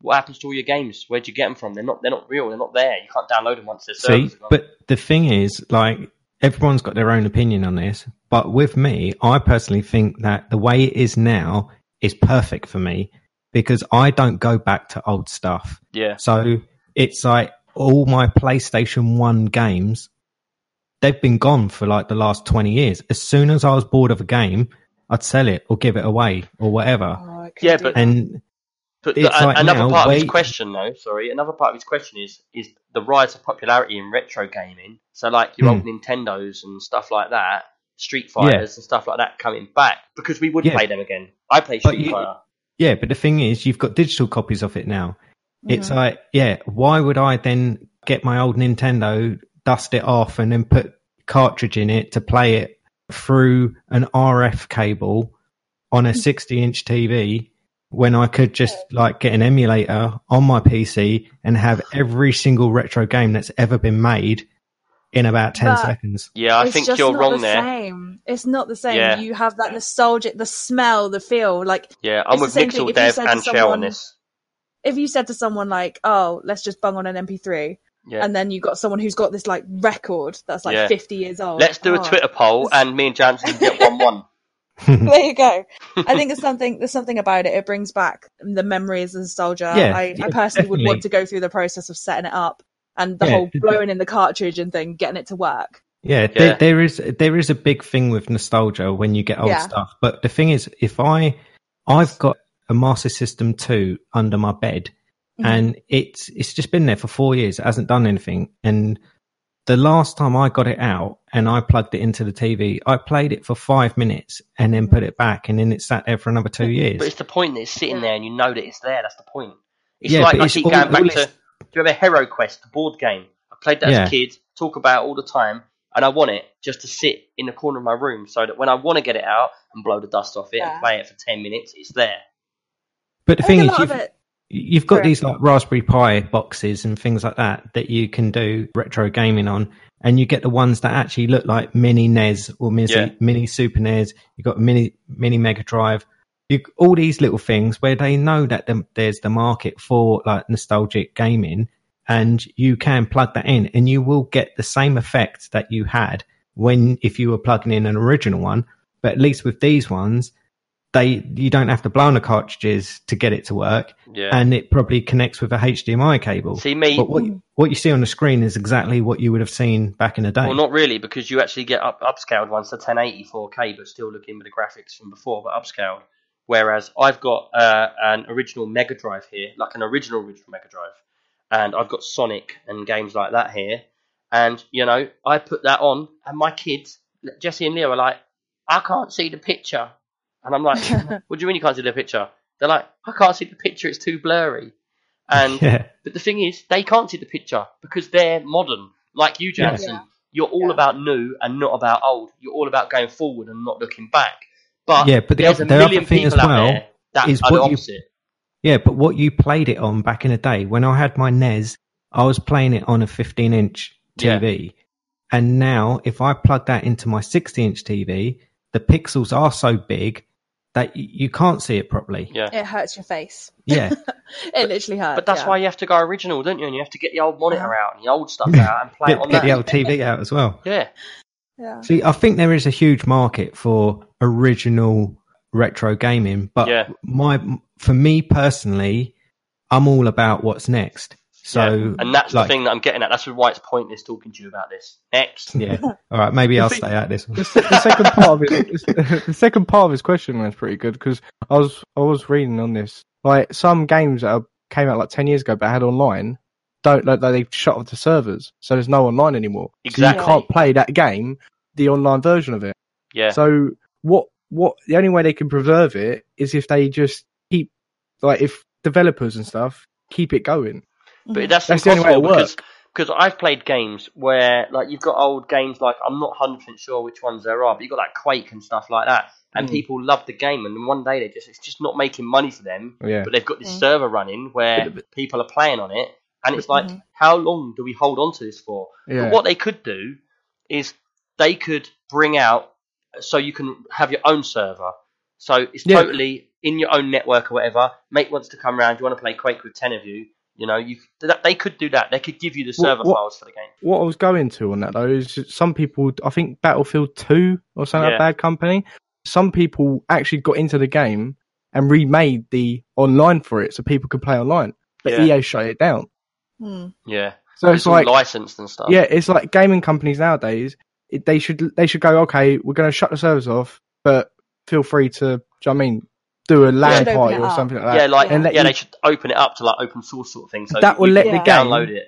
What happens to all your games? Where'd you get them from? They're not. They're not real. They're not there. You can't download them once they're See, gone. but the thing is, like, everyone's got their own opinion on this. But with me, I personally think that the way it is now is perfect for me because I don't go back to old stuff. yeah, So it's like all my PlayStation 1 games, they've been gone for like the last 20 years. As soon as I was bored of a game, I'd sell it or give it away or whatever. Oh, Yeah, but- And But It's the, like another now, part of his question, though, sorry, another part of his question is is the rise of popularity in retro gaming. So, like your Hmm. old Nintendos and stuff like that, Street Fighters and stuff like that coming back because we would Yeah. play them again. I play Street you- Fighter. yeah, but the thing is, you've got digital copies of it now. It's Mhm. like, yeah, why would I then get my old Nintendo, dust it off, and then put cartridge in it to play it through an RF cable on a 60 inch TV when I could just like get an emulator on my PC and have every single retro game that's ever been made in about 10 But- seconds? Yeah, I think you're wrong the there. Same. It's not the same. Yeah. You have that nostalgic, the smell, the feel. Like Yeah, I'm It's with same thing Nixel, if you Dev, said to and Shell on someone- this. if you said to someone like, "Oh, let's just bung on an MP3," Yeah. and then you got someone who's got this like record that's like Yeah. 50 years old. Let's do a Oh. Twitter poll, and me and Jansen get <laughs> one one. <laughs> there you go. I think there's <laughs> something there's something about it. It brings back the memories and nostalgia. Yeah, I, yeah, I personally would want to go through the process of setting it up and the Yeah. whole blowing in the cartridge and thing, getting it to work. Yeah, Yeah. There, there is there is a big thing with nostalgia when you get old Yeah. stuff. But the thing is, if I I've got a Master System two under my bed, Mhm. and it's it's just been there for four years. It hasn't done anything. And the last time I got it out and I plugged it into the TV, I played it for five minutes and then put it back, and then it sat there for another two years. But it's the point that it's sitting there and you know that it's there. That's the point. It's Yeah, like but I it's keep all- going back to. Do you remember Hero Quest, the board game? I played that as Yeah. a kid. Talk about it all the time, and I want it just to sit in the corner of my room so that when I want to get it out and blow the dust off it Yeah. and play it for ten minutes, it's there. but the I think thing a is, lot of you've, got Correct. these like Raspberry Pi boxes and things like that that you can do retro gaming on, and you get the ones that actually look like mini NES or mini, Yeah. mini Super NES. You've got mini mini Mega Drive. You all these little things where they know that the, there's the market for like nostalgic gaming, and you can plug that in, and you will get the same effect that you had when if you were plugging in an original one. But at least with these ones, they you don't have to blow on the cartridges to get it to work Yeah. and it probably connects with a HDMI cable. See me. But what you, what you see on the screen is exactly what you would have seen back in the day. Well, not really, because you actually get up upscaled ones to 1080 4K, but still looking with the graphics from before, but upscaled. Whereas I've got uh, an original Mega Drive here, like an original original Mega Drive, and I've got Sonic and games like that here. And you know, I put that on, and my kids, Jesse and Leo, are like, "I can't see the picture," and I'm like, <laughs> "What do you mean you can't see the picture?" They're like, "I can't see the picture; it's too blurry." And yeah, but the thing is, they can't see the picture because they're modern, like you, Yeah. Jansen. Yeah. You're all Yeah. about new and not about old. You're all about going forward and not looking back. But Yeah, but the there's other- a the million thing people as out well there that is are the what you- yeah. But what you played it on back in the day when I had my NES, I was playing it on a 15 inch Yeah. TV, and now if I plug that into my 60 inch TV, the pixels are so big that you can't see it properly. Yeah. It hurts your face. Yeah, <laughs> It literally hurts. But that's yeah. why you have to go original, don't you? And you have to get the old monitor out and the old stuff out and play it get, on get that. the old TV out as well. Yeah. Yeah. See, I think there is a huge market for original retro gaming, but Yeah. my for me personally, I'm all about what's next. So, yeah. And that's like, the thing that I'm getting at. That's why it's pointless talking to you about this. Next. Yeah. <laughs> All right. Maybe I'll The stay out this one. the, the second part of it, <laughs> the second part of his question was pretty good because I was I was reading on this like some games that are, came out like ten years ago but had online don't like they've shut off the servers so there's no online anymore. So Exactly. you can't play that game, the online version of it. Yeah. So what what the only way they can preserve it is if they just keep like if developers and stuff keep it going. But that's, That's the only way it works. because I've played games where like you've got old games like I'm not hundred percent sure which ones there are, but you've got like Quake and stuff like that, and Mm. people love the game, and then one day they just it's just not making money for them, Yeah. but they've got this Mm. server running where people are playing on it, and it's like Mhm. how long do we hold on to this for? Yeah. But what they could do is they could bring out so you can have your own server. So it's Yeah. totally in your own network or whatever. Mate wants to come round. You want to play Quake with ten of you. You know, you they could do that. They could give you the server what- files for the game. what I was going to on that though is some people, I think Battlefield 2 or something Yeah. like Bad Company, some people actually got into the game and remade the online for it so people could play online. But Yeah. EA shut it down. Hmm. Yeah, So it's, it's, like, licensed and stuff. yeah, it's like gaming companies nowadays, it, they should they should go, okay, we're going to shut the servers off, but feel free to, do you know what I mean, do a LAN Should open party or something like that. yeah, like And yeah, you- they should open it up to like open source sort of thing. So That will let the game- download it.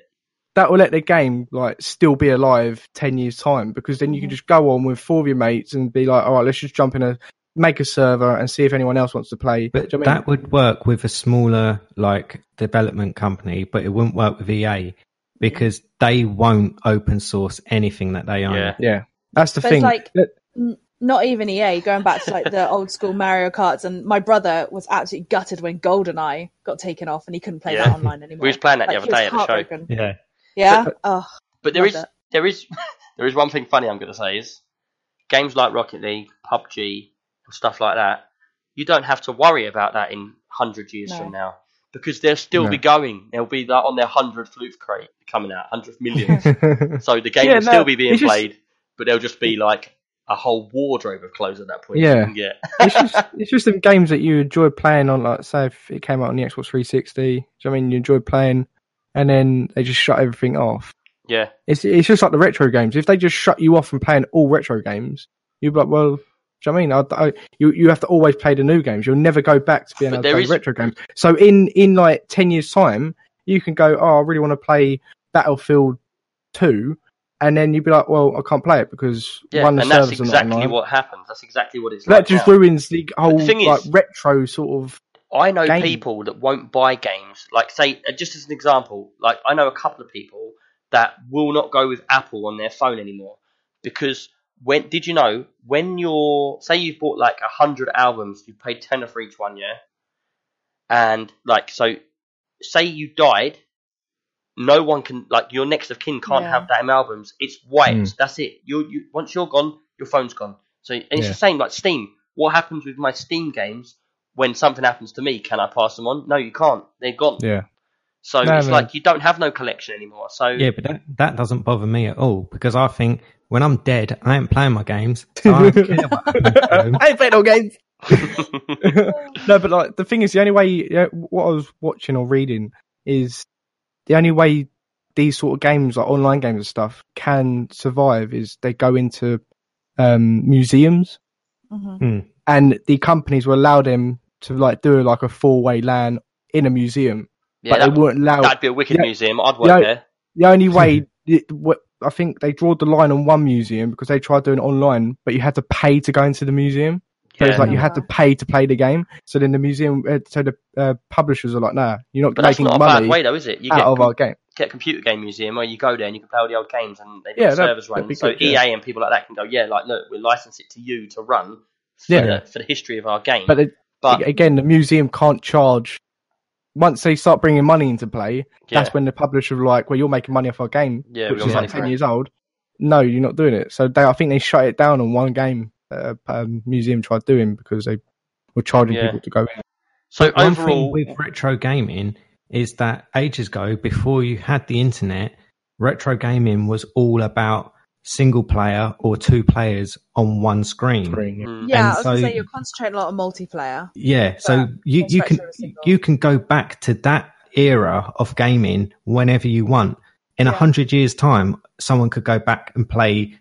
that will let the game like still be alive 10 years time because then you can Mhm. just go on with four of your mates and be like all right let's just jump in a make a server and see if anyone else wants to play But you know what I mean? that would work with a smaller like development company, but it wouldn't work with EA because they won't open source anything that they own. Yeah. yeah that's the But it's thing like- That- N- Not even EA, going back to like the <laughs> old school Mario Karts, and my brother was absolutely gutted when GoldenEye got taken off and he couldn't play Yeah. that online anymore. We was playing that Like, the other day at the show. heartbroken. Yeah. Yeah. Oh, But there Love is that. there is <laughs> there is one thing funny I'm going to say is games like Rocket League, PUBG, and stuff like that. You don't have to worry about that in hundred years No. from now because they'll still No. be going. They'll be like on their hundredth loot crate coming out, hundredth million. <laughs> so the game Yeah, will no, still be being it's just- played, but there'll just be like a whole wardrobe of clothes at that point. Yeah. <laughs> get. it's just it's just the games that you enjoy playing on like say if it came out on the Xbox 360 do you know what I mean you enjoy playing and then they just shut everything off yeah, it's it's just like the retro games if they just shut you off from playing all retro games you'd be like well do you know what I mean? I, I, you you have to always play the new games. You'll never go back to being But able to play is- retro games. So in in like ten years' time, you can go, oh, I really want to play Battlefield Two, and then you'd be like, well, I can't play it because yeah, one the and that's servers not exactly what happens. That's exactly what it's that like. just now. ruins the whole thing like is- retro sort of. I know game. people that won't buy games. Like, say, uh, just as an example, like I know a couple of people that will not go with Apple on their phone anymore because when did you know when you're say you've bought like a hundred albums, you paid tenner for each one, yeah, and like so, say you died, no one can like your next of kin can't Yeah. have damn albums. It's wiped. Mm. That's it. You you once you're gone, your phone's gone. So and it's Yeah. the same like Steam. What happens with my Steam games when something happens to me? Can I pass them on? No, you can't. They're gone. Yeah, So No, it's no. like you don't have no collection anymore. So Yeah, but that, that doesn't bother me at all because I think when I'm dead, I ain't playing my games. So I <laughs> don't care what happens. <laughs> I ain't playing no games. <laughs> no, but like the thing is, the only way yeah, what I was watching or reading is the only way these sort of games, like online games and stuff, can survive is they go into um, museums, Mhm. and the companies will allow them to like do like a four way LAN in a museum, yeah, but that, they won't allow. that'd be a wicked Yeah. museum. I'd work Yeah. there. The only way. <laughs> It, what, I think they draw the line on one museum because they tried doing it online, but you had to pay to go into the museum. Yeah. like you had to pay to play the game. So then the museum, uh, so the uh, publishers are like, nah, you're not But that's making not a money bad way, though, is it? You out get, of com- our game. get a computer game museum where you go there and you can play all the old games and they've Yeah, got servers running. So good, yeah. EA and people like that can go, yeah, like look, we license it to you to run for, Yeah. the, for the history of our game. But, it, But- again, the museum can't charge. Once they start bringing money into play, yeah, that's when the publisher are like, well, you're making money off our game, yeah, which is like 10 it. years old. No, you're not doing it. So they, I think they shut it down on one game. Uh, um, museum tried doing because they were charging Yeah. people to go in. So One overall, thing with retro gaming is that ages ago, before you had the internet, retro gaming was all about single player or two players on one screen. Screen, yeah. mm, Yeah, I was gonna say you're concentrating a lot on multiplayer. Yeah, so you, you can you can go back to that era of gaming whenever you want. In a Yeah. hundred years' time, someone could go back and play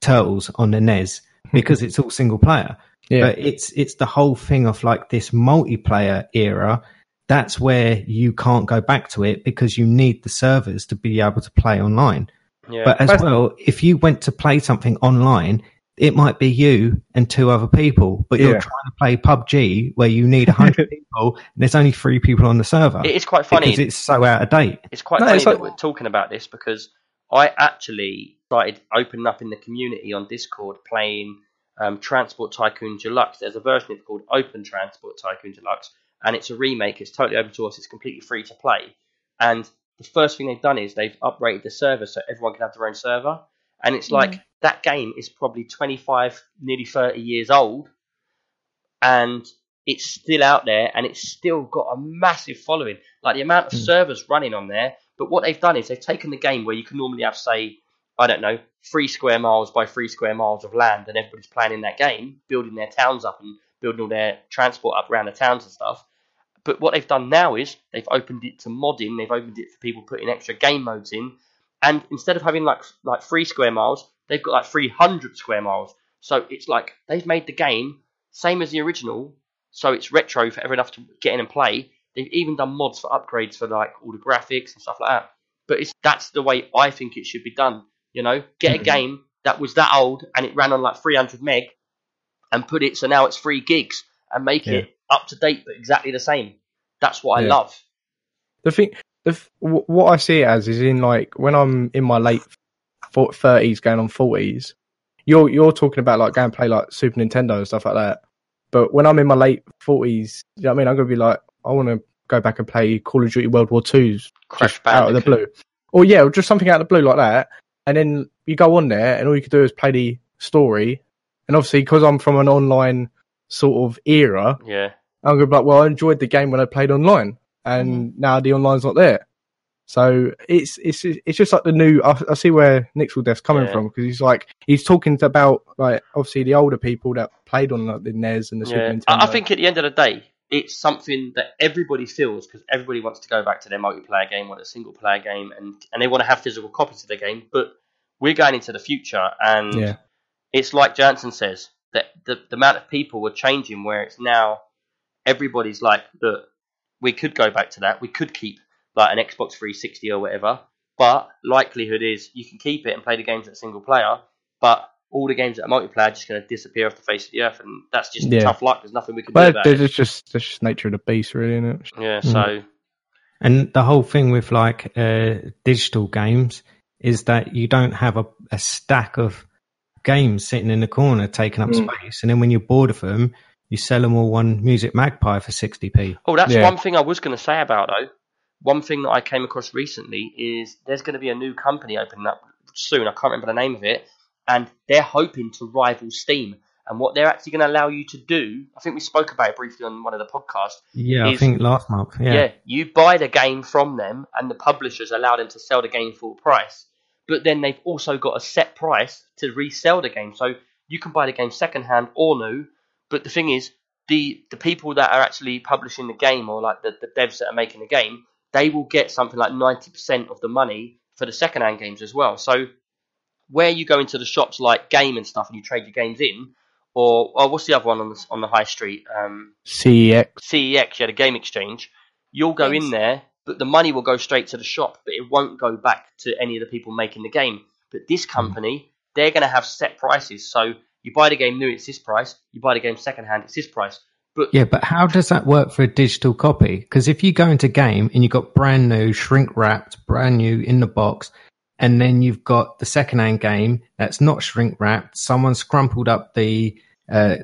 Turtles on the NES because it's all single player. Yeah. But it's it's the whole thing of like this multiplayer era. That's where you can't go back to it because you need the servers to be able to play online. yeah. But as well, if you went to play something online, it might be you and two other people, but you're Yeah. trying to play PUBG where you need 100 <laughs> people and there's only three people on the server it is quite funny. because it's so out of date. It's quite No, funny it's that we're talking about this because I actually started opening up in the community on Discord playing um, Transport Tycoon Deluxe. There's a version of it called Open Transport Tycoon Deluxe, and it's a remake. It's totally open source. It's completely free to play. And the first thing they've done is they've upgraded the server so everyone can have their own server. And it's like that game is probably 25, nearly 30 years old, and it's still out there and it's still got a massive following. Like the amount of Mm. servers running on there. But what they've done is they've taken the game where you can normally have, say, I don't know, three square miles by three square miles of land, and everybody's playing in that game, building their towns up and building all their transport up around the towns and stuff. But what they've done now is they've opened it to modding. They've opened it for people putting extra game modes in, and instead of having like like three square miles, they've got like three hundred square miles. So it's like they've made the game same as the original, so it's retro for everyone enough to get in and play. They've even done mods for upgrades for like all the graphics and stuff like that. But it's that's the way I think it should be done. You know, get a Mhm. game that was that old and it ran on like 300 meg, and put it so now it's three gigs and make Yeah. it up to date but exactly the same. That's what I love. The thing, the f- what I see it as is in like when I'm in my late thirties, going on forties. You're you're talking about like going play like Super Nintendo and stuff like that. But when I'm in my late forties, you know what I mean, I'm gonna be like, I want to go back and play Call of Duty World War Two's Crash out of the blue, or yeah, or just something out of the blue like that. And then you go on there, and all you can do is play the story. And obviously, because I'm from an online sort of era, Yeah. I'm gonna be like, well, I enjoyed the game when I played online, and mm-hmm. now the online's not there. So it's it's it's just like the new. I, I see where Nixel Dev's coming Yeah. from because he's like he's talking about like obviously the older people that played on like the NES and the Super Nintendo. I, I think at the end of the day, it's something that everybody feels because everybody wants to go back to their multiplayer game or their single player game, and and they want to have physical copies of the game. But we're going into the future, and Yeah. it's like Jansen says that the, the amount of people were changing, where it's now everybody's like, look, we could go back to that. We could keep like an Xbox 360 or whatever, but likelihood is you can keep it and play the games at single player, but all the games that are multiplayer are just going to disappear off the face of the earth, and that's just Yeah. tough luck. There's nothing we can do But about it. it's just it's just nature of the beast, really, isn't it? Yeah, Mm. so And the whole thing with like uh, digital games is that you don't have a, a stack of games sitting in the corner taking up Mm. space, and then when you're bored of them, you sell them all one Music Magpie for 60p. Oh, that's Yeah. one thing I was going to say about though. One thing that I came across recently is there's going to be a new company opening up soon. I can't remember the name of it, and they're hoping to rival Steam. And what they're actually going to allow you to do, I think we spoke about it briefly on one of the podcasts. Yeah, I think last month. Yeah. Yeah. you buy the game from them, and the publishers allow them to sell the game full price. But then they've also got a set price to resell the game, so you can buy the game secondhand or new. But the thing is, the the people that are actually publishing the game, or like the, the devs that are making the game, they will get something like ninety percent of the money for the secondhand games as well. So where you go into the shops like Game and stuff, and you trade your games in, or, or what's the other one on the on the high street? Um, CEX. CEX, you had a game exchange, you'll go Yes. in there, but the money will go straight to the shop, but it won't go back to any of the people making the game. But this company, they're going to have set prices. So you buy the game new, it's this price. You buy the game secondhand, it's this price. But Yeah, but how does that work for a digital copy? Because if you go into game and you've got brand new, shrink wrapped, brand new in the box, and then you've got the second-hand game that's not shrink wrapped, someone scrumpled up the uh,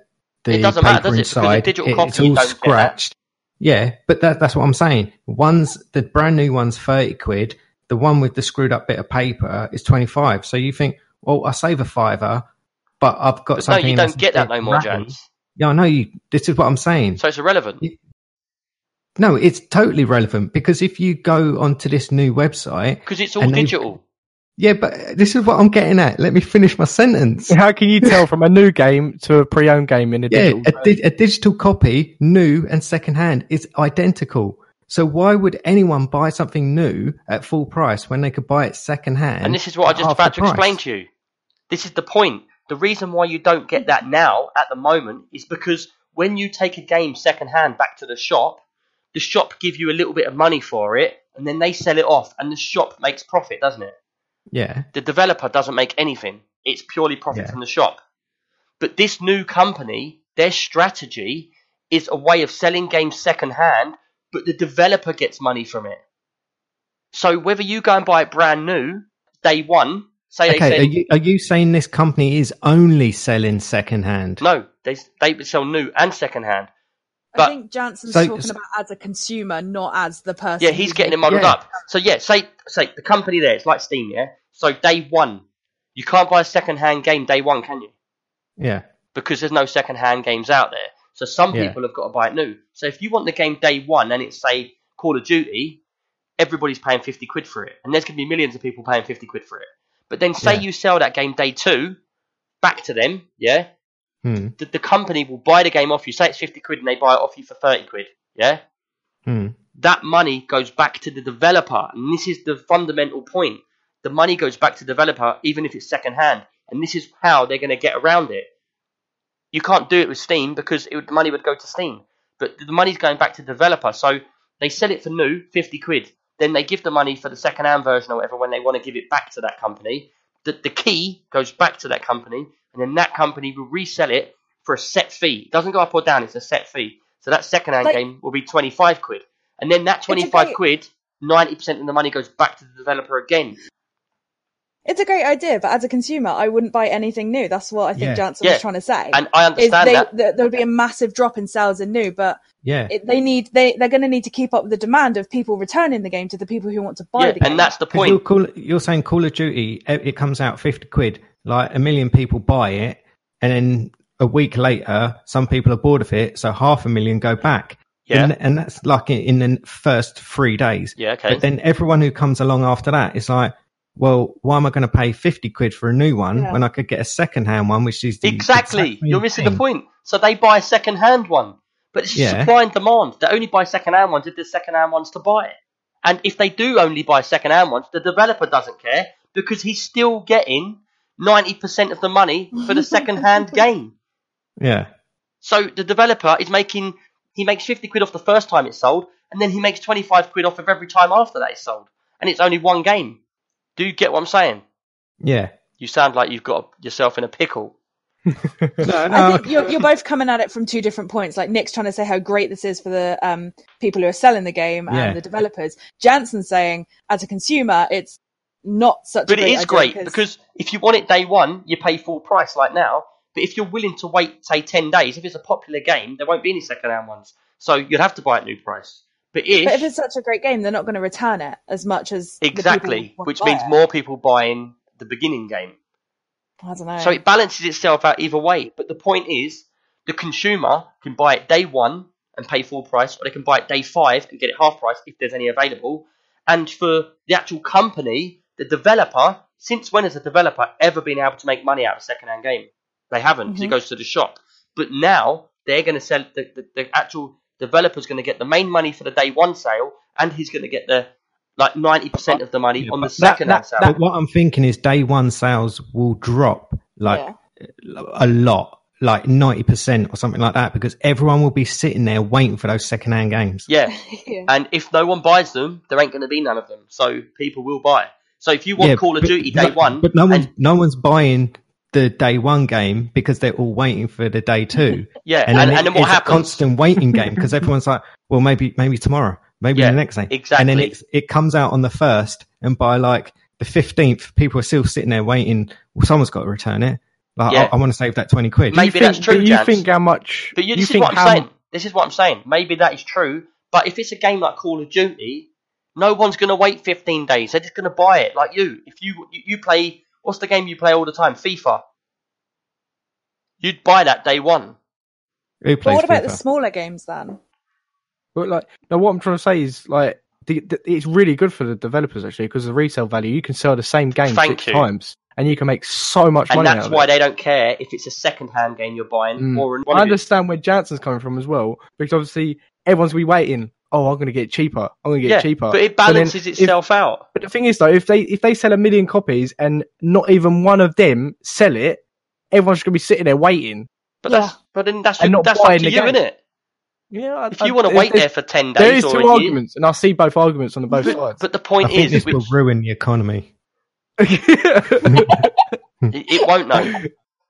the It doesn't paper matter, does it? Because a inside. digital it- copy, it's all don't get that. scratched. Yeah, but that, that's what I'm saying. One's the brand new one's thirty quid. The one with the screwed up bit of paper is twenty five. So you think, well, I save a fiver, but I've got but no, you don't get that no more, ratty. Jans. Yeah, I know you. This is what I'm saying. So it's irrelevant. No, it's totally relevant because if you go onto this new website, Because it's all digital. Yeah, but this is what I'm getting at. Let me finish my sentence. How can you tell from a new game to a pre-owned game in a Yeah, digital? a, di- a digital copy, new and secondhand, is identical. So why would anyone buy something new at full price when they could buy it secondhand? And this is what I just half about the to explain to you. This is the point. The reason why you don't get that now at the moment is because when you take a game secondhand back to the shop, the shop give you a little bit of money for it, and then they sell it off, and the shop makes profit, doesn't it? Yeah, The developer doesn't make anything. It's purely profit Yeah. from the shop. But this new company, their strategy is a way of selling games secondhand, but the developer gets money from it. So whether you go and buy it brand new, day one, say they Okay, are you, are you saying this company is only selling secondhand? no, they they sell new and secondhand. I think Jansen's So- talking so- about as a consumer, not as the person. Yeah, he's getting it making muddled Yeah. up. So yeah, say say the company there, it's like Steam, yeah. So day one, you can't buy a secondhand game day one, can you? Yeah, Because there's no secondhand games out there. So some Yeah. people have got to buy it new. So if you want the game day one and it's say Call of Duty, everybody's paying fifty quid for it, and there's going to be millions of people paying fifty quid for it. But then say Yeah. you sell that game day two, back to them, yeah, Hmm. the, the company will buy the game off you. Say it's fifty quid, and they buy it off you for thirty quid, yeah Hmm. that money goes back to the developer. And this is the fundamental point. The money goes back to the developer, even if it's second hand. And this is how they're going to get around it. You can't do it with Steam because it would, the money would go to Steam. But the money's going back to the developer. So they sell it for new, 50 quid. Then they give the money for the second hand version or whatever when they want to give it back to that company. The, the key goes back to that company. And then that company will resell it for a set fee. It doesn't go up or down, it's a set fee. So that second hand Like- game will be 25 quid. And then that 25 quid, 90% of the money goes back to the developer again. It's a great idea, but as a consumer, I wouldn't buy anything new. That's what I think Yeah. Jansen Yeah. was trying to say. And I understand they, that. th- there would be a massive drop in sales in new, but Yeah. it, they need they they're going to need to keep up with the demand of people returning the game to the people who want to buy Yeah, the game. and that's the 'Cause You're, point. call, you're saying Call of Duty, it it comes out 50 quid, like a million people buy it, and then a week later, some people are bored of it, so half a million go back. Yeah. And, and that's like in, in the first three days. Yeah, okay. But then everyone who comes along after that is like, well, why am I going to pay 50 quid for a new one Yeah. when I could get a second hand one, which is the Exactly. exact You're missing the point. So they buy a second hand one. But it's Yeah. supply and demand. They only buy second hand ones if there's second hand ones to buy it. And if they do only buy second hand ones, the developer doesn't care because he's still getting 90% of the money for the second hand <laughs> game. Yeah. So the developer is making he makes fifty quid off the first time it's sold, and then he makes twenty five quid off of every time after that it's sold, and it's only one game. Do you get what I'm saying? Yeah. You sound like you've got yourself in a pickle. <laughs> No, no, I think you're, you're both coming at it from two different points. Like Nick's trying to say how great this is for the um, people who are selling the game and Yeah. the developers. Jansen's saying, as a consumer, it's not such. But it is great because if you want it day one, you pay full price like now. But if you're willing to wait, say ten days, if it's a popular game, there won't be any second hand ones. So you'd have to buy it new price. But if, But if it's such a great game, they're not going to return it as much as exactly, which means it. more people buying the beginning game. I don't know. So it balances itself out either way. But the point is, the consumer can buy it day one and pay full price, or they can buy it day five and get it half price if there's any available. And for the actual company, the developer, since when has a developer ever been able to make money out of a second-hand game? They haven't because it mm-hmm. goes to the shop. But now they're going to sell the, the, the actual developer's going to get the main money for the day one sale, and he's going to get the like ninety percent of the money Yeah, on the but that- second-hand that- sale. But what I'm thinking is day one sales will drop like a lot, like 90% or something like that, because everyone will be sitting there waiting for those second hand games. yeah. <laughs> yeah. And if no one buys them, there ain't going to be none of them. So people will buy. So if you want Yeah, Call of but- Duty day but- one, But no one's, and- no one's buying the day one game because they're all waiting for the day two. <laughs> yeah, And and, then, and, it- then what it's a happens? constant waiting game because <laughs> everyone's like, well, maybe, maybe tomorrow, maybe Yeah, the next day. exactly. And then it's, it comes out on the first and by like the 15th, people are still sitting there waiting. Well, someone's got to return it. Like, Yeah. I, I want to save that 20 quid. Maybe you think, that's true, But you Jans. think how much? But you, you is think what I'm how saying. This is what I'm saying. Maybe that is true. But if it's a game like Call of Duty, no one's going to wait 15 days. They're just going to buy it. Like you, if you you you play, what's the game you play all the time? FIFA. You'd buy that day one. Who But plays what about the smaller games then? But like, no, what I'm trying to say is like, the, the, it's really good for the developers actually because the resale value. You can sell the same game Thank six you. times, and you can make so much money. And that's out of why it. they don't care if it's a second-hand game you're buying Mm. or an I understand where Jansen's coming from as well, because obviously everyone's be waiting. Oh, I'm going to get cheaper. I'm going to get yeah, cheaper. but it balances if- itself out. But the thing is, though, if they if they sell a million copies and not even one of them sell it, everyone's going to be sitting there waiting. But Yeah. that's but then that's And not that's up to you, game. isn't it? Yeah, If you want to wait there for ten days, there is or two a year- arguments, and I see both arguments on the both But, sides. but the I point think is, this which, will ruin the economy. <laughs> it, it won't know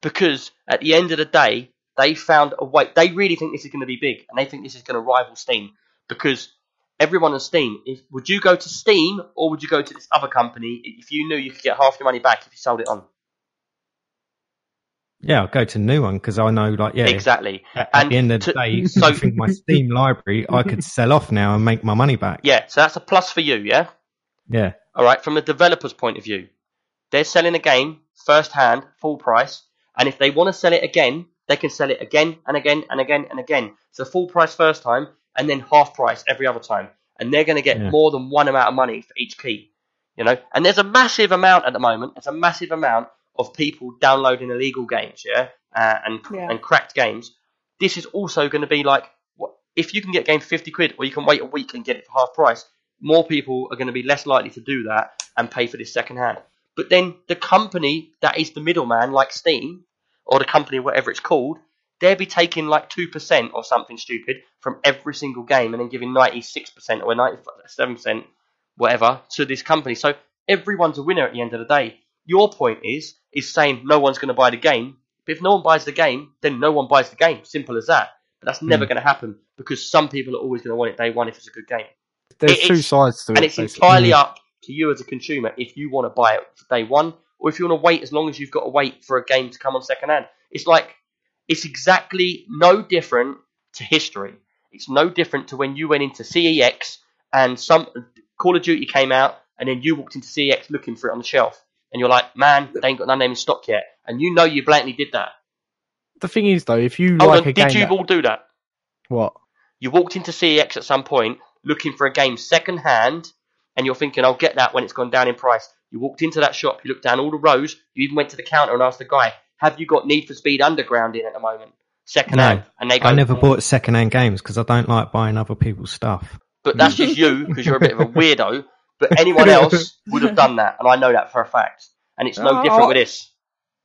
because at the end of the day, they found a way. They really think this is going to be big, and they think this is going to rival Steam because everyone on Steam. If, would you go to Steam or would you go to this other company if you knew you could get half your money back if you sold it on? Yeah, I'll go to the new one because I know, like, yeah, Exactly. at, at the end of to- the day, <laughs> so- I think my Steam library I could sell off now and make my money back. Yeah. So that's a plus for you. Yeah. Yeah, All right, from the developer's point of view, they're selling a game first hand, full price, and if they want to sell it again, they can sell it again and again and again and again. So full price first time and then half price every other time. And they're going to get Yeah. more than one amount of money for each key. You know, and there's a massive amount at the moment. There's a massive amount of people downloading illegal games, yeah, uh, and Yeah. and cracked games. This is also going to be like, if you can get a game for fifty quid, or you can wait a week and get it for half price. More people are going to be less likely to do that and pay for this second hand. But then the company that is the middleman, like Steam, or the company, whatever it's called, they'll be taking like 2% or something stupid from every single game and then giving 96% or 97%, whatever, to this company. So everyone's a winner at the end of the day. Your point is, is saying no one's going to buy the game. But if no one buys the game, then no one buys the game. Simple as that. But that's never hmm. going to happen because some people are always going to want it day one if it's a good game. There's It- two sides to it. And it's basically. entirely hmm. up to you as a consumer if you want to buy it for day one or if you want to wait as long as you've got to wait for a game to come on second hand. It's like it's exactly no different to history. It's no different to when you went into CEX and some Call of Duty came out and then you walked into CEX looking for it on the shelf and you're like, man, they ain't got none name in stock yet, and you know you blatantly did that. The thing is, though, if you Hold like on, a game, did you that- all do that? what? You walked into CEX at some point looking for a game second hand, and you're thinking, I'll get that when it's gone down in price. You walked into that shop, you looked down all the rows, you even went to the counter and asked the guy, Have you got Need for Speed Underground in at the moment? Second No, hand. And they go, I never bought second-hand games because I don't like buying other people's stuff. But that's just you because you're a bit of a <laughs> weirdo. But anyone else would have done that, and I know that for a fact. And it's no Oh, different with this.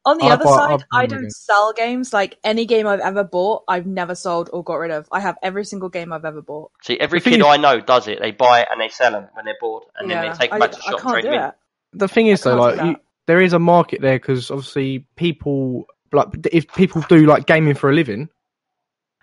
On the I other buy- I side, I don't sell games. Like any game I've ever bought, I've never sold or got rid of. I have every single game I've ever bought. See, every The kid is- I know does it. They buy it and they sell them when they're bored, and then they take them I, back to the shop and can't trade do them in. The thing is, though, like do you, that. There is a market there because obviously people like if people do like gaming for a living,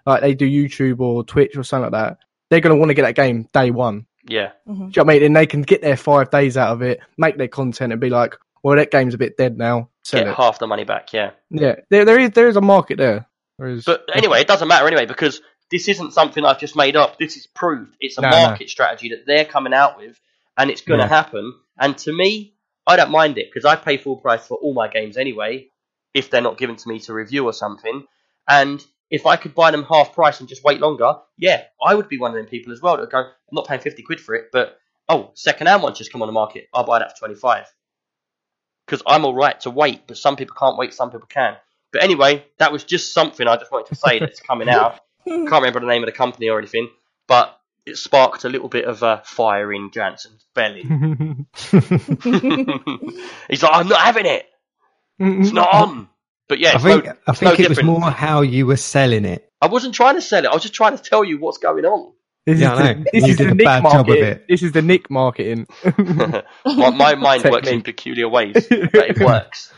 like they do YouTube or Twitch or something like that, they're gonna want to get that game day one. Yeah. Mhm. Do you know what I mean? And they can get their five days out of it, make their content, and be like, "Well, that game's a bit dead now. Sell Get it." half the money back, yeah. Yeah, there, there is there is a market there. There is. But anyway, it doesn't matter anyway because this isn't something I've just made up. This is proved. It's a No, no. market strategy that they're coming out with, and it's going to Yeah. happen. And to me, I don't mind it because I pay full price for all my games anyway, if they're not given to me to review or something. And if I could buy them half price and just wait longer, yeah, I would be one of them people as well that would go, I'm not paying 50 quid for it, but oh, second hand one's just come on the market. I'll buy that for 25. Because I'm all right to wait, but some people can't wait, some people can. But anyway, that was just something I just wanted to say that's coming out. <laughs> Can't remember the name of the company or anything, but it sparked a little bit of a fire in Jansen's belly. <laughs> <laughs> He's like, I'm not having it. It's not <laughs> on. But yeah, I think no, I think no it was more how you were selling it. I wasn't trying to sell it. I was just trying to tell you what's going on. This Yeah, is the, know. this You is did the a Nick bad job of marketing. it. This is the Nick marketing. my, my mind works in peculiar ways, but it works.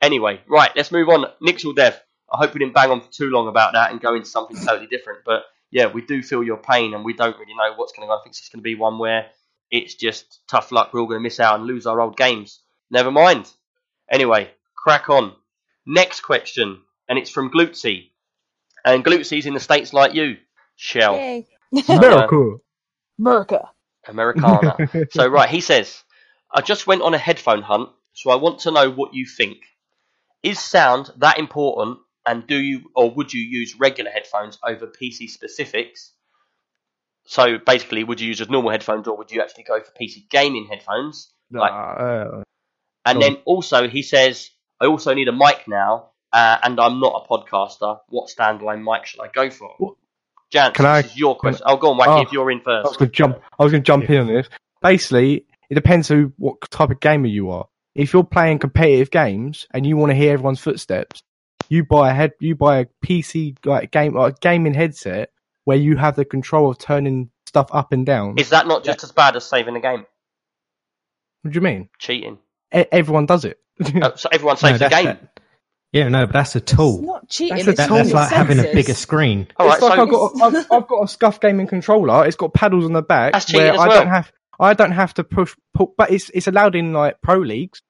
Anyway, right, let's move on. Nixel Dev. I hope we didn't bang on for too long about that and go into something totally different. But yeah, we do feel your pain and we don't really know what's going to go. I think it's going to be one where it's just tough luck. We're all going to miss out and lose our old games. Never mind. Anyway, crack on. Next question, and it's from Glutzy. And Glutzy's in the States like you, Shell. Yay. So, <laughs> uh, Miracle. Americana. <laughs> so right, he says, I just went on a headphone hunt, so I want to know what you think. Is sound that important, and do you or would you use regular headphones over PC specifics? So basically, would you use just normal headphones, or would you actually go for PC gaming headphones? Like, Uh, and then also he says, I also need a mic now, uh, and I'm not a podcaster. What standalone mic should I go for? What- Jan, Can I- this is your question. Oh, go on, Wacky, Oh, if you're in first. I was going to jump. I was going to jump in on this. Basically, it depends who what type of gamer you are. If you're playing competitive games and you want to hear everyone's footsteps, you buy a head. You buy a PC like game like gaming headset where you have the control of turning stuff up and down. Is that not just as bad as saving the game? what do you mean? Cheating. E- everyone does it. Uh, <laughs> so everyone No, saves the game. that- yeah, no, but that's a It's tool. not cheating. That's a it's That, tool. that's like having a bigger screen. All right, it's like so I've got <laughs> I've, I've got a SCUF gaming controller. It's got paddles on the back That's cheating where as I well. don't have I don't have to push, pull, but it's it's allowed in like pro leagues,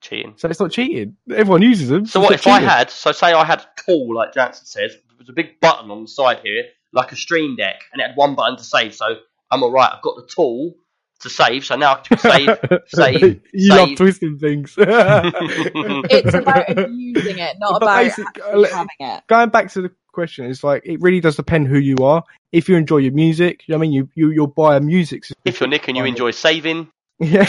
cheating. so it's not cheating. Everyone uses them. So it's what not if I had? So say I had a tool like Jansen says. There was a big button on the side here, like a Stream Deck, and it had one button to save. So I'm all right. I've got the tool to save. So now I can save, <laughs> save, <laughs> you save. love twisting things. <laughs> It's about abusing it, not But about basic- uh, having it. Going back to the question, it's like it really does depend who you are. If you enjoy your music, you know I mean, you you you'll buy a music. if you're Nick and you Fine. enjoy saving, Yeah.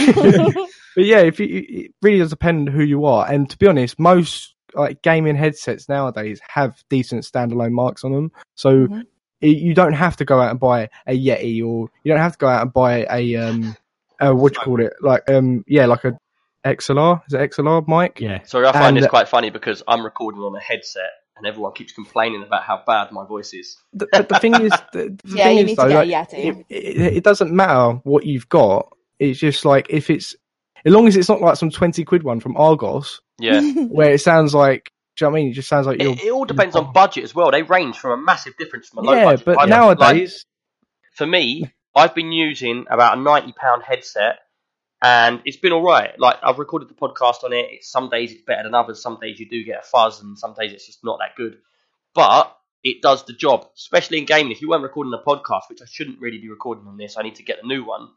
But yeah, if you, it really does depend who you are. And to be honest, most like gaming headsets nowadays have decent standalone marks on them, so Mhm. i you don't have to go out and buy a Yeti or you don't have to go out and buy a um, uh, what do you call it? Like um, yeah, like a XLR. Is it XLR mic? Yeah. sorry, I find And- this quite funny because I'm recording on a headset and everyone keeps complaining about how bad my voice is. The, but the thing is, the, <laughs> the Yeah, thing you is need though, to like, get a it, Yeti. it, it doesn't matter what you've got. It's just like if it's as long as it's not like some twenty quid one from Argos Yeah. <laughs> where it sounds like. Do you know what I mean? It just sounds like you're. It, it all depends on budget as well. They range from a massive difference from a low yeah, budget. but I- like, nowadays, for me, I've been using about a ninety pound headset, and it's been all right. Like I've recorded the podcast on it. It's, some days it's better than others. Some days you do get a fuzz, and some days it's just not that good. But it does the job, especially in gaming. If you weren't recording a podcast, which I shouldn't really be recording on this, I need to get a new one.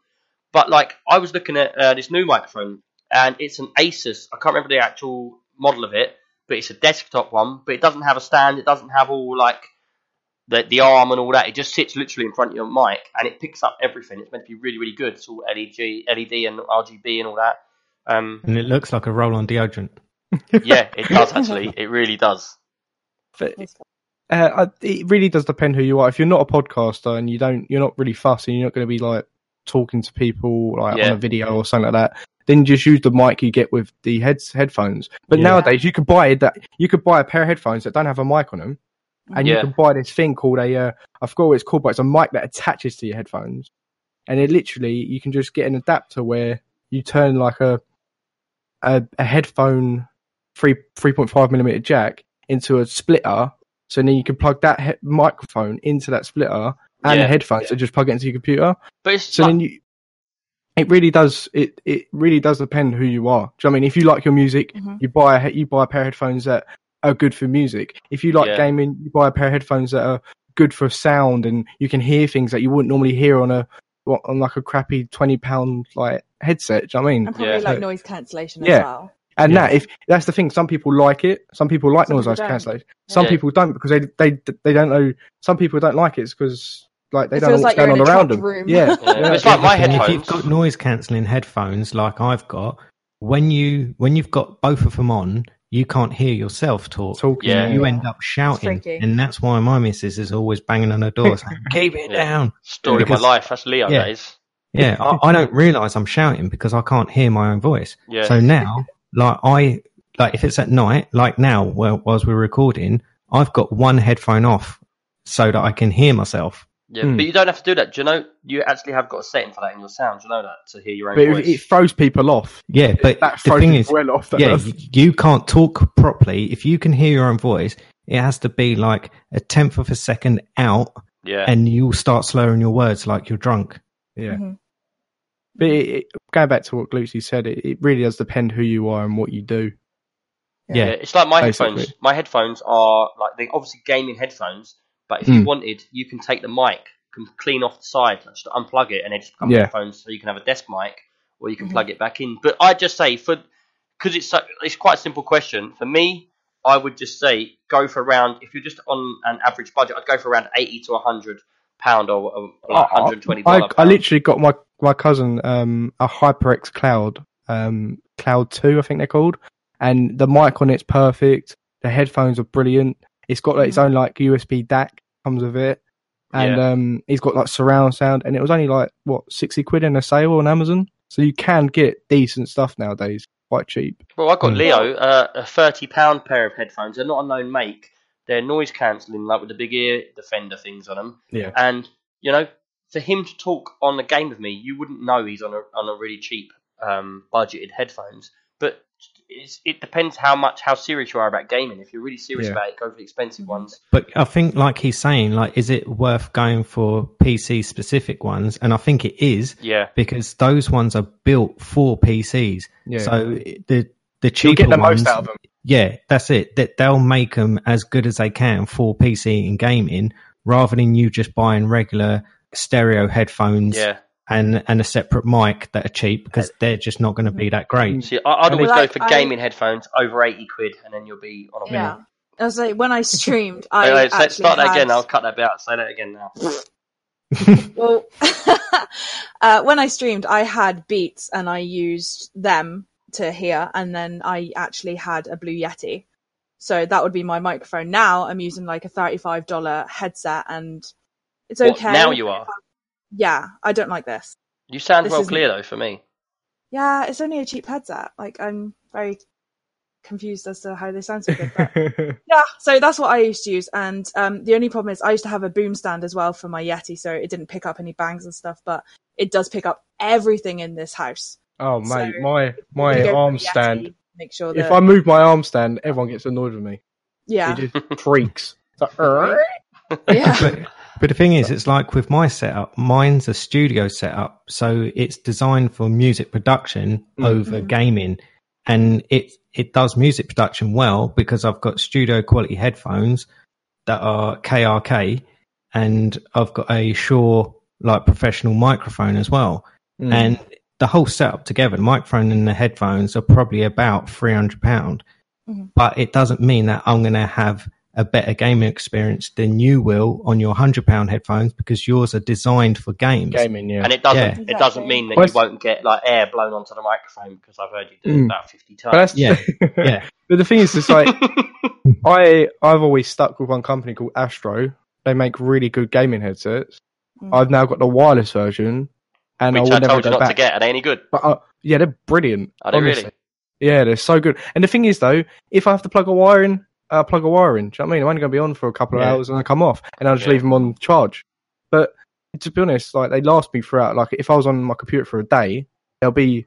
But like I was looking at uh, this new microphone, and it's an Asus. I can't remember the actual model of it, but it's a desktop one. But it doesn't have a stand. It doesn't have all like the the arm and all that. It just sits literally in front of your mic and it picks up everything. It's meant to be really really good. It's all LED, LED and RGB and all that. Um, And it looks like a roll on deodorant. <laughs> yeah, it does <laughs> actually. It really does. but, uh, it really does depend who you are. If you're not a podcaster and you don't, you're not really fussy, you're not going to be like talking to people like Yeah. on a video or something like that. Then just use the mic you get with the heads headphones. But Yeah. nowadays, you could buy that. You could buy a pair of headphones that don't have a mic on them, and you can buy this thing called a. Uh, I forgot what it's called, but it's a mic that attaches to your headphones, and it literally you can just get an adapter where you turn like a a, a headphone three three point five millimeter jack into a splitter, so then you can plug that he- microphone into that splitter and Yeah. the headphones, and just plug it into your computer. But it's So like, then you, it really does. It it really does depend who you are. Do you know what I mean? If you like your music, Mhm. you buy a you buy a pair of headphones that are good for music. If you like Yeah. gaming, you buy a pair of headphones that are good for sound, and you can hear things that you wouldn't normally hear on a on like a crappy twenty pound like headset. Do you know what I mean? And probably Yeah. like noise cancellation Yeah. as well. And Yeah. that if that's the thing, some people like it. Some people like Some noise people cancellation. Some Yeah. people don't because they they they don't know. Some people don't like it because like they It don't know feels what's like you're going in on a around trapped them. room. Yeah, <laughs> Yeah, but it's like my And if you've got noise cancelling headphones like I've got, when you when you've got both of them on, you can't hear yourself talk. talking. Yeah. You end up shouting, and that's why my missus is always banging on her door saying, <laughs> "Keep it Yeah. down." story because- of my life. That's Leo Yeah. days. Yeah, I, I don't realise I'm shouting because I can't hear my own voice. Yeah. So now, like I like if it's at night, like now, well, whilst we're recording, I've got one headphone off so that I can hear myself. Yeah, Hmm. but you don't have to do that. Do you know you actually have got a setting for that in your sound? Do you know that to hear your own But voice? it, it throws people off. Yeah, but that the thing people is, well off. Yeah, does. you can't talk properly if you can hear your own voice. It has to be like a tenth of a second out, yeah, and you'll start slurring your words like you're drunk. yeah. Mhm. But it, it, going back to what Lucy said, it, it really does depend who you are and what you do. Yeah. Yeah, it's like my Basically. headphones. My headphones are like they obviously gaming headphones, but if you Mm. wanted, you can take the mic, can clean off the side, just unplug it, and it just becomes Yeah. headphones, so you can have a desk mic, or you can Mhm. plug it back in. But I just say for because it's so, it's quite a simple question for me. I would just say go for around if you're just on an average budget, I'd go for around eighty to hundred pound or, or like I- hundred twenty I. I literally got my, my cousin um, a HyperX Cloud, um, Cloud 2, I think they're called. And the mic on it's perfect. The headphones are brilliant. It's got like, its own like USB DAC comes with it. And Yeah. um, he's got like surround sound. And it was only like, what, 60 quid in a sale on Amazon? So you can get decent stuff nowadays, quite cheap. Well, I got Mm. Leo uh, a thirty pound pair of headphones. They're not a known make. They're noise cancelling, like with the big ear defender things on them. Yeah. And you know, for him to talk on the game with me, you wouldn't know he's on a on a really cheap, um, budgeted headphones. But it's, it depends how much how serious you are about gaming. If you're really serious Yeah. about it, go for the expensive mm-hmm. ones. But I think, like he's saying, like, is it worth going for PC specific ones? And I think it is Yeah, because those ones are built for PCs. Yeah. So the the You'll cheaper get the ones, most out of them. yeah, that's it. That they'll make them as good as they can for PC and gaming, rather than you just buying regular stereo headphones yeah. And and a separate mic that are cheap because they're just not going to be that great. See, I, I'd always like, go for I- gaming headphones over eighty quid, and then you'll be on a Yeah. winner. I was like, when I streamed, I <laughs> Wait, wait, say- start that had, again. I'll cut that bit out. Say that again now. <laughs> Well, <laughs> uh, when I streamed, I had Beats and I used them to hear, and then I actually had a Blue Yeti. So that would be my microphone. Now I'm using like a thirty-five dollar headset, and it's What, okay. now you are. Yeah, I don't like this. You sound This well clear though for me. Yeah, it's only a cheap headset. Like I'm very confused as to how they sound so good. But <laughs> yeah, so that's what I used to use. And um, the only problem is I used to have a boom stand as well for my Yeti, so it didn't pick up any bangs and stuff. But it does pick up everything in this house. oh mate, So, my my arm Yeti, stand. Make sure that If I move my arm stand, everyone gets annoyed with me. yeah, It just <laughs> creaks. <laughs> It's like, yeah, but, but the thing is, it's like with my setup, mine's a studio setup, so it's designed for music production Mm. over Mhm. gaming, and it it does music production well because I've got studio quality headphones that are KRK, and I've got a Shure like professional microphone as well, Mm. and the whole setup together, the microphone and the headphones are probably about three hundred pound, Mhm. but it doesn't mean that I'm going to have a better gaming experience than you will on your hundred pound headphones because yours are designed for games. gaming, yeah. And it doesn't. Yeah. It doesn't mean that Well, you won't get like air blown onto the microphone because I've heard you do it Mm. about fifty but times. that's Yeah, <laughs> yeah. But the thing is, it's like <laughs> I I've always stuck with one company called Astro. They make really good gaming headsets. Mm. I've now got the wireless version, and I Which will I never told you go not back. to get. Are they any good? But uh, yeah, they're brilliant. Are they honestly. really? Yeah, they're so good. And the thing is, though, if I have to plug a wire in, uh, plug a wire in. Do you know what I mean? I'm only going to be on for a couple of Yeah. hours and I come off, and I'll just Yeah. leave them on charge. But to be honest, like they last me throughout. Like if I was on my computer for a day, they'll be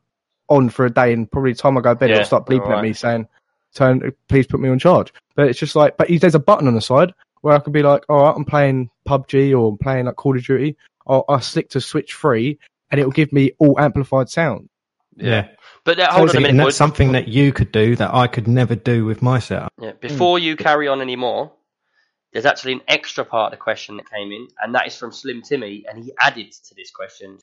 on for a day, and probably the time I go to bed, Yeah, it'll start bleeping alright. at me saying, "Turn, please put me on charge." But it's just like, but there's a button on the side where I can be like, "All right, I'm playing PUBG or I'm playing like Call of Duty." I'll, I'll stick to switch free, and it will give me all amplified sound. Yeah. But uh, hold on a minute. that's something that you could do that I could never do with my setup. Yeah. Before you carry on anymore, there's actually an extra part of the question that came in, and that is from Slim Timmy, and he added to this question.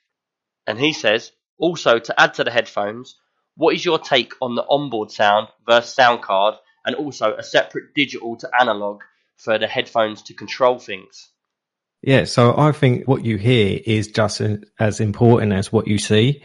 And he says, also to add to the headphones, what is your take on the onboard sound versus sound card, and also a separate digital to analog for the headphones to control things? Yeah, so I think what you hear is just as, as important as what you see,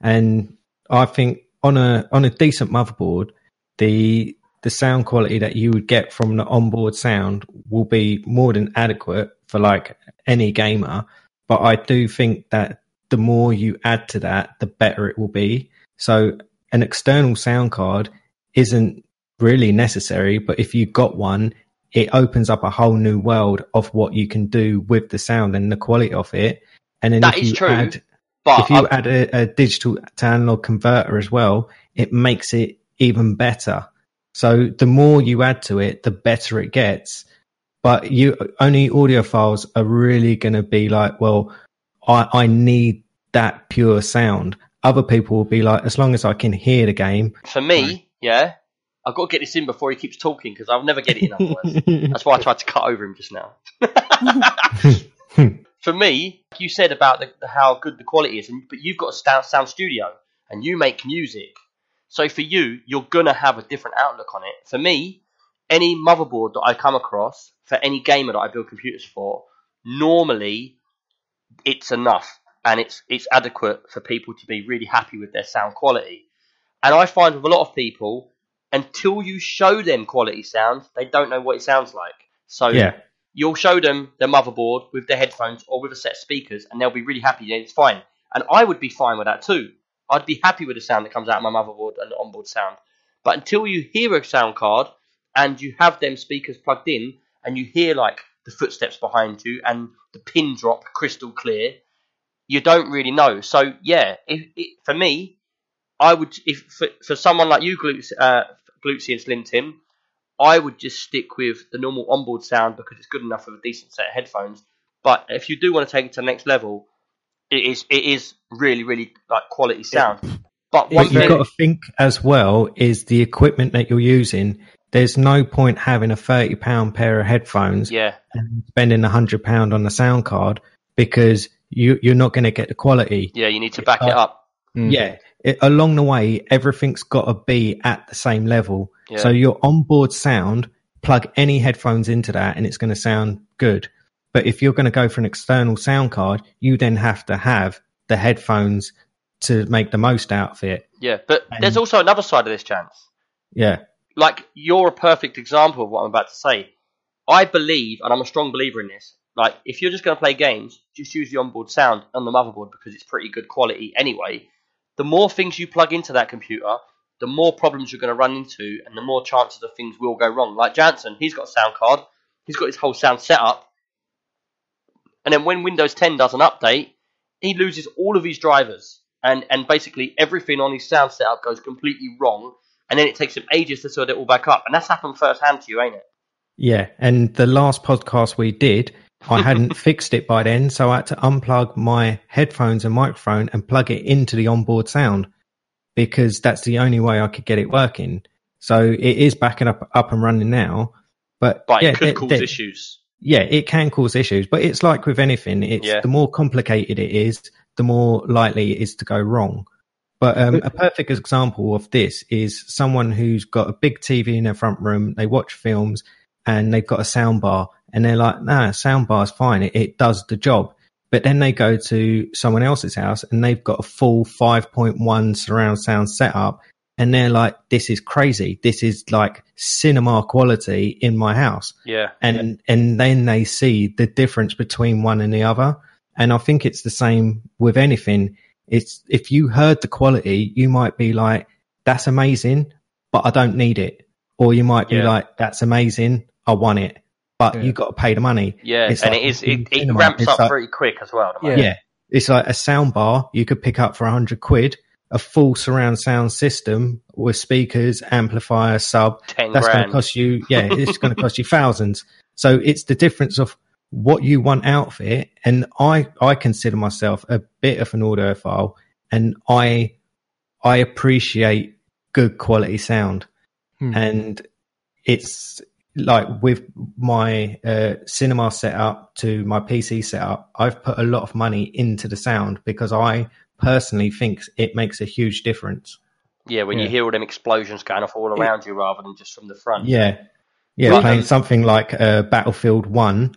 and I think on a on a decent motherboard, the the sound quality that you would get from the onboard sound will be more than adequate for like any gamer. But I do think that the more you add to that, the better it will be. So an external sound card isn't really necessary, but if you've got one, it opens up a whole new world of what you can do with the sound and the quality of it. And then That if is you true, add But if you I've- add a, a digital to analog converter as well, it makes it even better. So the more you add to it, the better it gets. But you only audiophiles are really going to be like, well, I, I need that pure sound. Other people will be like, as long as I can hear the game. for me, yeah, I've got to get this in before he keeps talking because I'll never get it in otherwise. <laughs> That's why I tried to cut over him just now. <laughs> <laughs> For me, like you said about the, how good the quality is, and, but you've got a sound, sound studio and you make music. So for you, you're gonna have a different outlook on it. For me, any motherboard that I come across for any gamer that I build computers for, normally it's enough and it's it's adequate for people to be really happy with their sound quality. And I find with a lot of people, until you show them quality sound, they don't know what it sounds like. So yeah. You'll show them the motherboard with the headphones or with a set of speakers, and they'll be really happy. And it's fine. And I would be fine with that too. I'd be happy with the sound that comes out of my motherboard and the onboard sound. But until you hear a sound card and you have them speakers plugged in, and you hear like the footsteps behind you and the pin drop crystal clear, you don't really know. So yeah, if, if, for me, I would if for, for someone like you, Glutes, uh, Glutzy and Slim Tim, I would just stick with the normal onboard sound because it's good enough with a decent set of headphones. But if you do want to take it to the next level, it is it is really really like quality sound. <laughs> But one What you've thing, got to think as well is the equipment that you're using. There's no point having a thirty pound pair of headphones yeah, and spending a hundred pound on the sound card because you you're not going to get the quality. Yeah, you need to back it up. Mm. Yeah, it, along the way, everything's got to be at the same level. Yeah. So your onboard sound, plug any headphones into that, and it's going to sound good. But if you're going to go for an external sound card, you then have to have the headphones to make the most out of it. Yeah, but And- there's also another side of this chance. Yeah, like you're a perfect example of what I'm about to say. I believe, and I'm a strong believer in this. Like, if you're just going to play games, just use the onboard sound on the motherboard because it's pretty good quality anyway. The more things you plug into that computer, the more problems you're going to run into, and the more chances of things will go wrong. Like Jansen, he's got a sound card, he's got his whole sound set up, and then when Windows 10 does an update, he loses all of his drivers, and and basically everything on his sound setup goes completely wrong, and then it takes him ages to sort it all back up, and that's happened firsthand to you, ain't it? yeah. And the last podcast we did, I hadn't <laughs> fixed it by then, so I had to unplug my headphones and microphone and plug it into the onboard sound because that's the only way I could get it working. So it is backing up up and running now. But, But yeah, it could there- cause there- issues. yeah, it can cause issues, but it's like with anything. It's Yeah. the more complicated it is, the more likely it is to go wrong. But um, a perfect example of this is someone who's got a big TV in their front room. They watch films and they've got a sound bar, and they're like, "Nah, sound bar's fine. It, it does the job." But then they go to someone else's house and they've got a full 5.1 surround sound setup, and they're like, "This is crazy. This is like cinema quality in my house." Yeah, and and then they see the difference between one and the other and i think it's the same with anything it's if you heard the quality you might be like that's amazing but i don't need it or you might be Yeah. like that's amazing i want it but Yeah. you got to pay the money yeah, It's and like it is. It, it cinema, ramps up like- pretty quick as well. Yeah. yeah it's like a sound bar you could pick up for 100 quid a full surround sound system with speakers amplifier sub ten that's going to cost you yeah it's going to cost you <laughs> thousands so it's the difference of what you want out of it and i i consider myself a bit of an audiophile and i i appreciate good quality sound Hmm. and it's like with my uh, cinema setup to my pc setup i've put a lot of money into the sound because i personally think it makes a huge difference yeah, when you hear all them explosions going off all around you rather than just from the front. Yeah, yeah, playing something like uh, Battlefield One,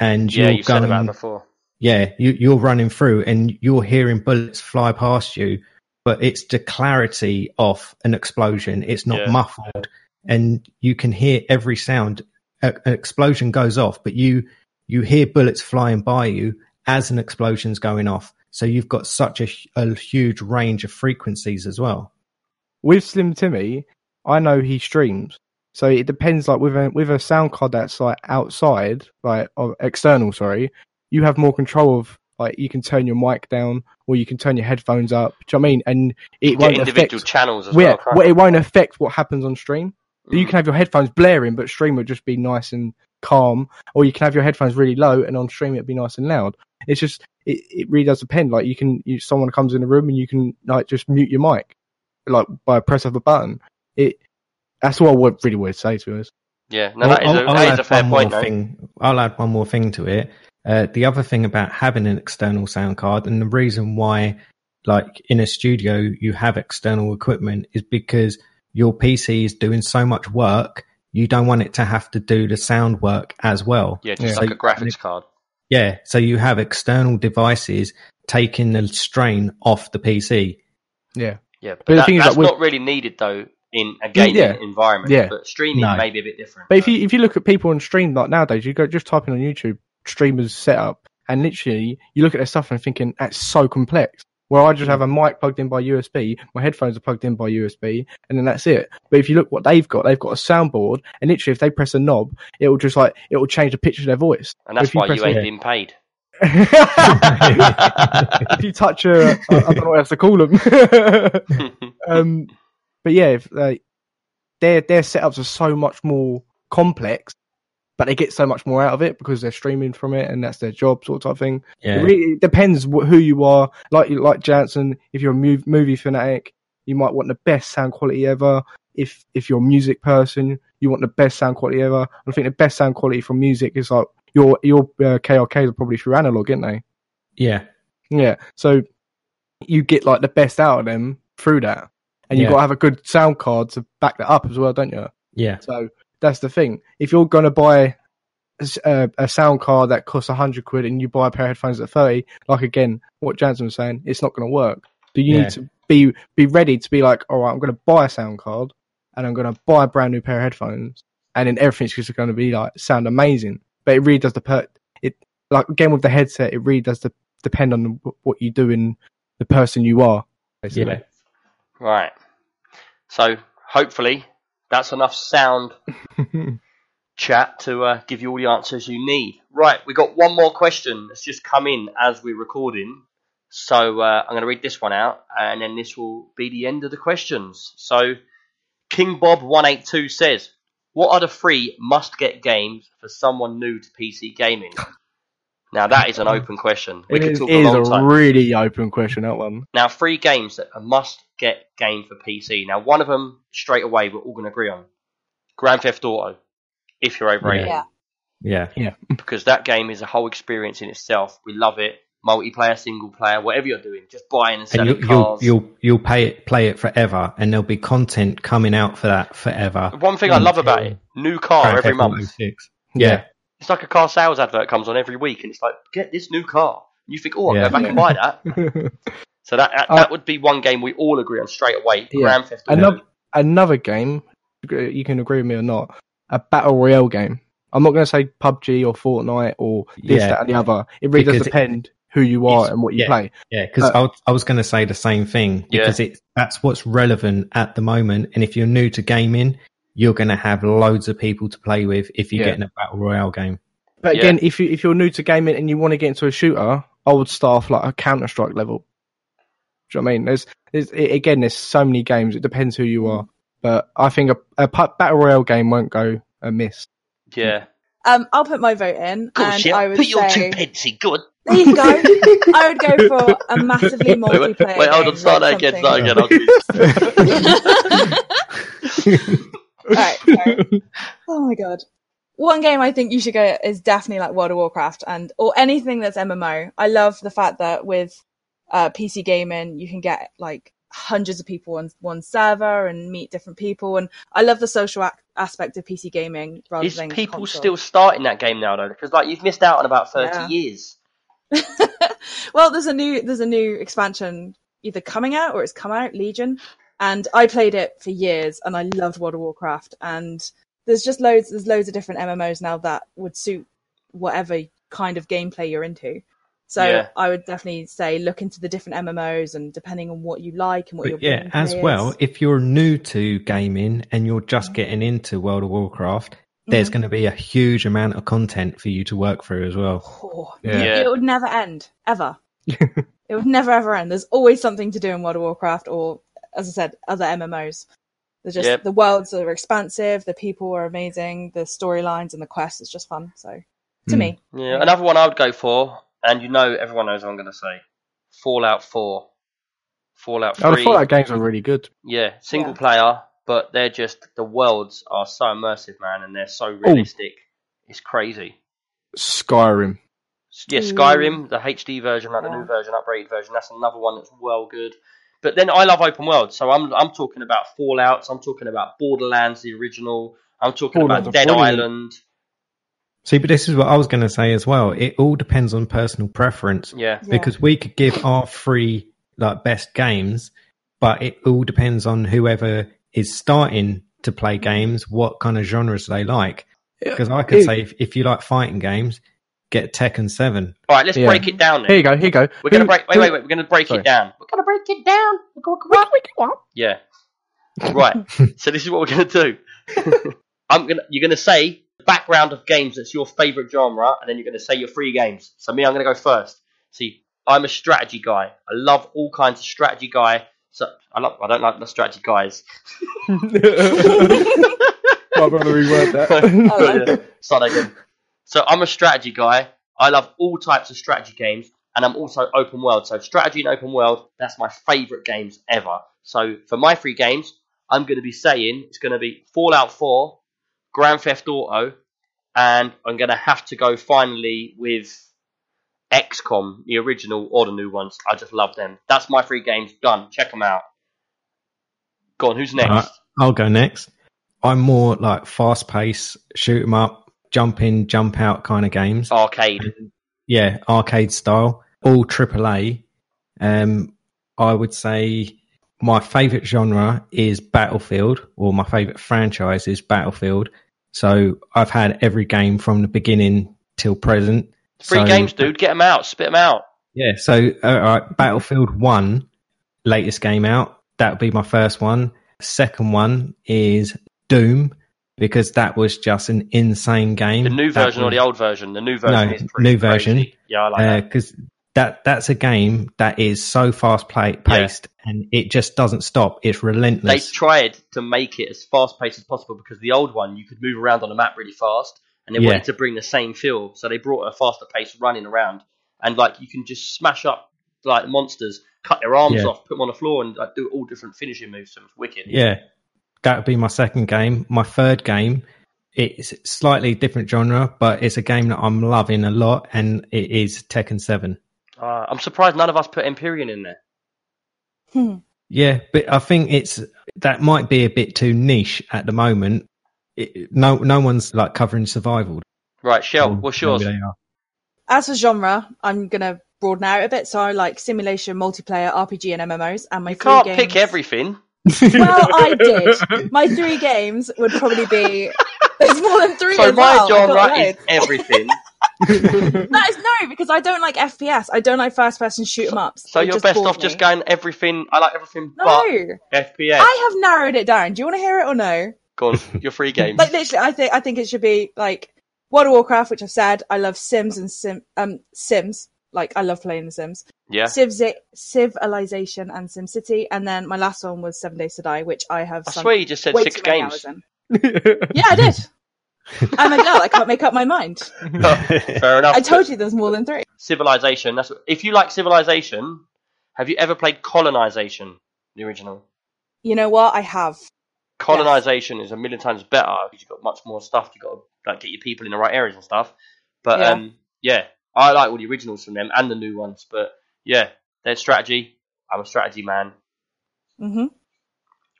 and yeah, you're you said going, about it before. yeah, you, you're running through, and you're hearing bullets fly past you, but it's the clarity of an explosion. It's not Yeah. muffled, and you can hear every sound. A, an explosion goes off, but you you hear bullets flying by you as an explosion's going off. So you've got such a, a huge range of frequencies as well. with Slim Timmy, I know he streams, so it depends. Like with a with a sound card that's like outside, like or external, sorry, you have more control of like you can turn your mic down or you can turn your headphones up. Do you know what I mean? And it You won't individual affect. channels as yeah, well. can't well, it won't affect what happens on stream. You Mm. can have your headphones blaring, but stream would just be nice and calm, or you can have your headphones really low and on stream it'd be nice and loud. It's just it, it really does depend. Like you can, you, someone comes in the room and you can like just mute your mic, like by a press of a button. It that's what I would really would say to us. Yeah, no, that is, I'll- a, I'll that is add a fair one point. more thing. I'll add one more thing to it. Uh, the other thing about having an external sound card and the reason why, like in a studio, you have external equipment is because your PC is doing so much work. You don't want it to have to do the sound work as well. Yeah, just Yeah. like So- a graphics card. Yeah. So you have external devices taking the strain off the PC. Yeah, Yeah, but, the that, thing is, that's like, with- not really needed though in a gaming yeah. environment. Yeah. but streaming No. may be a bit different. but if you if you look at people on stream like nowadays, you go just type in on YouTube streamers setup, and literally you look at their stuff and thinking that's so complex. Where I just have a mic plugged in by USB, my headphones are plugged in by USB, and then that's it. But if you look what they've got, they've got a soundboard, and literally if they press a knob, it will just like it will change the pitch of their voice. and that's if why you ain't being paid. <laughs> if you touch a, I I don't know what else to call them. <laughs> um, but yeah, if, like, their their setups are so much more complex, but they get so much more out of it because they're streaming from it, and that's their job, sort of thing. Yeah. It really it depends wh- who you are. Like like Jansen, if you're a mov- movie fanatic, you might want the best sound quality ever. If if you're a music person, you want the best sound quality ever. I think the best sound quality from music is like your your uh, KRKs are probably through analog, aren't they? Yeah. Yeah. So you get like the best out of them through that, and you've Yeah. got to have a good sound card to back that up as well, don't you? Yeah, So that's the thing. If you're going to buy uh, a sound card that costs hundred quid and you buy a pair of headphones at thirty, like again, what Jansen was saying, it's not going to work. Do you Yeah. need to be be ready to be like, all right, I'm going to buy a sound card and I'm going to buy a brand new pair of headphones, and then everything's just going to be like sound amazing. But it really does depend. It like again with the headset, it really does de- depend on what you do and the person you are. Basically. yeah. Right. So hopefully that's enough sound <laughs> chat to uh, give you all the answers you need. Right, we got one more question that's just come in as we're recording. So uh, I'm going to read this one out, and then this will be the end of the questions. So King Bob one eight two says, "What are the three must-get games for someone new to PC gaming?" <laughs> Now that is an uh, open question. We It could is, talk it a is long a time. really open question. That one. Now, three games that are must-get game for PC. Now, one of them straight away we're all going to agree on: Grand Theft Auto. If you're over Yeah. 18, Yeah. yeah, <laughs> because that game is a whole experience in itself. We love it. Multiplayer, single player, whatever you're doing, just buying and and selling you, you'll cars. you'll you'll pay it, play it forever, and there'll be content coming out for that forever. One thing I love about it: new car Grand every Theft Auto month. 6. Yeah, It's like a car sales advert comes on every week, and it's like, get this new car. And you think, oh, I'll Yeah. go back and buy that. <laughs> So that that, Uh, that would be one game we all agree on straight away. Yeah. Grand Theft Auto. another another game. You can agree with me or not. A battle royale game. I'm not going to say PUBG or Fortnite or this, Yeah. that, and the other. It really does depend who you are and what you yeah. play. Yeah, because Uh, I, was- I was going to say the same thing Yeah. because it that's what's relevant at the moment. And if you're new to gaming, you're going to have loads of people to play with if you Yeah. get in a battle royale game. But Yeah. again, if you if you're new to gaming and you want to get into a shooter, I would start off like a Counter Strike level. Do you know what I mean? There's, there's it, again, there's so many games. It depends who you are. But I think a, a battle royale game won't go amiss. Yeah. Um, I'll put my vote in, Good and shit. I would Put your say two pence in. Good. there you go. <laughs> I would go for a massively Wait, wait, multiplayer. wait, hold on. game, Start that like again. something- Start again. <laughs> <laughs> I'll Alright, <laughs> sorry. oh my god. One game I think you should go is definitely like World of Warcraft and or anything that's MMO. I love the fact that with uh, PC gaming you can get like hundreds of people on one server and meet different people and I love the social ac- aspect of PC gaming rather Is than people console. still starting that game now though? Because like you've missed out on about thirty Yeah. years. <laughs> well, there's a new there's a new expansion either coming out or it's come out, Legion, and I played it for years and I loved World of Warcraft. And there's just loads there's loads of different MMOs now that would suit whatever kind of gameplay you're into. So Yeah. I would definitely say look into the different MMOs and depending on what you like and what your But yeah, gameplay as is. well, if you're new to gaming and you're just getting into World of Warcraft, there's Mhm. going to be a huge amount of content for you to work through as well. Oh, Yeah. Yeah. It would never end, ever. <laughs> it would never ever end. There's always something to do in World of Warcraft or, as I said, other MMOs. There's just Yep. the worlds are expansive, the people are amazing, the storylines and the quests is just fun. So, to Hmm. me, Yeah. Another one I would go for, and you know everyone knows what I'm going to say. Fallout Four. Fallout Oh, the Three. Fallout games are really good. Yeah, single Yeah. player, but they're just the worlds are so immersive, man, and they're so realistic. It's crazy. Skyrim. Yeah, Skyrim, the HD version, like the new version, upgraded version. That's another one that's well good. But then I love open world, so I'm I'm talking about Fallout's. I'm talking about Borderlands, the original. I'm talking Borderlands about Dead brilliant. Island. See, but this is what I was going to say as well. It all depends on personal preference Yeah, Yeah. because we could give our three like best games, but it all depends on whoever is starting to play games, what kind of genres they like. Because I could Here- say if, if you like fighting games, get Tekken Seven. All right, let's Yeah. break it down then. Here you go. Here you go. We're gonna break. Wait, who- wait, wait. We're gonna break Sorry. it down. We're gonna break it down. We're gonna- Yeah. Right. <laughs> so this is what we're gonna do. <laughs> I'm gonna. You're gonna say the background of games that's your favorite genre, and then you're gonna say your three games. So me, I'm gonna go first. See, I'm a strategy guy. I love all kinds of strategy guy. So I love. I don't like the strategy guys. I'd <laughs> rather reword that. Start again. So I'm a strategy guy. I love all types of strategy games, and I'm also open world. So strategy and open world, that's my favourite games ever. So for my three games, I'm going to be saying it's going to be Fallout 4, Grand Theft Auto, and I'm going to have to go finally with XCOM, the original or the new ones. I just love them. That's my three games done. Check them out. Go on, who's next? I'll go next. I'm more like fast pace, shoot 'em up, jump in, jump out kind of games. Arcade. Yeah, arcade style, all AAA. Um, I would say my favorite genre is Battlefield, or my favorite franchise is Battlefield. So I've had every game from the beginning till present. Free So- games, dude. Get them out. Spit them out. Yeah, so uh, all right, Battlefield One, latest game out. That would be my first one. Second one is Doom because that was just an insane game. The new version or the old version? The new version No, is pretty new version. crazy. Yeah, I like that. because that that's a game that is so fast play, paced and it just doesn't stop. It's relentless. They tried to make it as fast paced as possible because the old one you could move around on the map really fast, and they Yeah. wanted to bring the same feel, so they brought a faster pace running around, and like you can just smash up like monsters, cut their arms Yeah. off, put them on the floor, and like, do all different finishing moves. So it's wicked. yeah, that would be my second game. My third game, it's slightly different genre, but it's a game that I'm loving a lot, and it is Tekken Seven. Uh, I'm surprised none of us put Empyrion in there. Hmm. Yeah, but I think it's that might be a bit too niche at the moment. It, no, no one's like covering survival. Right, Shell, what's yours? Maybe they are. As for genre, I'm gonna broaden out a bit. So I like simulation, multiplayer, RPG, and MMOs. And my You three can't games... pick everything. Well, <laughs> I did. My three games would probably be. <laughs> There's more than three. So as my well. Genre is everything. <laughs> That is no, because I don't like FPS. I don't like first person shoot 'em ups. So you're just best off just going everything. I like everything No, but FPS. I have narrowed it down. Do you want to hear it or no? Go on, your free <laughs> games. Like literally, I think I think it should be like World of Warcraft, which I've said. I love Sims and Sim um Sims. Like I love playing The Sims. yeah. Civ Civilization and Sim City, and then my last one was Seven Days to Die, which I have. I sunk swear you just said way six too many games. hours in. <laughs> Yeah, I did. I'm a girl. I can't make up my mind. Fair enough. I told you there's more than three. Civilization. That's what, if you like Civilization. Have you ever played Colonization, the original? You know what? I have. Colonization is a million times better because you've got much more stuff. You've got to like, get your people in the right areas and stuff. But Yeah. um, yeah, I like all the originals from them and the new ones. But yeah, their strategy. I'm a strategy man. hmm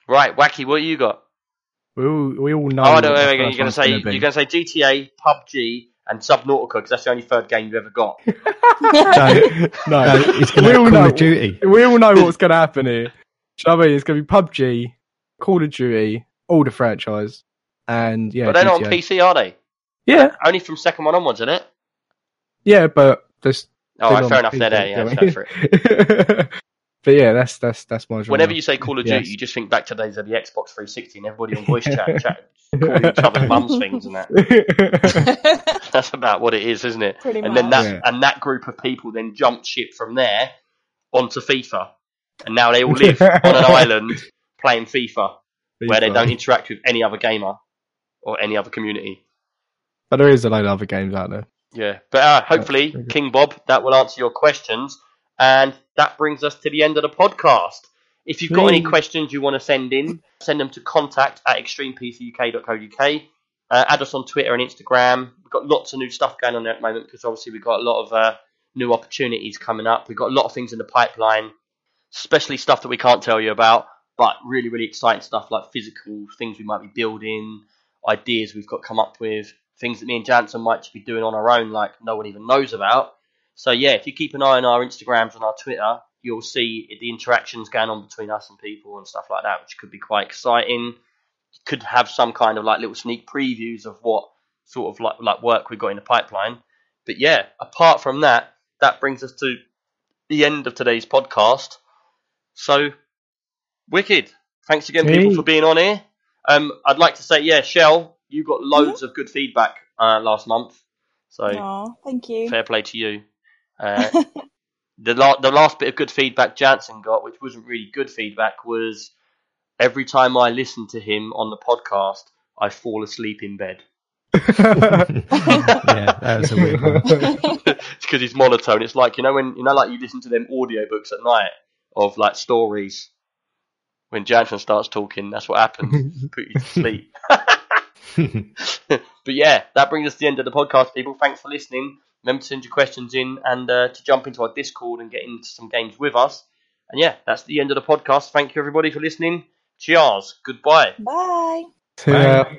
Right, Wacky, what you got? We all, we all know. Oh, what no, the wait, wait, first you're gonna say you're gonna say GTA, PUBG, and Subnautica because that's the only third game you've ever got. <laughs> No, no, no, it's going to all Call know. of Duty. We all know what's going to happen here. Do you know what I mean? It's going to be PUBG, Call of Duty, all the franchise, and yeah, but they're not on PC, are they? Yeah, Only from second one onwards, isn't it? yeah, but there's. Oh, right, fair enough. PC, They're there. you Yeah, <laughs> know let's what I go for it. mean? but yeah, that's that's that's my genre. Whenever you say Call of Duty, Yes. you just think back to days of the Xbox 360 and everybody on voice chat, <laughs> chat calling each other's <laughs> mums things and that. <laughs> That's about what it is, isn't it? Pretty and then much. that Yeah. and that group of people then jumped ship from there onto FIFA, and now they all live on an island playing FIFA where they don't interact with any other gamer or any other community. But there is a load of other games out there. Yeah, but uh, hopefully. King Bob, that will answer your questions, and that brings us to the end of the podcast. If you've got any questions you want to send in, send them to contact at extremepcuk.co.uk. Uh, add us on Twitter and Instagram. We've got lots of new stuff going on there at the moment because obviously we've got a lot of uh, new opportunities coming up. We've got a lot of things in the pipeline, especially stuff that we can't tell you about, but really, really exciting stuff like physical things we might be building, ideas we've got come up with, things that me and Jansen might just be doing on our own, like no one even knows about. So yeah, if you keep an eye on our Instagrams and our Twitter, you'll see the interactions going on between us and people and stuff like that, which could be quite exciting. You Could have some kind of like little sneak previews of what sort of like like work we've got in the pipeline. But yeah, apart from that, that brings us to the end of today's podcast. So wicked. Thanks again, people, for being on here. Um, I'd like to say, yeah, Shell, you got loads of good feedback uh, last month. So Aw, thank you. fair play to you. Uh, the la- the last bit of good feedback Jansen got, which wasn't really good feedback, was every time I listen to him on the podcast, I fall asleep in bed. <laughs> yeah, that was a weird one. it's <laughs> because he's monotone. It's like you know when you know like you listen to them audiobooks at night of like stories. When Jansen starts talking, that's what happens. <laughs> Put you to sleep. but yeah, that brings us to the end of the podcast, people. Thanks for listening. Remember to send your questions in and uh, to jump into our Discord and get into some games with us. And yeah, that's the end of the podcast. Thank you, everybody, for listening. Cheers. Goodbye. Bye. Yeah.